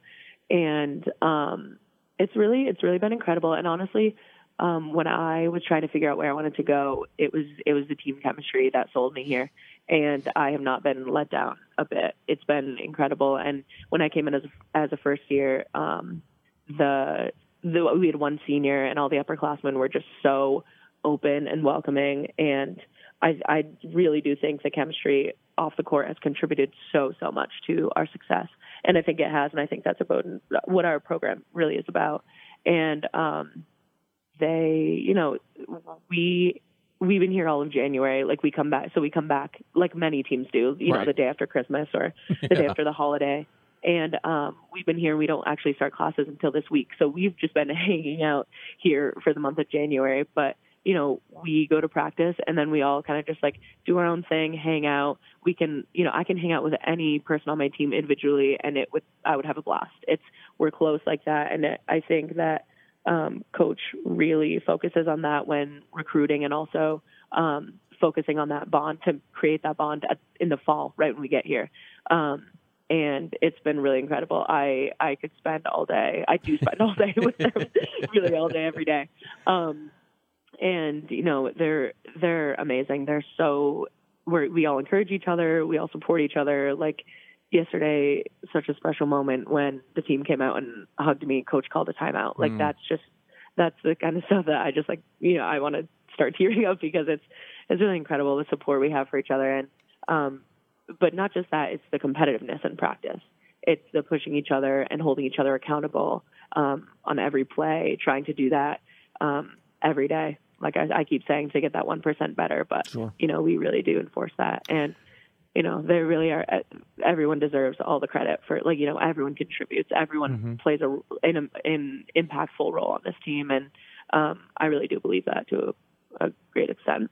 and um, it's really it's really been incredible. And honestly, um, when I was trying to figure out where I wanted to go, it was it was the team chemistry that sold me here, and I have not been let down a bit. It's been incredible. And when I came in as as a first year, um, the the we had one senior, and all the upperclassmen were just so open and welcoming, and I I really do think the chemistry off the court has contributed so so much to our success, and I think it has, and I think that's about what our program really is about, and um they, you know, we we've been here all of January. Like we come back, so we come back like many teams do. You know, the day after Christmas or *laughs* the day after the holiday. And um, we've been here. And we don't actually start classes until this week, so we've just been *laughs* hanging out here for the month of January. But you you know, we go to practice and then we all kind of just like do our own thing, hang out. We can, you know, I can hang out with any person on my team individually and it would, I would have a blast. It's, we're close like that. And it, I think that, um, coach really focuses on that when recruiting and also, um, focusing on that bond to create that bond at, in the fall, right when we get here. Um, and it's been really incredible. I I could spend all day. I do spend all day with them, *laughs* really all day every day. Um, and you know they're they're amazing. They're so we we all encourage each other. We all support each other. Like yesterday, such a special moment when the team came out and hugged me. Coach called a timeout. Like Mm. that's just that's the kind of *laughs* stuff that I just like. You know, I want to start *laughs* tearing up because it's it's really incredible the support we have for each other and um but not just that it's the competitiveness in practice it's the pushing each other and holding each other accountable um on every play trying to do that um every day like i, I keep saying to get that 1% better but Sure. you know we really do enforce that and you know they really are everyone deserves all the credit for like you know everyone contributes. Everyone Mhm. plays a an, an impactful role on this team. And um i really do believe that to a, a great extent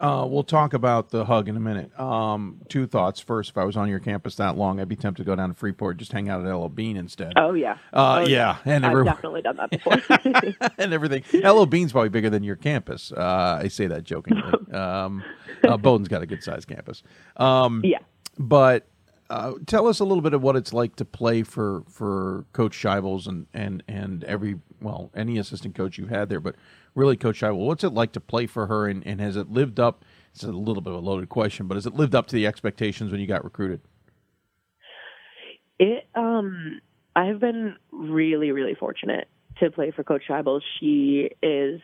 Uh, we'll talk about the hug in a minute. Um, two thoughts. First, if I was on your campus that long, I'd be tempted to go down to Freeport, just hang out at L.L. Bean instead. Oh yeah. Uh, Oh, yeah, and I've every- definitely done that *laughs* before. and everything. L.L. Bean's probably bigger than your campus. Uh, I say that jokingly. *laughs* um, uh, Bowdoin's got a good sized campus. Um, yeah. But uh, tell us a little bit of what it's like to play for for Coach Shibles and and and every well any assistant coach you've had there, but really Coach Shibles. What's it like to play for her, and, and has it lived up? It's a little bit of a loaded question, but has it lived up to the expectations when you got recruited? It um I've been really, really fortunate to play for Coach Shibles. She is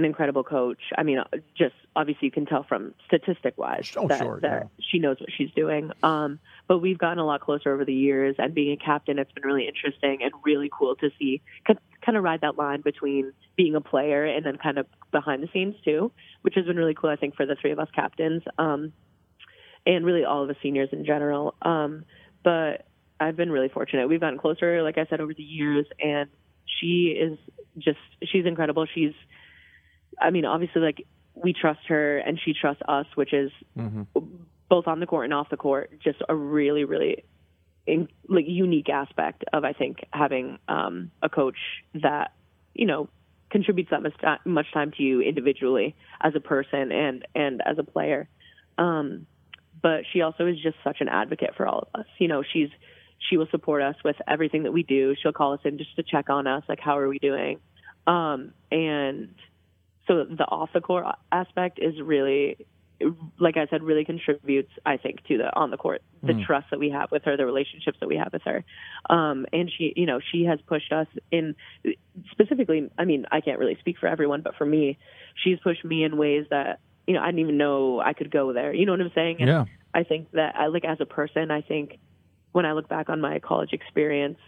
an incredible coach. I mean, uh, just obviously you can tell from statistic wise Oh, that, sure, that she knows what she's doing. Um, but we've gotten a lot closer over the years, and being a captain, it's been really interesting and really cool to see kind of ride that line between being a player and then kind of behind the scenes too, which has been really cool. I think for the three of us captains, um, and really all of the seniors in general. Um, but I've been really fortunate. We've gotten closer, like I said, over the years, and she is just she's incredible. She's, I mean, obviously, like we trust her and she trusts us, which is Mm-hmm. both on the court and off the court, just a really, really in, like unique aspect of I think having um, a coach that you know contributes that much time, much time to you individually as a person and and as a player. Um, but she also is just such an advocate for all of us. You know, she's she will support us with everything that we do. She'll call us in just to check on us, like how are we doing, um, and so the off the court aspect is really like I said, really contributes, I think, to the on the court, the Mm. trust that we have with her, the relationships that we have with her. Um, and she, you know, she has pushed us in specifically, I mean, I can't really speak for everyone, but for me, she's pushed me in ways that, you know, I didn't even know I could go there. You know what I'm saying? And Yeah. I think that I like as a person, I think when I look back on my college experience,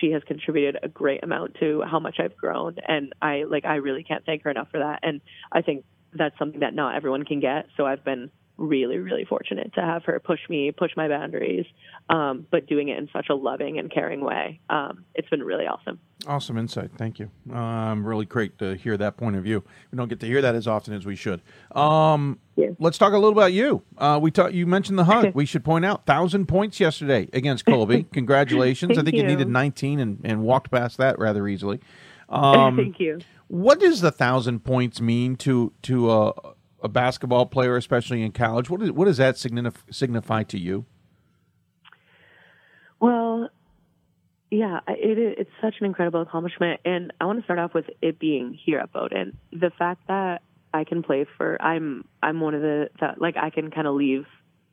she has contributed a great amount to how much I've grown and I like I really can't thank her enough for that. And I think that's something that not everyone can get. So I've been really, really fortunate to have her push me, push my boundaries, um, but doing it in such a loving and caring way. Um, it's been really awesome. Awesome insight. Thank you. Um, really great to hear that point of view. We don't get to hear that as often as we should. Um, Let's talk a little about you. Uh, we talk, You mentioned the hug. we should point out thousand points yesterday against *laughs* Colby. Congratulations. I think you. you. needed 19 and, and walked past that rather easily. Um, *laughs* Thank you. What does the thousand points mean to to a, a basketball player, especially in college? What, is, what does that signif- signify to you? Well, yeah, it, is- such an incredible accomplishment, and I want to start off with it being here at Bowdoin. The fact that I can play for, I'm, I'm one of the that like I can kind of leave,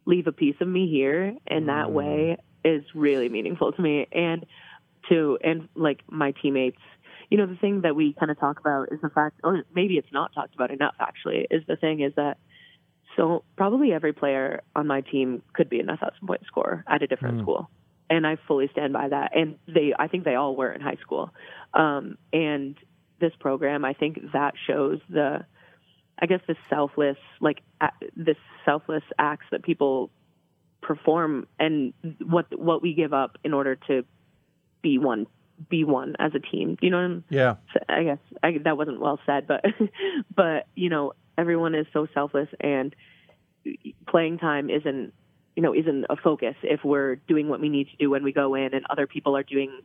leave a piece of me here in that mm. way is really meaningful to me, and to and like my teammates. You know, the thing that we kind of talk about is the fact, or maybe it's not talked about enough. Actually, is the thing is that so probably every player on my team could be a thousand point scorer at a different Mm. school. And I fully stand by that. And they I think they all were in high school. Um and this program I think that shows the I guess the selfless like this selfless acts that people perform and what what we give up in order to be one be one as a team. You know what I'm Yeah. I guess I, that wasn't well said, but *laughs* but you know everyone is so selfless, and playing time isn't you know isn't a focus if we're doing what we need to do when we go in, and other people are doing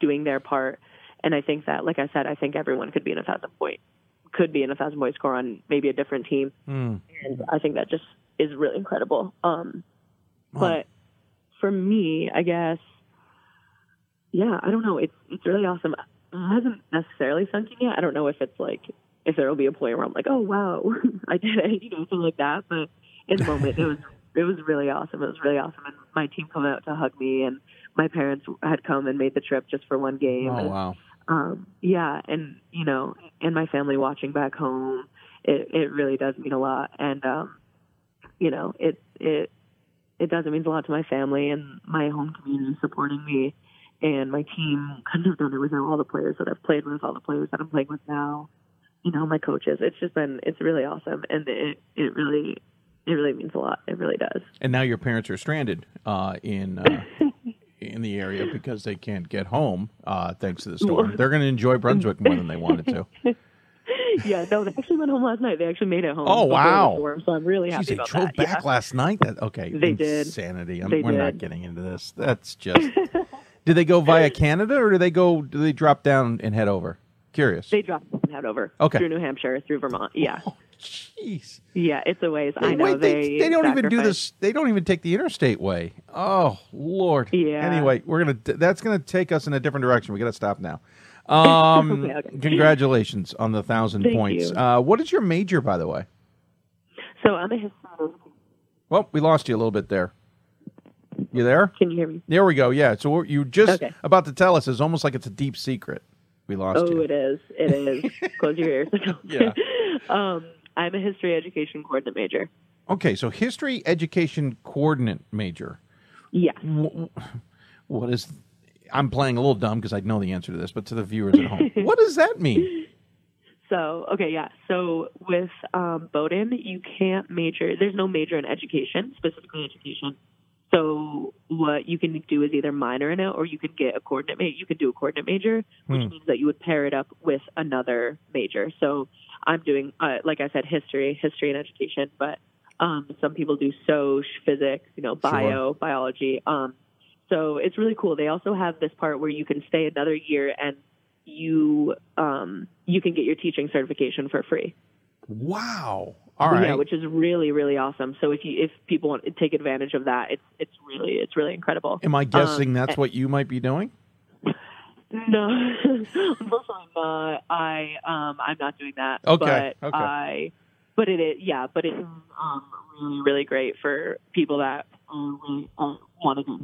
doing their part. And I think that, like I said, I think everyone could be in a thousand point could be in a thousand point score on maybe a different team, Mm. and I think that just is really incredible. Um, but for me, I guess, yeah, I don't know. It's it's really awesome. It hasn't necessarily sunk in yet. I don't know if it's like if there will be a point where I'm like, oh wow, *laughs* I did it, you know, something like that. But in the moment, it was it was really awesome. It was really awesome, and my team coming out to hug me, and my parents had come and made the trip just for one game. Oh and, wow. um, yeah, and you know, and my family watching back home, it it really does mean a lot, and um, you know, it it it does. It means a lot to my family and my home community supporting me, and my team couldn't have done it without all the players that I've played with, all the players that I'm playing with now, you know, my coaches. It's just been it's really awesome, and it it really it really means a lot. It really does. And now your parents are stranded uh, in uh, *laughs* in the area because they can't get home uh, thanks to the storm. They're going to enjoy Brunswick more than they wanted to. *laughs* yeah, no, they actually went home last night. They actually made it home. Oh, wow. storm, so I'm really happy Jeez, they about drove that. back yeah. last night. That okay? They did. Insanity. We're not getting into this. That's just. *laughs* did they go via Canada or do they go? Do they drop down and head over? Curious. They dropped and head over Okay. through New Hampshire, through Vermont. Yeah. Jeez. Yeah, it's a ways. I They- know wait, they, they. they don't even do this. They don't even take the interstate way. Oh Lord. Yeah. Anyway, we're gonna. That's gonna take us in a different direction. We got to stop now. Um, *laughs* Okay, okay. Congratulations on the thousand Thank points. you. Uh, what is your major, by the way? So I'm a historian. Well, we lost you a little bit there. You there? Can you hear me? There we go. Yeah. So what you just Okay. about to tell us is almost like it's a deep secret. We lost Oh, you. it is. It is. *laughs* Close your ears. Yeah. *laughs* um, I'm a history education coordinate major. Okay, so history education coordinate major. Yeah. Wh- What is? I'm playing a little dumb because I know the answer to this, but to the viewers at home, *laughs* what does that mean? So, okay, yeah. So with um, Bowdoin, you can't major. There's no major in education, specifically education. So what you can do is either minor in it, or you can get a coordinate major. You can do a coordinate major, which Hmm. means that you would pair it up with another major. So I'm doing, uh, like I said, history, history and education. But um, some people do soc, physics, you know, bio, biology. Um, so it's really cool. They also have this part where you can stay another year and you um, you can get your teaching certification for free. Wow. All right. Yeah, which is really really awesome. So if you if people want to take advantage of that, it's it's really it's really incredible. Am I guessing Um, that's what you might be doing? No, *laughs* unfortunately not. I um I'm not doing that. Okay, But okay. I but it is yeah, but it is um really really great for people that um, really uh, want to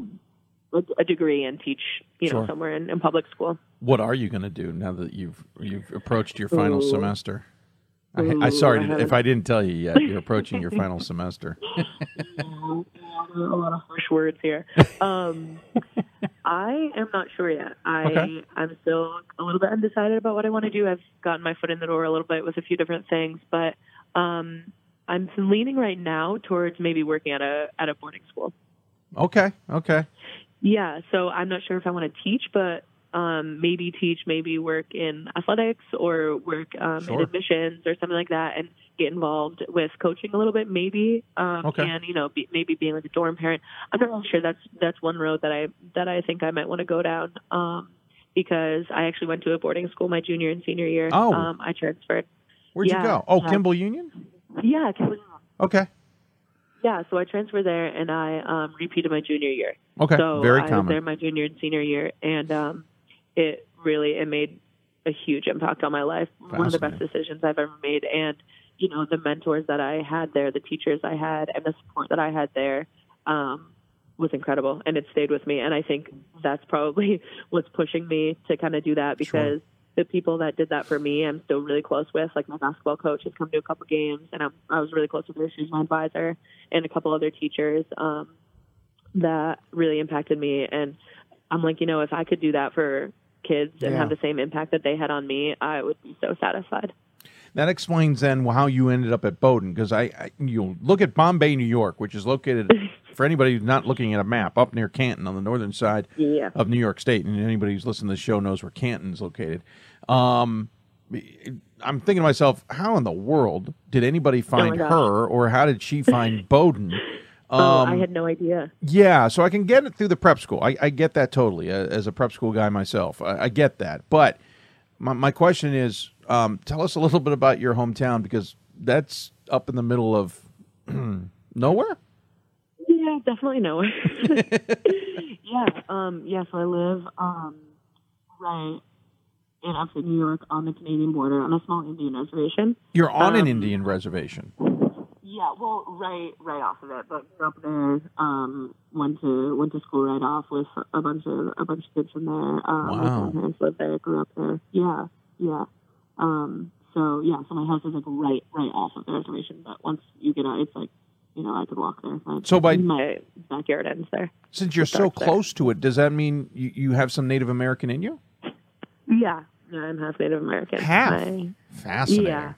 get a, a degree and teach you know Sure. somewhere in, in public school. What are you going to do now that you've you've approached your final Ooh. semester? I, I sorry I if I didn't tell you yet. You're approaching your final *laughs* semester. *laughs* a lot of harsh words here. Um, I am not sure yet. I Okay. I'm still a little bit undecided about what I want to do. I've gotten my foot in the door a little bit with a few different things, but um, I'm leaning right now towards maybe working at a at a boarding school. Okay. Okay. Yeah, so I'm not sure if I want to teach, but um, maybe teach, maybe work in athletics or work um, Sure. in admissions or something like that, and get involved with coaching a little bit, maybe. Um, Okay. And you know, be, maybe being like a dorm parent. I'm not really sure. That's that's one road that I that I think I might want to go down. Um, because I actually went to a boarding school my junior and senior year. Oh. Um, I transferred. Where'd Yeah, you go? Oh, yeah. Kimball Union. Yeah, Kimball Union. Okay. Yeah, so I transferred there and I um, repeated my junior year. Okay, so very I common. was there my junior and senior year, and um, it really it made a huge impact on my life. One of the best decisions I've ever made, and you know the mentors that I had there, the teachers I had, and the support that I had there um, was incredible, and it stayed with me. And I think that's probably *laughs* what's pushing me to kind of do that because. The people that did that for me, I'm still really close with. Like my basketball coach has come to a couple games, and I'm, I was really close with her. She's my advisor, and a couple other teachers. Um, that really impacted me and i'm like you know if i could do that for kids and Yeah. have the same impact that they had on me i would be so satisfied That explains then how you ended up at Bowdoin because I, I you look at Bombay, New York, which is located *laughs* for anybody who's not looking at a map, up near Canton on the northern side Yeah. of New York State, and anybody who's listening to the show knows where Canton's located. Um, I'm thinking to myself, how in the world did anybody find gosh. her, or how did she find *laughs* Bowdoin? oh, Um, I had no idea. yeah, so I can get it through the prep school. I, I get that totally uh, as a prep school guy myself. I, I get that. But my, my question is um, tell us a little bit about your hometown because that's up in the middle of *clears throat* nowhere. Yeah, definitely nowhere. *laughs* yeah, um, yeah. So I live um, right in upstate New York on the Canadian border on a small Indian reservation. You're on an Um, Indian reservation. Yeah, well, right, right off of it, but grew up there. Um, went to went to school right off with a bunch of a bunch of kids from there. Um, My parents lived there. Grew up there. Yeah, yeah. Um, so yeah, so my house is like right, right off of the reservation. But once you get out, it's like, you know, I could walk there. My, So by- my backyard ends there. Since you're so starts there. close to it, does that mean you, you have some Native American in you? Yeah, yeah, I'm half Native American. Half? Fascinating. Yeah.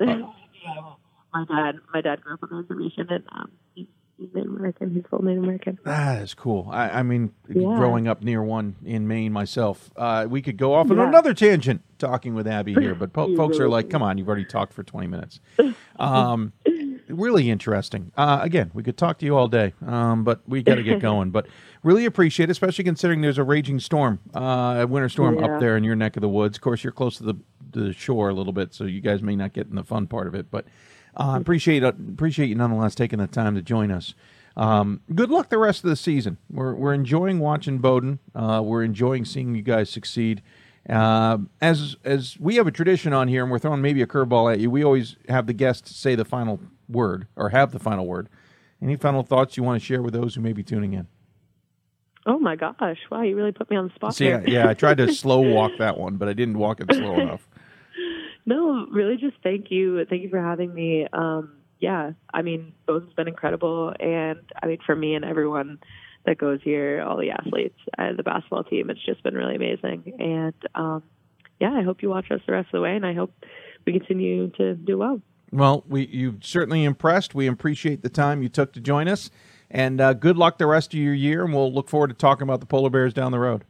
Yeah, *laughs* My dad, my dad grew up on the reservation, and um, he's, he's Native American. He's full Native American. That is cool. I, I mean, Yeah. growing up near one in Maine myself, uh, we could go off on Yeah. another tangent talking with Abby here, but po- *laughs* folks are like, come on, you've already talked for 20 minutes. *laughs* Um, really interesting. Uh, again, we could talk to you all day, um, but we got to get going. But really appreciate it, especially considering there's a raging storm, uh, a winter storm Yeah. up there in your neck of the woods. Of course, you're close to the, the shore a little bit, so you guys may not get in the fun part of it, but uh, appreciate appreciate you nonetheless taking the time to join us. Um, good luck the rest of the season. We're we're enjoying watching Bowdoin. Uh, we're enjoying seeing you guys succeed. Uh, as as we have a tradition on here, and we're throwing maybe a curveball at you. We always have the guests say the final word or have the final word. Any final thoughts you want to share with those who may be tuning in? Oh my gosh! Wow, you really put me on the spot. See, there. yeah, I tried to *laughs* slow walk that one, but I didn't walk it slow *laughs* enough. No, really, just thank you. Thank you for having me. Um, yeah, I mean, Boze's been incredible, and I mean, for me and everyone that goes here, all the athletes, uh, the basketball team, it's just been really amazing. And um, yeah, I hope you watch us the rest of the way, and I hope we continue to do well. Well, we you've certainly impressed. We appreciate the time you took to join us, and uh, good luck the rest of your year. And we'll look forward to talking about the polar bears down the road.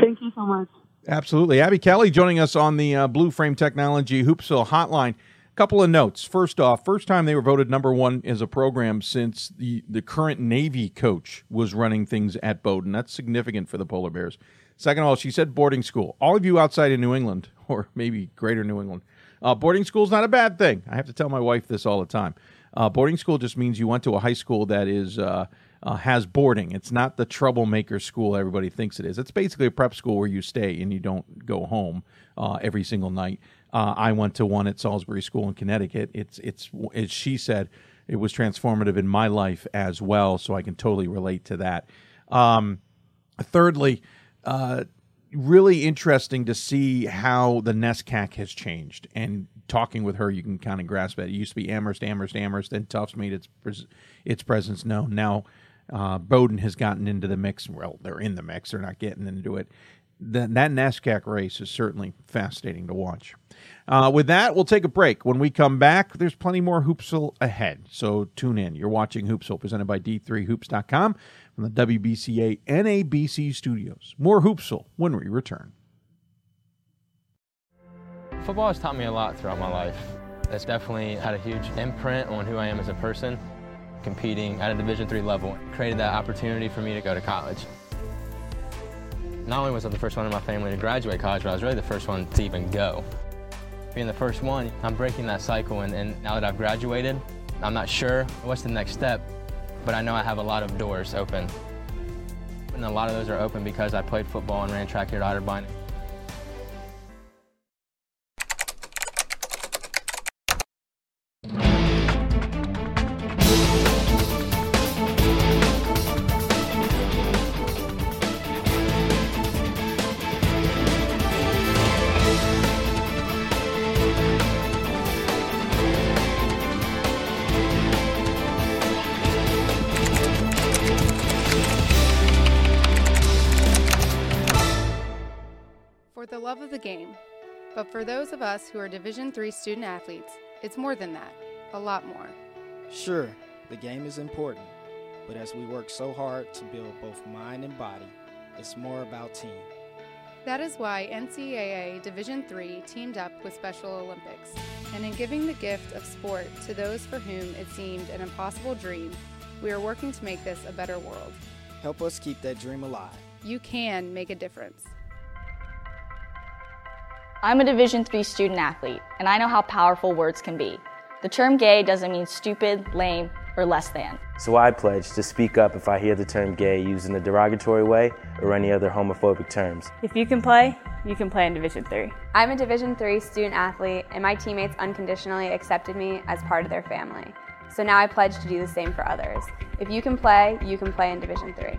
Thank you so much. Absolutely, Abby Kelly joining us on the uh, Blue Frame Technology Hoopsville Hotline. Couple of notes. First off, first time they were voted number one as a program since the the current Navy coach was running things at Bowdoin. That's significant for the polar bears. Second of all, she said boarding school. All of you outside of New England, *laughs* or maybe greater New England, uh, boarding school is not a bad thing. I have to tell my wife this all the time. Uh, boarding school just means you went to a high school that is uh, has boarding. It's not the troublemaker school everybody thinks it is. It's basically a prep school where you stay and you don't go home uh, every single night. Uh, I went to one at Salisbury School in Connecticut. It's it's as she said, it was transformative in my life as well. So I can totally relate to that. Um, thirdly, uh, really interesting to see how the NESCAC has changed. And talking with her, you can kind of grasp it. It used to be Amherst, Amherst, Amherst. Then Tufts made its pres- its presence known. Now uh, Bowdoin has gotten into the mix. Well, they're in the mix. They're not getting into it. That that NESCAC race is certainly fascinating to watch. Uh, with that, we'll take a break. When we come back, there's plenty more Hoopsville ahead. So tune in. You're watching Hoopsville, presented by D3Hoops.com from the WBCA NABC studios. More Hoopsville when we return. Football has taught me a lot throughout my life. It's definitely had a huge imprint on who I am as a person. Competing at a Division III level created that opportunity for me to go to college. Not only was I the first one in my family to graduate college, but I was really the first one to even go. Being the first one, I'm breaking that cycle, and, and now that I've graduated, I'm not sure what's the next step, but I know I have a lot of doors open. And a lot of those are open because I played football and ran track here at Otterbein. For those of us who are Division III student athletes, it's more than that, a lot more. Sure, the game is important, But as we work so hard to build both mind and body, it's more about team. That is why NCAA Division III teamed up with Special Olympics. And in giving the gift of sport to those for whom it seemed an impossible dream, we are working to make this a better world. Help us keep that dream alive. You can make a difference. I'm a Division III student athlete, and I know how powerful words can be. The term gay doesn't mean stupid, lame, or less than. So I pledge to speak up if I hear the term gay used in a derogatory way or any other homophobic terms. If you can play, you can play in Division 3. I'm a Division 3 student athlete, and my teammates unconditionally accepted me as part of their family. So now I pledge to do the same for others. If you can play, you can play in Division 3.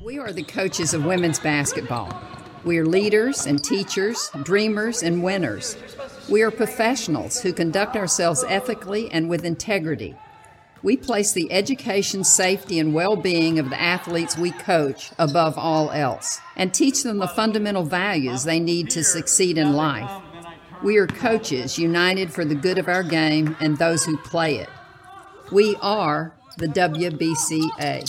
We are the coaches of women's basketball. We are leaders and teachers, dreamers and winners. We are professionals who conduct ourselves ethically and with integrity. We place the education, safety, and well being of the athletes we coach above all else and teach them the fundamental values they need to succeed in life. We are coaches united for the good of our game and those who play it. We are the WBCA.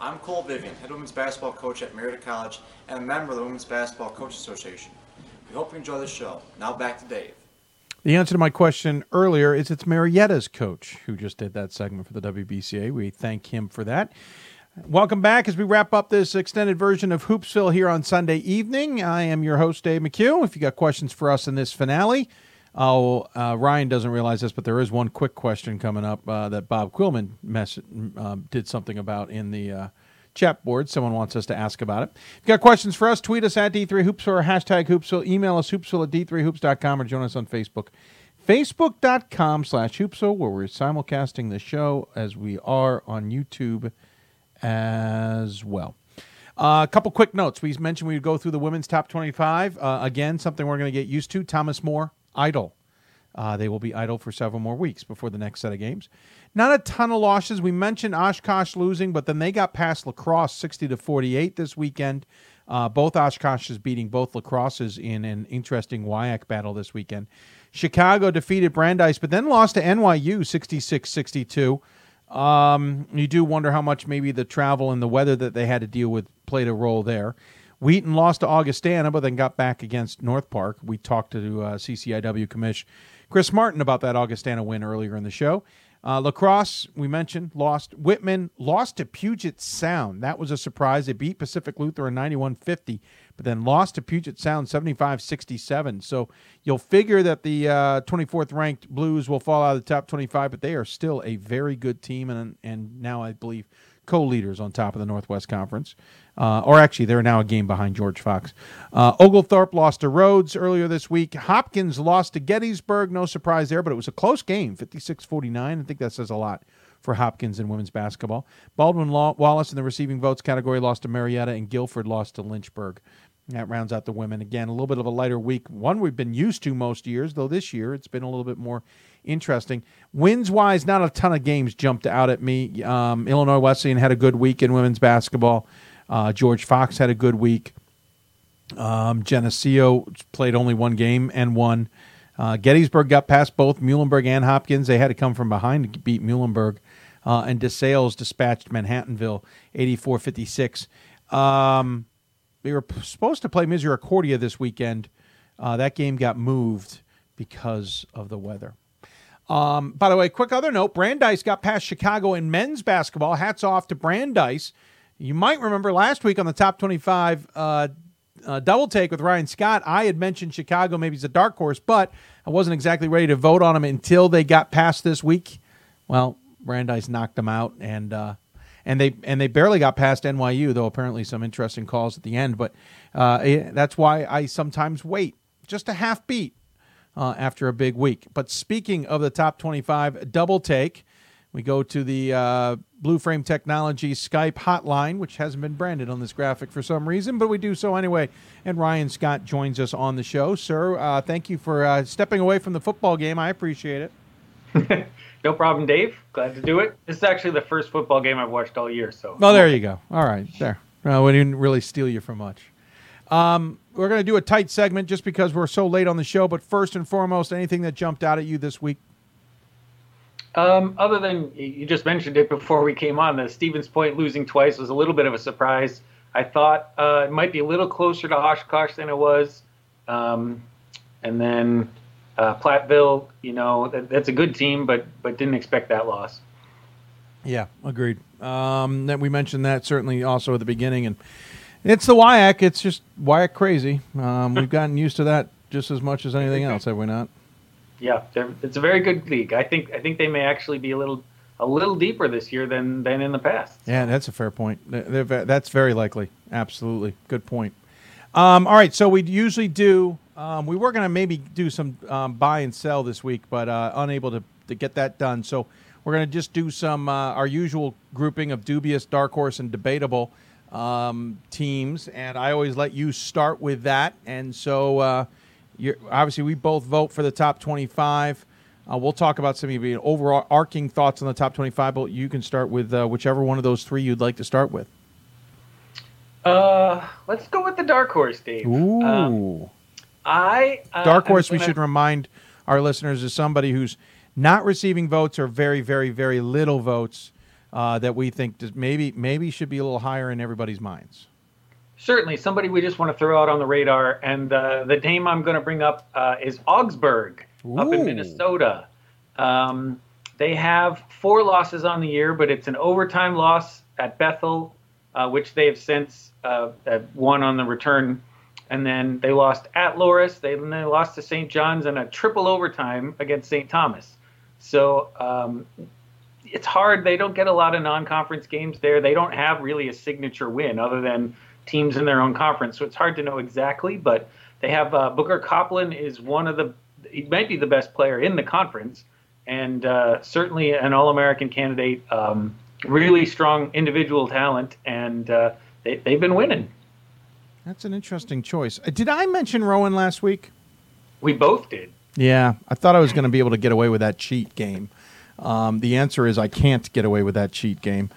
I'm Cole Vivian, head women's basketball coach at Marietta College and a member of the Women's Basketball Coach Association. We hope you enjoy the show. Now back to Dave. The answer to my question earlier is it's Marietta's coach who just did that segment for the WBCA. We thank him for that. Welcome back as we wrap up this extended version of Hoopsville here on Sunday evening. I am your host, Dave McHugh. If you got questions for us in this finale, oh, uh, Ryan doesn't realize this, but there is one quick question coming up uh, that Bob Quillman mess- uh, did something about in the uh, chat board. Someone wants us to ask about it. If you got questions for us, tweet us at D3Hoopsville or hashtag Hoopsville. Email us hoopsville at D3Hoops.com or join us on Facebook. Facebook.com slash Hoopsville, where we're simulcasting the show as we are on YouTube as well. Uh, a couple quick notes. We mentioned we would go through the women's top 25. Uh, again, something we're going to get used to. Thomas More, idle. Uh, they will be idle for several more weeks before the next set of games. Not a ton of losses. We mentioned Oshkosh losing, but then they got past La Crosse 60 to 48 this weekend. Uh, both Oshkoshes beating both La Crosses in an interesting WIAC battle this weekend. Chicago defeated Brandeis, but then lost to NYU 66 62. Um, you do wonder how much maybe the travel and the weather that they had to deal with played a role there. Wheaton lost to Augustana, but then got back against North Park. We talked to uh, CCIW commish Chris Martin about that Augustana win earlier in the show. Uh, La Crosse, we mentioned, lost. Whitman lost to Puget Sound. That was a surprise. They beat Pacific Lutheran 91 50, but then lost to Puget Sound 75 67. So you'll figure that the uh, 24th ranked Blues will fall out of the top 25, but they are still a very good team and, and now, I believe, co leaders on top of the Northwest Conference. Uh, or actually, they're now a game behind George Fox. Uh, Oglethorpe lost to Rhodes earlier this week. Hopkins lost to Gettysburg. No surprise there, but it was a close game, 56 49. I think that says a lot for Hopkins in women's basketball. Baldwin Wallace in the receiving votes category lost to Marietta, and Guilford lost to Lynchburg. That rounds out the women. Again, a little bit of a lighter week. One we've been used to most years, though this year it's been a little bit more interesting. Wins wise, not a ton of games jumped out at me. Um, Illinois Wesleyan had a good week in women's basketball. Uh, George Fox had a good week. Um, Geneseo played only one game and won. Uh, Gettysburg got past both Muhlenberg and Hopkins. They had to come from behind to beat Muhlenberg. Uh, and DeSales dispatched Manhattanville 84 56. Um, they were supposed to play Misericordia this weekend. Uh, that game got moved because of the weather. Um, by the way, quick other note Brandeis got past Chicago in men's basketball. Hats off to Brandeis. You might remember last week on the top 25 uh, uh, double take with Ryan Scott, I had mentioned Chicago maybe as a dark horse, but I wasn't exactly ready to vote on them until they got past this week. Well, Brandeis knocked them out, and uh, and they and they barely got past NYU, though apparently some interesting calls at the end. But uh, eh, that's why I sometimes wait just a half beat uh, after a big week. But speaking of the top 25 double take, we go to the uh, Blue Frame Technology Skype hotline, which hasn't been branded on this graphic for some reason, but we do so anyway. And Ryan Scott joins us on the show. Sir, uh, thank you for uh, stepping away from the football game. I appreciate it. *laughs* No problem, Dave. Glad to do it. This is actually the first football game I've watched all year. So. Well, there you go. All right, there. Well, we didn't really steal you for much. Um, we're going to do a tight segment just because we're so late on the show. But first and foremost, anything that jumped out at you this week? Um, other than you just mentioned it before we came on, the Stevens Point losing twice was a little bit of a surprise. I thought uh, it might be a little closer to Oshkosh than it was. Um, and then uh, Platteville, you know, that, that's a good team, but but didn't expect that loss. Yeah, agreed. Um, that we mentioned that certainly also at the beginning, and it's the WIAC. It's just WIAC crazy. Um, we've *laughs* gotten used to that just as much as anything else, have we not? Yeah, it's a very good league. I think I think they may actually be a little a little deeper this year than than in the past. Yeah, that's a fair point. They're, they're, that's very likely. Absolutely, good point. Um, all right, so we usually do. Um, we were going to maybe do some um, buy and sell this week, but uh, unable to, to get that done. So we're going to just do some uh, our usual grouping of dubious, dark horse, and debatable um, teams. And I always let you start with that. And so uh, obviously we both vote for the top twenty-five. Uh, we'll talk about some of your overarching thoughts on the top twenty-five, but you can start with uh, whichever one of those three you'd like to start with. Uh, let's go with the dark horse, Dave. Ooh. Um, I uh, dark horse. We should remind our listeners is somebody who's not receiving votes or very, very, very little votes uh, that we think does- maybe maybe should be a little higher in everybody's minds. Certainly, somebody we just want to throw out on the radar, and uh, the name I'm going to bring up uh, is Augsburg up in Minnesota. Um, they have four losses on the year, but it's an overtime loss at Bethel, uh, which they have since uh, won on the return, and then they lost at Loras. They then they lost to St. John's in a triple overtime against St. Thomas. So um, it's hard. They don't get a lot of non-conference games there. They don't have really a signature win other than teams in their own conference. So it's hard to know exactly. But they have uh, Booker Coplin is one of the. He might be the best player in the conference, and uh, certainly an All-American candidate. Um, really strong individual talent, and uh, they, they've been winning. That's an interesting choice. Uh, Did I mention Rowan last week? We both did. Yeah, I thought I was going to be able to get away with that cheat game. Um, the answer is I can't get away with that cheat game.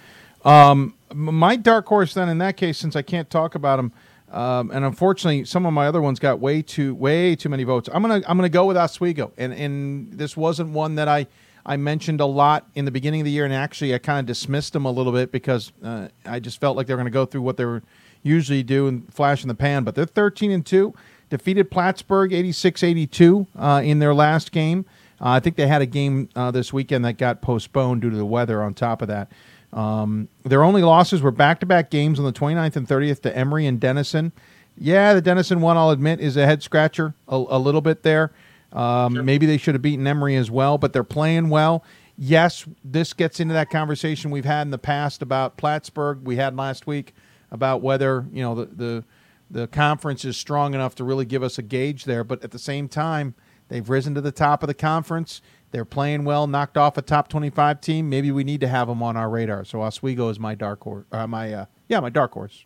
Um, m- my dark horse, then, in that case, since I can't talk about him, um, and unfortunately, some of my other ones got way too way too many votes. I'm gonna I'm gonna go with Oswego, and and this wasn't one that I I mentioned a lot in the beginning of the year, and actually I kind of dismissed them a little bit because uh, I just felt like they were going to go through what they were usually do and flash in the pan. But they're 13 and two, defeated Plattsburgh 86-82 uh, in their last game. Uh, I think they had a game uh, this weekend that got postponed due to the weather. On top of that, um, their only losses were back-to-back games on the 29th and 30th to Emory and Denison. Yeah, the Denison one, I'll admit, is a head scratcher a, a little bit there. Um, Maybe they should have beaten Emory as well, but they're playing well. Yes, this gets into that conversation we've had in the past about Plattsburgh. We had last week about whether you know the the, the conference is strong enough to really give us a gauge there. But at the same time, they've risen to the top of the conference. They're playing well, knocked off a top twenty-five team. Maybe we need to have them on our radar. So Oswego is my dark horse. Uh, my uh, yeah, my dark horse.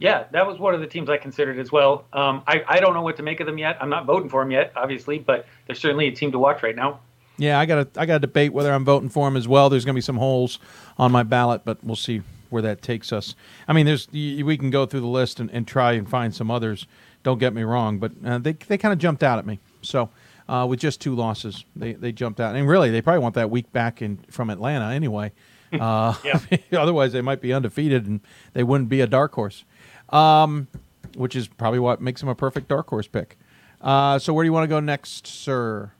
Yeah, that was one of the teams I considered as well. Um, I, I don't know what to make of them yet. I'm not voting for them yet, obviously, but they're certainly a team to watch right now. Yeah, I got to I got to debate whether I'm voting for them as well. There's going to be some holes on my ballot, but we'll see where that takes us. I mean, there's we can go through the list and, and try and find some others. Don't get me wrong, but uh, they they kind of jumped out at me. So uh, with just two losses, they they jumped out, and really they probably want that week back in from Atlanta anyway. *laughs* Uh, *laughs* otherwise, they might be undefeated and they wouldn't be a dark horse, um, which is probably what makes them a perfect dark horse pick. Uh, so where do you want to go next, sir?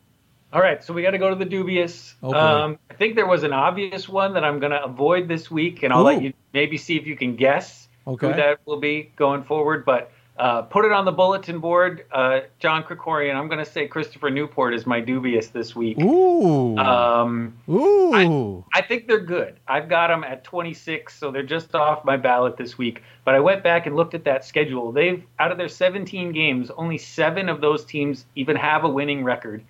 All right, so we got to go to the dubious. Oh, um, I think there was an obvious one that I'm going to avoid this week, and I'll let you maybe see if you can guess Okay. who that will be going forward. But uh, put it on the bulletin board. Uh, John Krikorian, I'm going to say Christopher Newport is my dubious this week. Ooh. Um, Ooh. I, I think they're good. I've got them at 26, so they're just off my ballot this week. But I went back and looked at that schedule. They've out of their 17 games, only seven of those teams even have a winning record.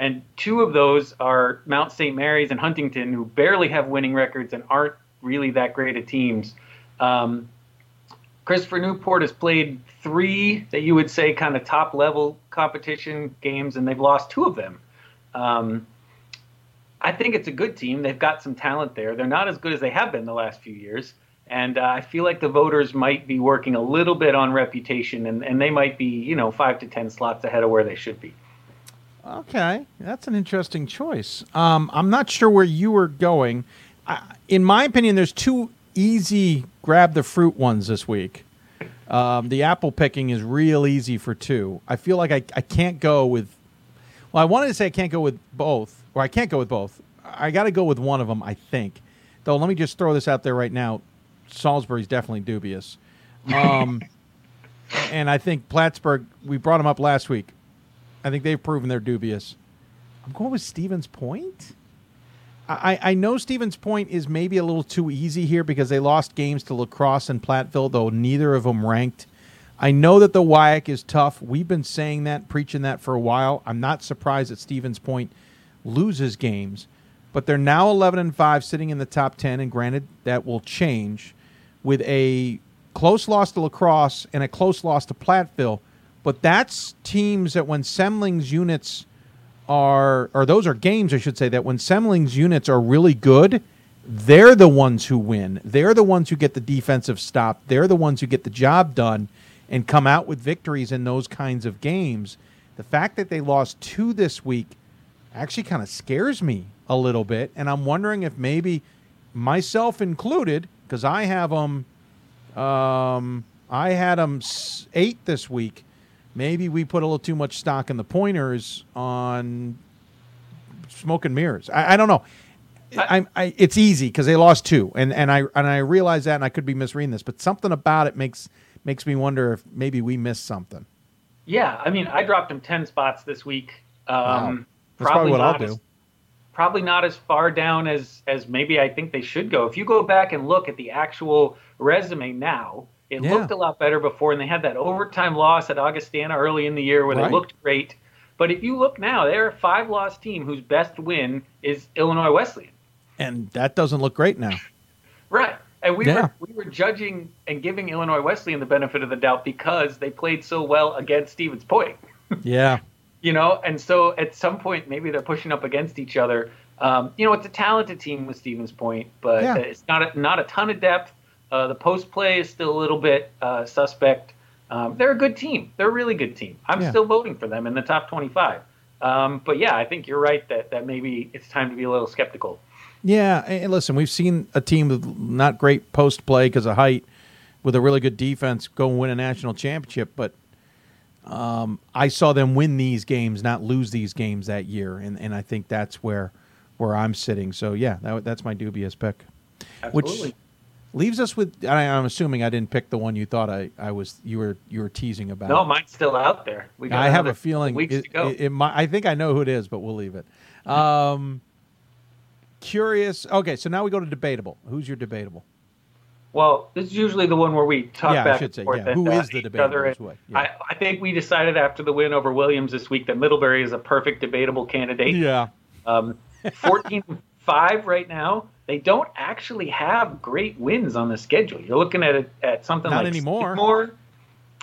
And two of those are Mount St. Mary's and Huntingdon, who barely have winning records and aren't really that great at teams. Um, Christopher Newport has played three that you would say kind of top level competition games, and they've lost two of them. Um, I think it's a good team. They've got some talent there. They're not as good as they have been the last few years. And uh, I feel like the voters might be working a little bit on reputation, and, and they might be, you know, five to 10 slots ahead of where they should be. Okay, that's an interesting choice. Um, I'm not sure where you were going. I, in my opinion, there's two easy grab the fruit ones this week. Um, the apple picking is real easy for two. I feel like I, I can't go with. Well, I wanted to say I can't go with both, or I can't go with both. I got to go with one of them, I think. Though, let me just throw this out there right now. Salisbury's definitely dubious. Um, *laughs* and I think Plattsburgh, we brought them up last week. I think they've proven they're dubious. I'm going with Stevens Point. I, I know Stevens Point is maybe a little too easy here because they lost games to La Crosse and Platteville, though neither of them ranked. I know that the WIAC is tough. We've been saying that, preaching that for a while. I'm not surprised that Stevens Point loses games, but they're now 11 and 5, sitting in the top 10. And granted, that will change with a close loss to La Crosse and a close loss to Platteville. But that's teams that when Semling's units are, or those are games, I should say, that when Semling's units are really good, they're the ones who win. They're the ones who get the defensive stop. They're the ones who get the job done and come out with victories in those kinds of games. The fact that they lost two this week actually kind of scares me a little bit. And I'm wondering if maybe myself included, because I have them, um, I had them eight this week maybe we put a little too much stock in the pointers on smoke and mirrors. I, I don't know. I, I, it's easy because they lost two, and, and I and I realize that, and I could be misreading this, but something about it makes makes me wonder if maybe we missed something. Yeah, I mean, I dropped them ten spots this week. Um, wow. That's probably, what I'll do. As, probably not as far down as as maybe I think they should go. If you go back and look at the actual resume now, it yeah. looked a lot better before, and they had that overtime loss at Augustana early in the year where right. they looked great. But if you look now, they're a five loss team whose best win is Illinois Wesleyan. And that doesn't look great now. *laughs* right. And we yeah. were we were judging and giving Illinois Wesleyan the benefit of the doubt because they played so well against Stevens Point. *laughs* yeah. You know, and so at some point maybe they're pushing up against each other. Um, you know, it's a talented team with Stevens Point, but yeah. it's not a, not a ton of depth. Uh, the post play is still a little bit uh, suspect. Um, they're a good team. They're a really good team. I'm yeah. still voting for them in the top 25. Um, but yeah, I think you're right that, that maybe it's time to be a little skeptical. Yeah, and listen, we've seen a team with not great post play because of height, with a really good defense, go and win a national championship. But um, I saw them win these games, not lose these games that year, and, and I think that's where where I'm sitting. So yeah, that, that's my dubious pick. Absolutely. Which leaves us with I, am assuming I didn't pick the one you thought I, I was you were you were teasing about. No, mine's still out there. We I have a feeling weeks it, to go. It, it, I think I know who it is, but we'll leave it. Um, curious. Okay, so now we go to debatable. Who's your debatable? Well, this is usually the one where we talk yeah, back I should say, forth yeah. Who is the debatable? Yeah. I, I think we decided after the win over Williams this week that Middlebury is a perfect debatable candidate. Yeah. Um, 14 *laughs* 5 right now they don't actually have great wins on the schedule. You're looking at it at something Not like anymore. Skidmore.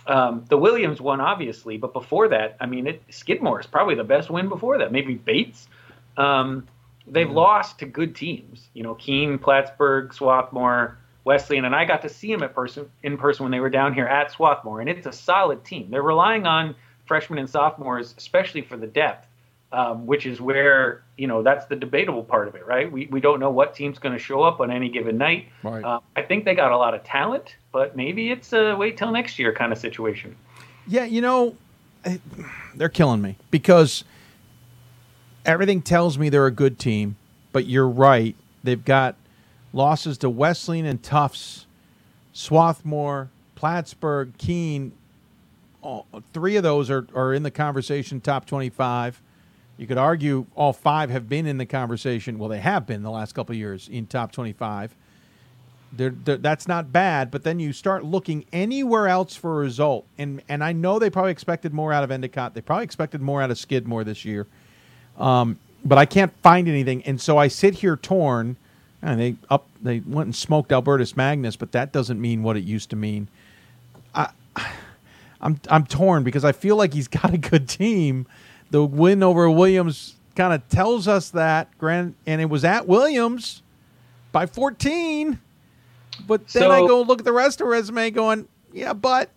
Um, the Williams one, obviously, but before that, I mean, it, Skidmore is probably the best win before that. Maybe Bates. Um, they've mm. lost to good teams. You know, Keene, Plattsburgh, Swarthmore, Wesleyan, and I got to see them at person in person when they were down here at Swarthmore, and it's a solid team. They're relying on freshmen and sophomores, especially for the depth um, which is where you know that's the debatable part of it, right? We we don't know what team's going to show up on any given night. Right. Uh, I think they got a lot of talent, but maybe it's a wait till next year kind of situation. Yeah, you know, they're killing me because everything tells me they're a good team, but you're right. They've got losses to Wesleyan and Tufts, Swarthmore, Plattsburgh, Keene. all, three of those are, are in the conversation, top 25. You could argue all five have been in the conversation. Well, they have been the last couple years in top 25. They're, they're, that's not bad, but then you start looking anywhere else for a result. And, and I know they probably expected more out of Endicott. They probably expected more out of Skidmore this year. Um, but I can't find anything. And so I sit here torn. And they up they went and smoked Albertus Magnus, but that doesn't mean what it used to mean. I *sighs* I'm I'm torn because I feel like he's *laughs* got a good team. The win over Williams kind of tells us that. Grant and it was at Williams by 14. But then So- I go look at the rest of the resume, going, yeah, but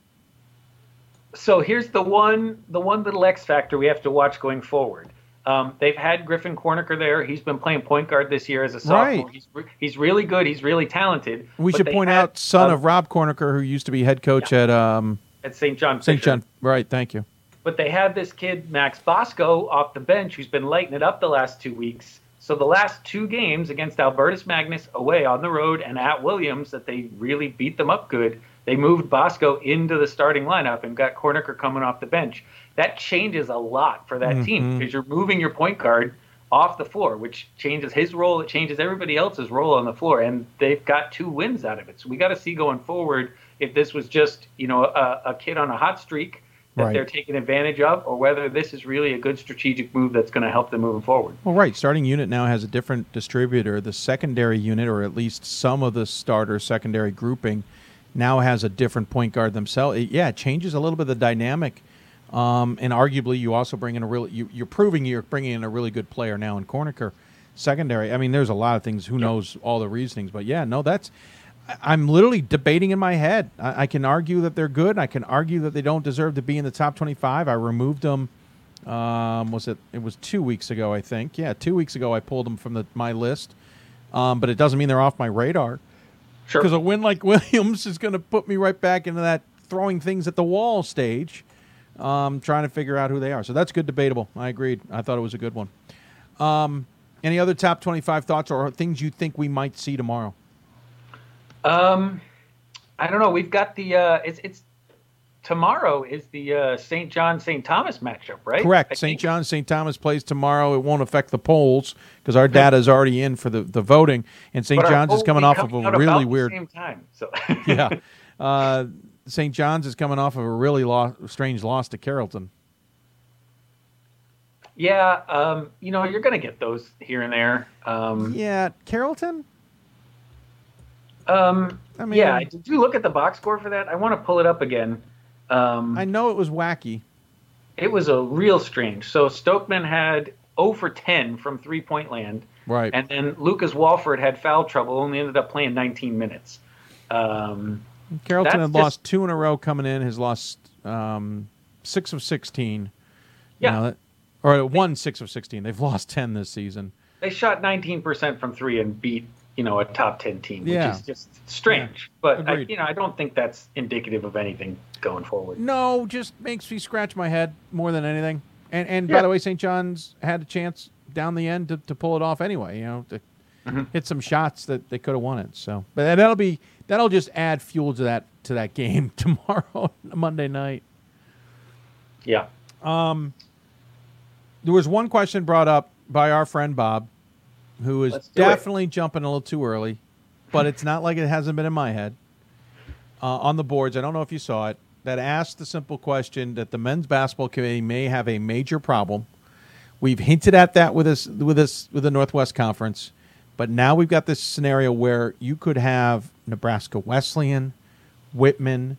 So here's the one the one little X factor we have to watch going forward. Um, they've had Griffin Kornaker there. He's been playing point guard this year as a sophomore. Right. He's, re- he's really good. He's really talented. we should point had, out son of Rob Kornaker, who used to be head coach at um, at St. John. St. John. Right, thank you. But they had this kid, Max Bosco, off the bench who's been lighting it up the last two weeks. So the last two games against Albertus Magnus away on the road and at Williams that they really beat them up good, they moved Bosco into the starting lineup and got Kornaker coming off the bench. That changes a lot for that team Mhm. because you're moving your point guard off the floor, which changes his role. It changes everybody else's role on the floor, and they've got two wins out of it. So we got to see going forward if this was just you know a, a kid on a hot streak that Right. they're taking advantage of, or whether this is really a good strategic move that's going to help them moving forward. Well, right. Starting unit now has a different distributor. The secondary unit, or at least some of the starter secondary grouping, now has a different point guard themselves. It, yeah, it changes a little bit of the dynamic. Um, and arguably, you also bring in a really, you, you're proving you're bringing in a really good player now in Kornaker secondary. I mean, there's a lot of things. Who knows all the reasonings? But yeah, no, that's. I'm literally debating in my head. I, I can argue that they're good. I can argue that they don't deserve to be in the top 25. I removed them um, was it? It was two weeks ago, I think. Yeah, two weeks ago, I pulled them from the, my list. Um, but it doesn't mean they're off my radar. Sure. Because a win like *laughs* Williams is going to put me right back into that throwing things at the wall stage, um, trying to figure out who they are. So that's good, debatable. I agreed. I thought it was a good one. Um, any other top twenty-five thoughts or things you think we might see tomorrow? Um, I don't know. We've got the uh, it's it's tomorrow is the uh, St. John St. Thomas matchup, right? Correct. St. John, St. Thomas plays tomorrow. It won't affect the polls because our data is already in for the, the voting. And St. John's is coming off of a really weird. same time. So *laughs* yeah. Uh, St. John's is coming off of a really lo- strange loss to Carleton. yeah, um, you know you're going to get those here and there. Um, Yeah, Carleton. Um, I mean- yeah. Did you look at the box score for that? I want to pull it up again. Um, I know it was wacky. It was a real strange. So Stokeman had 0 for 10 from three point land. Right. And then Lucas Walford had foul trouble, only ended up playing 19 minutes. Um, Carleton had just- lost two in a row coming in. Has lost um, six of sixteen. You Yeah. know, that- or one six of sixteen. They've lost ten this season. They shot 19% from three and beat, you know, a top 10 team, which Yeah. is just strange. But I, you know, I don't think that's indicative of anything going forward. No, just makes me scratch my head more than anything. And and by the way, St. John's had a chance down the end to, to pull it off anyway. You know, to Mm-hmm. hit some shots that they could have won it. So, but that'll be that'll just add fuel to that to that game *laughs* tomorrow, Monday night. Yeah. Um, there was one question brought up by our friend Bob, who is Let's it. definitely jumping a little too early, but it's not like it hasn't been in my head. Uh, on the boards, I don't know if you saw it, that asked the simple question that the men's basketball committee may have a major problem. We've hinted at that with us with us with the Northwest Conference, but now we've got this scenario where you could have Nebraska Wesleyan, Whitman,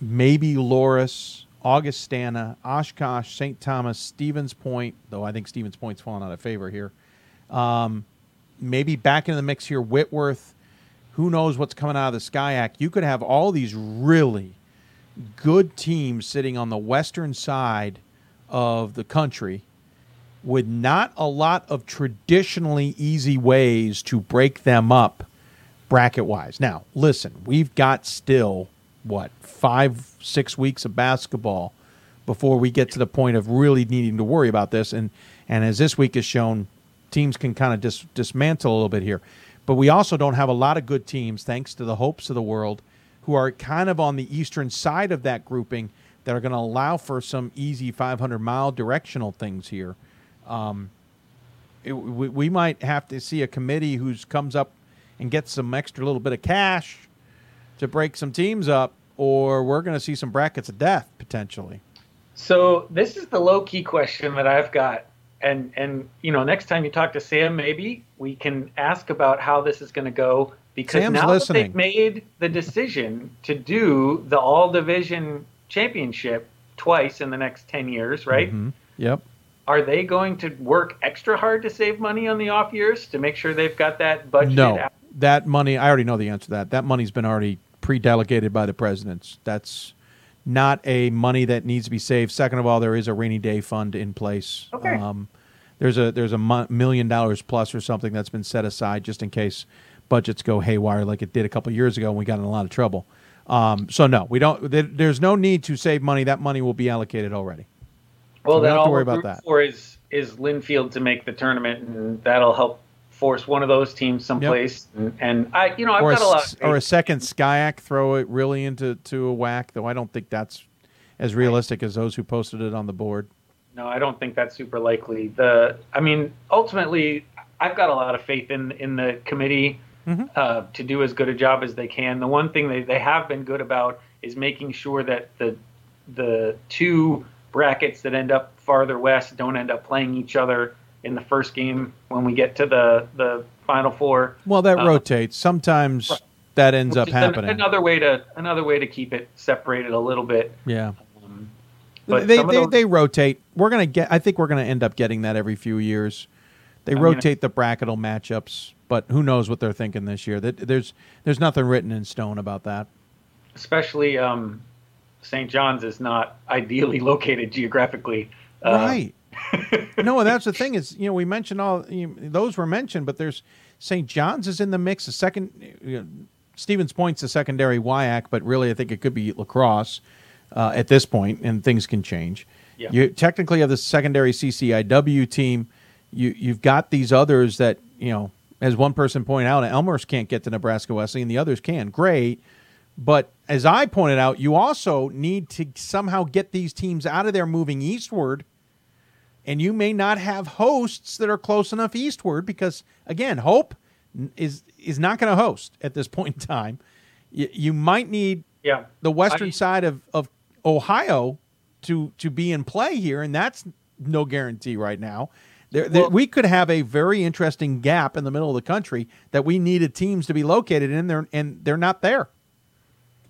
maybe Loras, Augustana, Oshkosh, St. Thomas, Stevens Point, though I think Stevens Point's fallen out of favor here. Um, maybe back in the mix here, Whitworth. Who knows what's coming out of the SCIAC? You could have all these really good teams sitting on the western side of the country with not a lot of traditionally easy ways to break them up bracket wise. Now, listen, we've got still what five, six weeks of basketball before we get to the point of really needing to worry about this. And and as this week has shown, teams can kind of dis- dismantle a little bit here. But we also don't have a lot of good teams, thanks to the hopes of the world, who are kind of on the eastern side of that grouping that are going to allow for some easy 500 mile directional things here. Um, it, we, we might have to see a committee who comes up and gets some extra little bit of cash to break some teams up, or we're going to see some brackets of death potentially. So this is the low key question that I've got, and and you know next time you talk to Sam, maybe we can ask about how this is going to go because Sam's now listening. they've made the decision to do the all division championship twice in the next ten years, right? Mhm. Yep. Are they going to work extra hard to save money on the off years to make sure they've got that budget? No, out? that money. I already know the answer to that. That money's been already pre-delegated by the presidents. That's not a money that needs to be saved. Second of all, there is a rainy day fund in place. Okay. Um, there's a there's a mo- million dollars plus or something that's been set aside just in case budgets go haywire like it did a couple years ago and we got in a lot of trouble. Um, so no, we don't. There, there's no need to save money. That money will be allocated already. Well, So we then don't have all to worry about that. for is is Linfield to make the tournament, and that'll help force one of those teams someplace. And, and I, you know, I've or, got a lot. Of or a second SCIAC throw it really into to a whack, though I don't think that's as realistic as those who posted it on the board. No, I don't think that's super likely. The, I mean, ultimately, I've got a lot of faith in in the committee Mm-hmm. uh, to do as good a job as they can. The one thing they, they have been good about is making sure that the the two brackets that end up farther west don't end up playing each other in the first game when we get to the the final four. Well, that Uh, rotates. Sometimes that ends which up happening. another way to another way to keep it separated a little bit. yeah. but they they, those- they rotate. We're gonna get. I think we're gonna end up getting that every few years. They I mean, rotate the bracketal matchups, but who knows what they're thinking this year? That there's there's nothing written in stone about that. especially um, St. John's is not ideally *laughs* located geographically. Uh, right. *laughs* no, that's the thing is, you know, we mentioned all you those were mentioned, but there's St. John's is in the mix. The second, you know, Stevens Point's a secondary WIAC, but really, I think it could be La Crosse uh, at this point, and things can change. Yeah. You technically have the secondary CCIW team. You you've got these others that you know, as one person pointed out, Elmhurst can't get to Nebraska Wesleyan, the others can. Great. But as I pointed out, you also need to somehow get these teams out of there moving eastward. And you may not have hosts that are close enough eastward because, again, Hope is is not going to host at this *laughs* point in time. You, you might need Yeah. the western I- side of, of Ohio to to be in play here, and that's no guarantee right now. There, there- we could have a very interesting gap in the middle of the country that we needed teams to be located in there, and they're not there.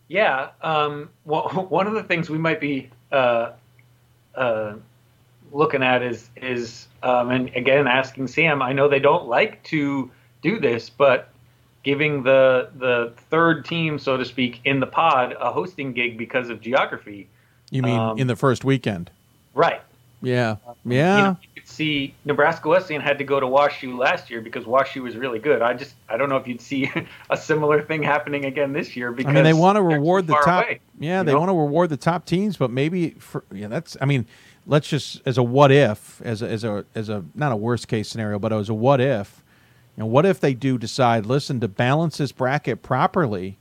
Yeah. Um, well, *laughs* one of the things we might be uh, uh, looking at is is um, and again asking Sam. I know they don't like to do this, but giving the the third team, so to speak, in the pod a hosting gig because of geography. You mean Um, in the first weekend? Right. Yeah, You, yeah. know, you could see Nebraska Wesleyan had to go to WashU last year because WashU was really good. I just I don't know if you'd see *laughs* a similar thing happening again this year because I mean, they want to reward the top. away, yeah, they know? want to reward the top teams, but maybe for yeah, that's. I mean, let's just as a what if, as a, as a as a not a worst case scenario, but as a what if. You know, what if they do decide, listen, to balance this bracket properly,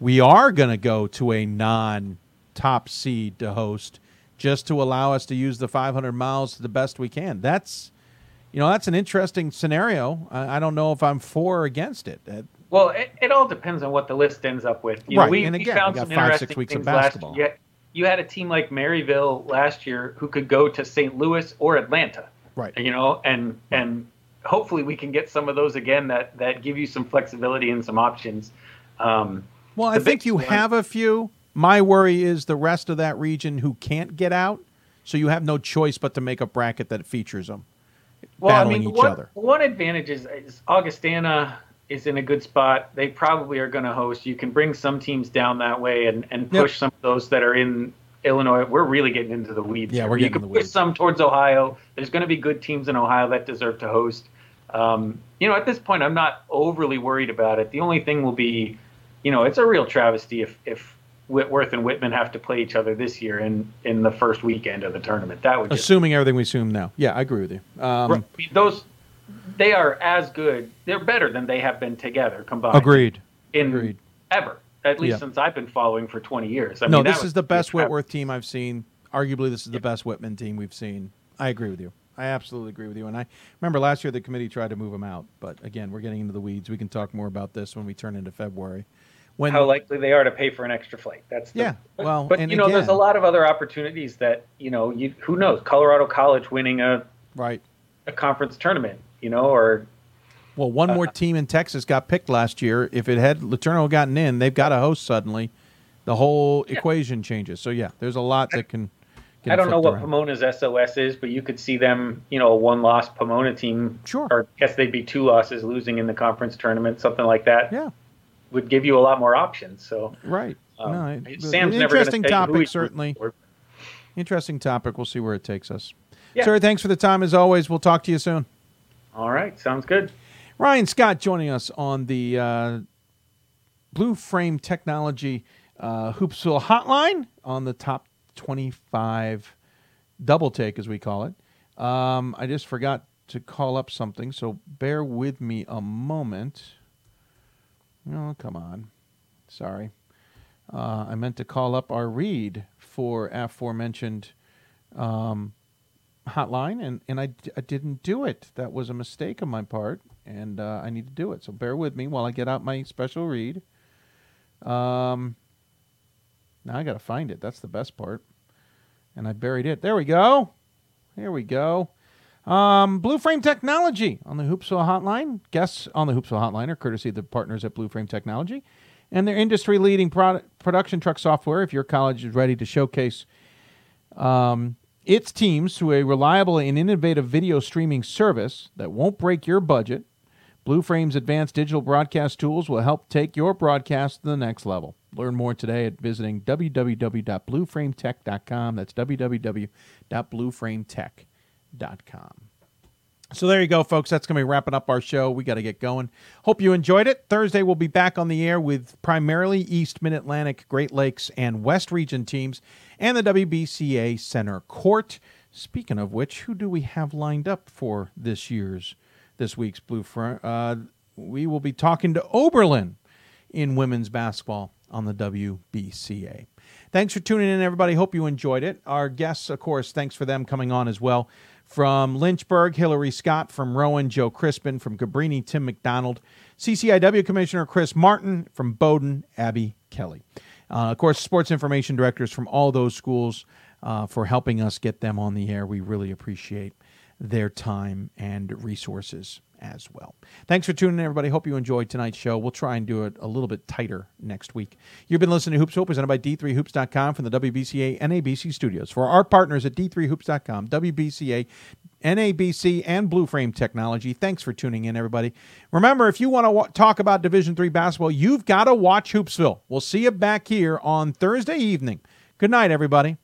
we are going to go to a non-top seed to host, just to allow us to use the 500 miles the best we can. That's, you know, that's an interesting scenario. I, I don't know if I'm for or against it. Uh, Well, it, it all depends on what the list ends up with. You Right, know, we, and we again, found we got some five, six interesting weeks of things last basketball. year. You, had a team like Maryville last year who could go to St. Louis or Atlanta. Right. You know, and and hopefully we can get some of those again that that give you some flexibility and some options. Um, Well, I think you one- have a few. My worry is the rest of that region who can't get out, so you have no choice but to make a bracket that features them well, I battling mean, each one, other. one advantage is, is Augustana is in a good spot. They probably are going to host. You can bring some teams down that way and, and Yep. push some of those that are in Illinois. We're really getting into the weeds. Yeah, here. we're you getting can in the push some towards Ohio. There's going to be good teams in Ohio that deserve to host. Um, you know, at this point, I'm not overly worried about it. The only thing will be, you know, it's a real travesty if if Whitworth and Whitman have to play each other this year in in the first weekend of the tournament. That would just Assuming everything we assume now. Yeah, I agree with you. Um, those they are as good. They're better than they have been together combined. Agreed. In Agreed. ever. at least Yeah. since I've been following for 20 years. I no, mean, this is the best Whitworth team I've seen. Arguably, this is the best Whitman team we've seen. I agree with you. I absolutely agree with you. And I remember last year the committee tried to move him out, but again, we're getting into the weeds. We can talk more about this when we turn into February. When how likely they are to pay for an extra flight. That's the, Yeah, well, but you know, there's a lot of other opportunities that you know. You who knows? Colorado College winning a right a conference tournament, you know, or Well, one Uh, more team in Texas got picked last year. If it had LeTourneau gotten in, they've got a host suddenly. The whole equation changes. So yeah, there's a lot that can. I don't know what around. Pomona's SOS is, but you could see them, you know, a one-loss Pomona team. Sure. Or I guess they'd be two losses, losing in the conference tournament, something like that. Yeah. Would give you a lot more options. So Right. Um, no, it- Sam's interesting topic, certainly. Interesting topic. We'll see where it takes us. Yeah. Sir, thanks for the time as always. We'll talk to you soon. All right, sounds good. Ryan Scott joining us on the uh, Blue Frame Technology uh, Hoopsville Hotline on the top 25 double take, as we call it. Um, I just forgot to call up something, so bear with me a moment. Oh, come on. Sorry. Uh, I meant to call up our read for aforementioned um, hotline, and, and I, I didn't do it. That was a mistake on my part, and uh, I need to do it. So bear with me while I get out my special read. Um, now I got to find it. That's the best part. And I buried it. There we go. Here we go. Um, Blue Frame Technology on the Hoopsville Hotline. Guests on the Hoopsville Hotline are courtesy of the partners at Blue Frame Technology and their industry leading product, production truck software. If your college is ready to showcase um, its teams through a reliable and innovative video streaming service that won't break your budget, Blue Frame's advanced digital broadcast tools will help take your broadcast to the next level. Learn more today at visiting www.blueframetech.com. That's www.blueframetech.com. So there you go, folks. That's going to be wrapping up our show. We got to get going. Hope you enjoyed it. Thursday, we'll be back on the air with primarily East Mid Atlantic, Great Lakes, and West Region teams and the WBCA Center Court. Speaking of which, who do we have lined up for this year's, this week's Blue Front? Uh, we will be talking to Oberlin in women's basketball on the WBCA. Thanks for tuning in, everybody. Hope you enjoyed it. Our guests, of course, thanks for them coming on as well. From Lynchburg, Hillary Scott. From Rowan, Joe Crispin. From Cabrini, Tim McDonald. CCIW Commissioner Chris Martin. From Bowdoin, Abby Kelly. Uh, of course, sports information directors from all those schools uh, for helping us get them on the air. We really appreciate their time and resources as well. Thanks for tuning in, everybody. Hope you enjoyed tonight's show. We'll try and do it a little bit tighter next week. You've been listening to Hoops Hope, presented by D3Hoops.com from the WBCA NABC studios. For our partners at D3Hoops.com, WBCA, NABC, and Blue Frame Technology, thanks for tuning in, everybody. Remember, if you want to talk about Division Three basketball, you've got to watch Hoopsville. We'll see you back here on Thursday evening. Good night, everybody.